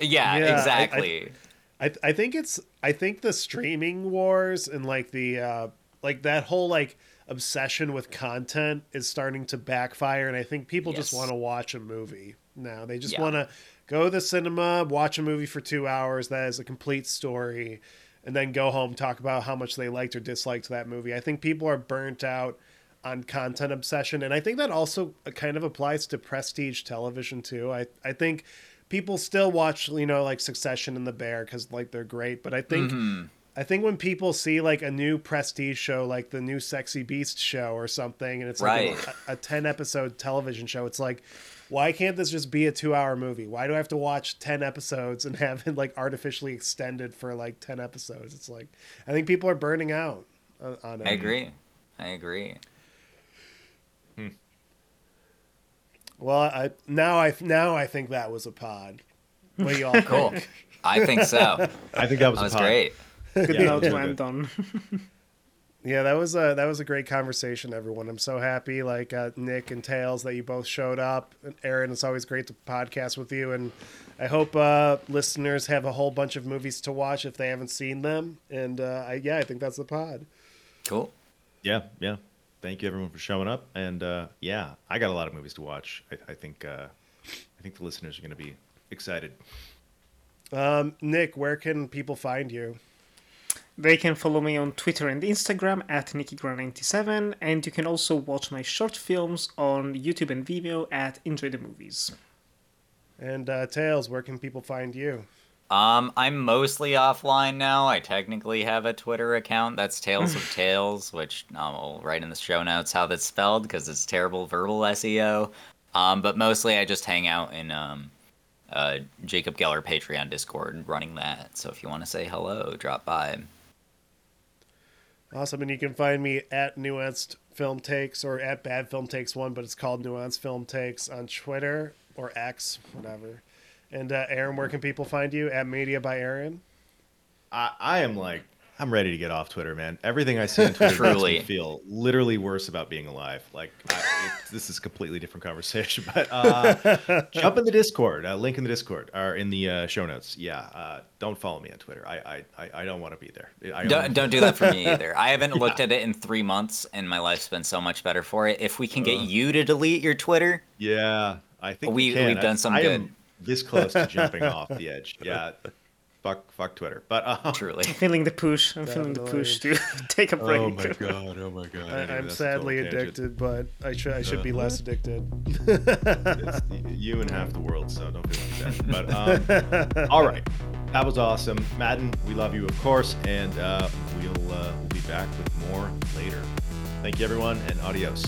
Yeah, Yeah, I- I- exactly. I I think it's I think the streaming wars and like the uh like that whole like obsession with content is starting to backfire and I think people just want to watch a movie now. They just Yeah. want to go to the cinema, watch a movie for 2 hours that is a complete story and then go home talk about how much they liked or disliked that movie. I think people are burnt out on content obsession and I think that also kind of applies to prestige television too. I I think people still watch you know like Succession and The Bear cuz like they're great, but I think Mm-hmm. I think when people see like a new prestige show, like the new Sexy Beast show or something, and it's like a, a 10 episode television show, it's like, why can't this just be a two hour movie? Why do I have to watch 10 episodes and have it like artificially extended for like 10 episodes? It's like, I think people are burning out on, on it. I agree. I agree. Hmm. Well, I now I now I think that was a pod. What do y'all Cool. think? I think so. I think that was, That a was pod. great. Good Yeah, note to good. end on. Yeah, that was a that was a great conversation, everyone. I'm so happy, like uh, Nick and Tails, that you both showed up. And Aaron, it's always great to podcast with you, and I hope uh, listeners have a whole bunch of movies to watch if they haven't seen them. And uh, I, yeah, I think that's the pod. Cool. Yeah, yeah. Thank you everyone for showing up, and uh, yeah, I got a lot of movies to watch. I, I think uh, I think the listeners are going to be excited. Um, Nick, where can people find you? They can follow me on Twitter and Instagram at NikkiGran97, and you can also watch my short films on YouTube and Vimeo at Enjoy the Movies. And uh, Tails, where can people find you? Um, I'm mostly offline now. I technically have a Twitter account. That's Tales of Tales, which I'll write in the show notes how that's spelled because it's terrible verbal SEO. Um, but mostly I just hang out in um, uh, Jacob Geller Patreon Discord running that. So if you want to say hello, drop by. Awesome, and you can find me at Nuanced Film Takes or at Bad Film Takes One, but it's called Nuanced Film Takes on Twitter or X, whatever. And uh, Aaron, where can people find you? At Media by Aaron. I, I am like I'm ready to get off Twitter, man. Everything I see on Twitter makes me feel literally worse about being alive. Like I, it, this is a completely different conversation, but uh, jump in the Discord. Uh, link in the Discord or in the uh, show notes. Yeah, uh, don't follow me on Twitter. I I, I, don't want to be there. I Don't, don't do that for me either. I haven't looked at it in three months, and my life's been so much better for it. If we can get you to delete your Twitter, Yeah, I think We- we, I- done some I good. am this close to jumping off the edge. Yeah, fuck, fuck Twitter. But uh, truly. Feeling the push. I'm feeling the push to take a break. oh my god, oh my god. I, i'm sadly addicted, but I should I should be less addicted. It's you and half the world, so don't feel like that. But um, all right, that was awesome, Madyn. We love you, of course, and uh, we'll uh, we'll be back with more later. Thank you, everyone, and adios.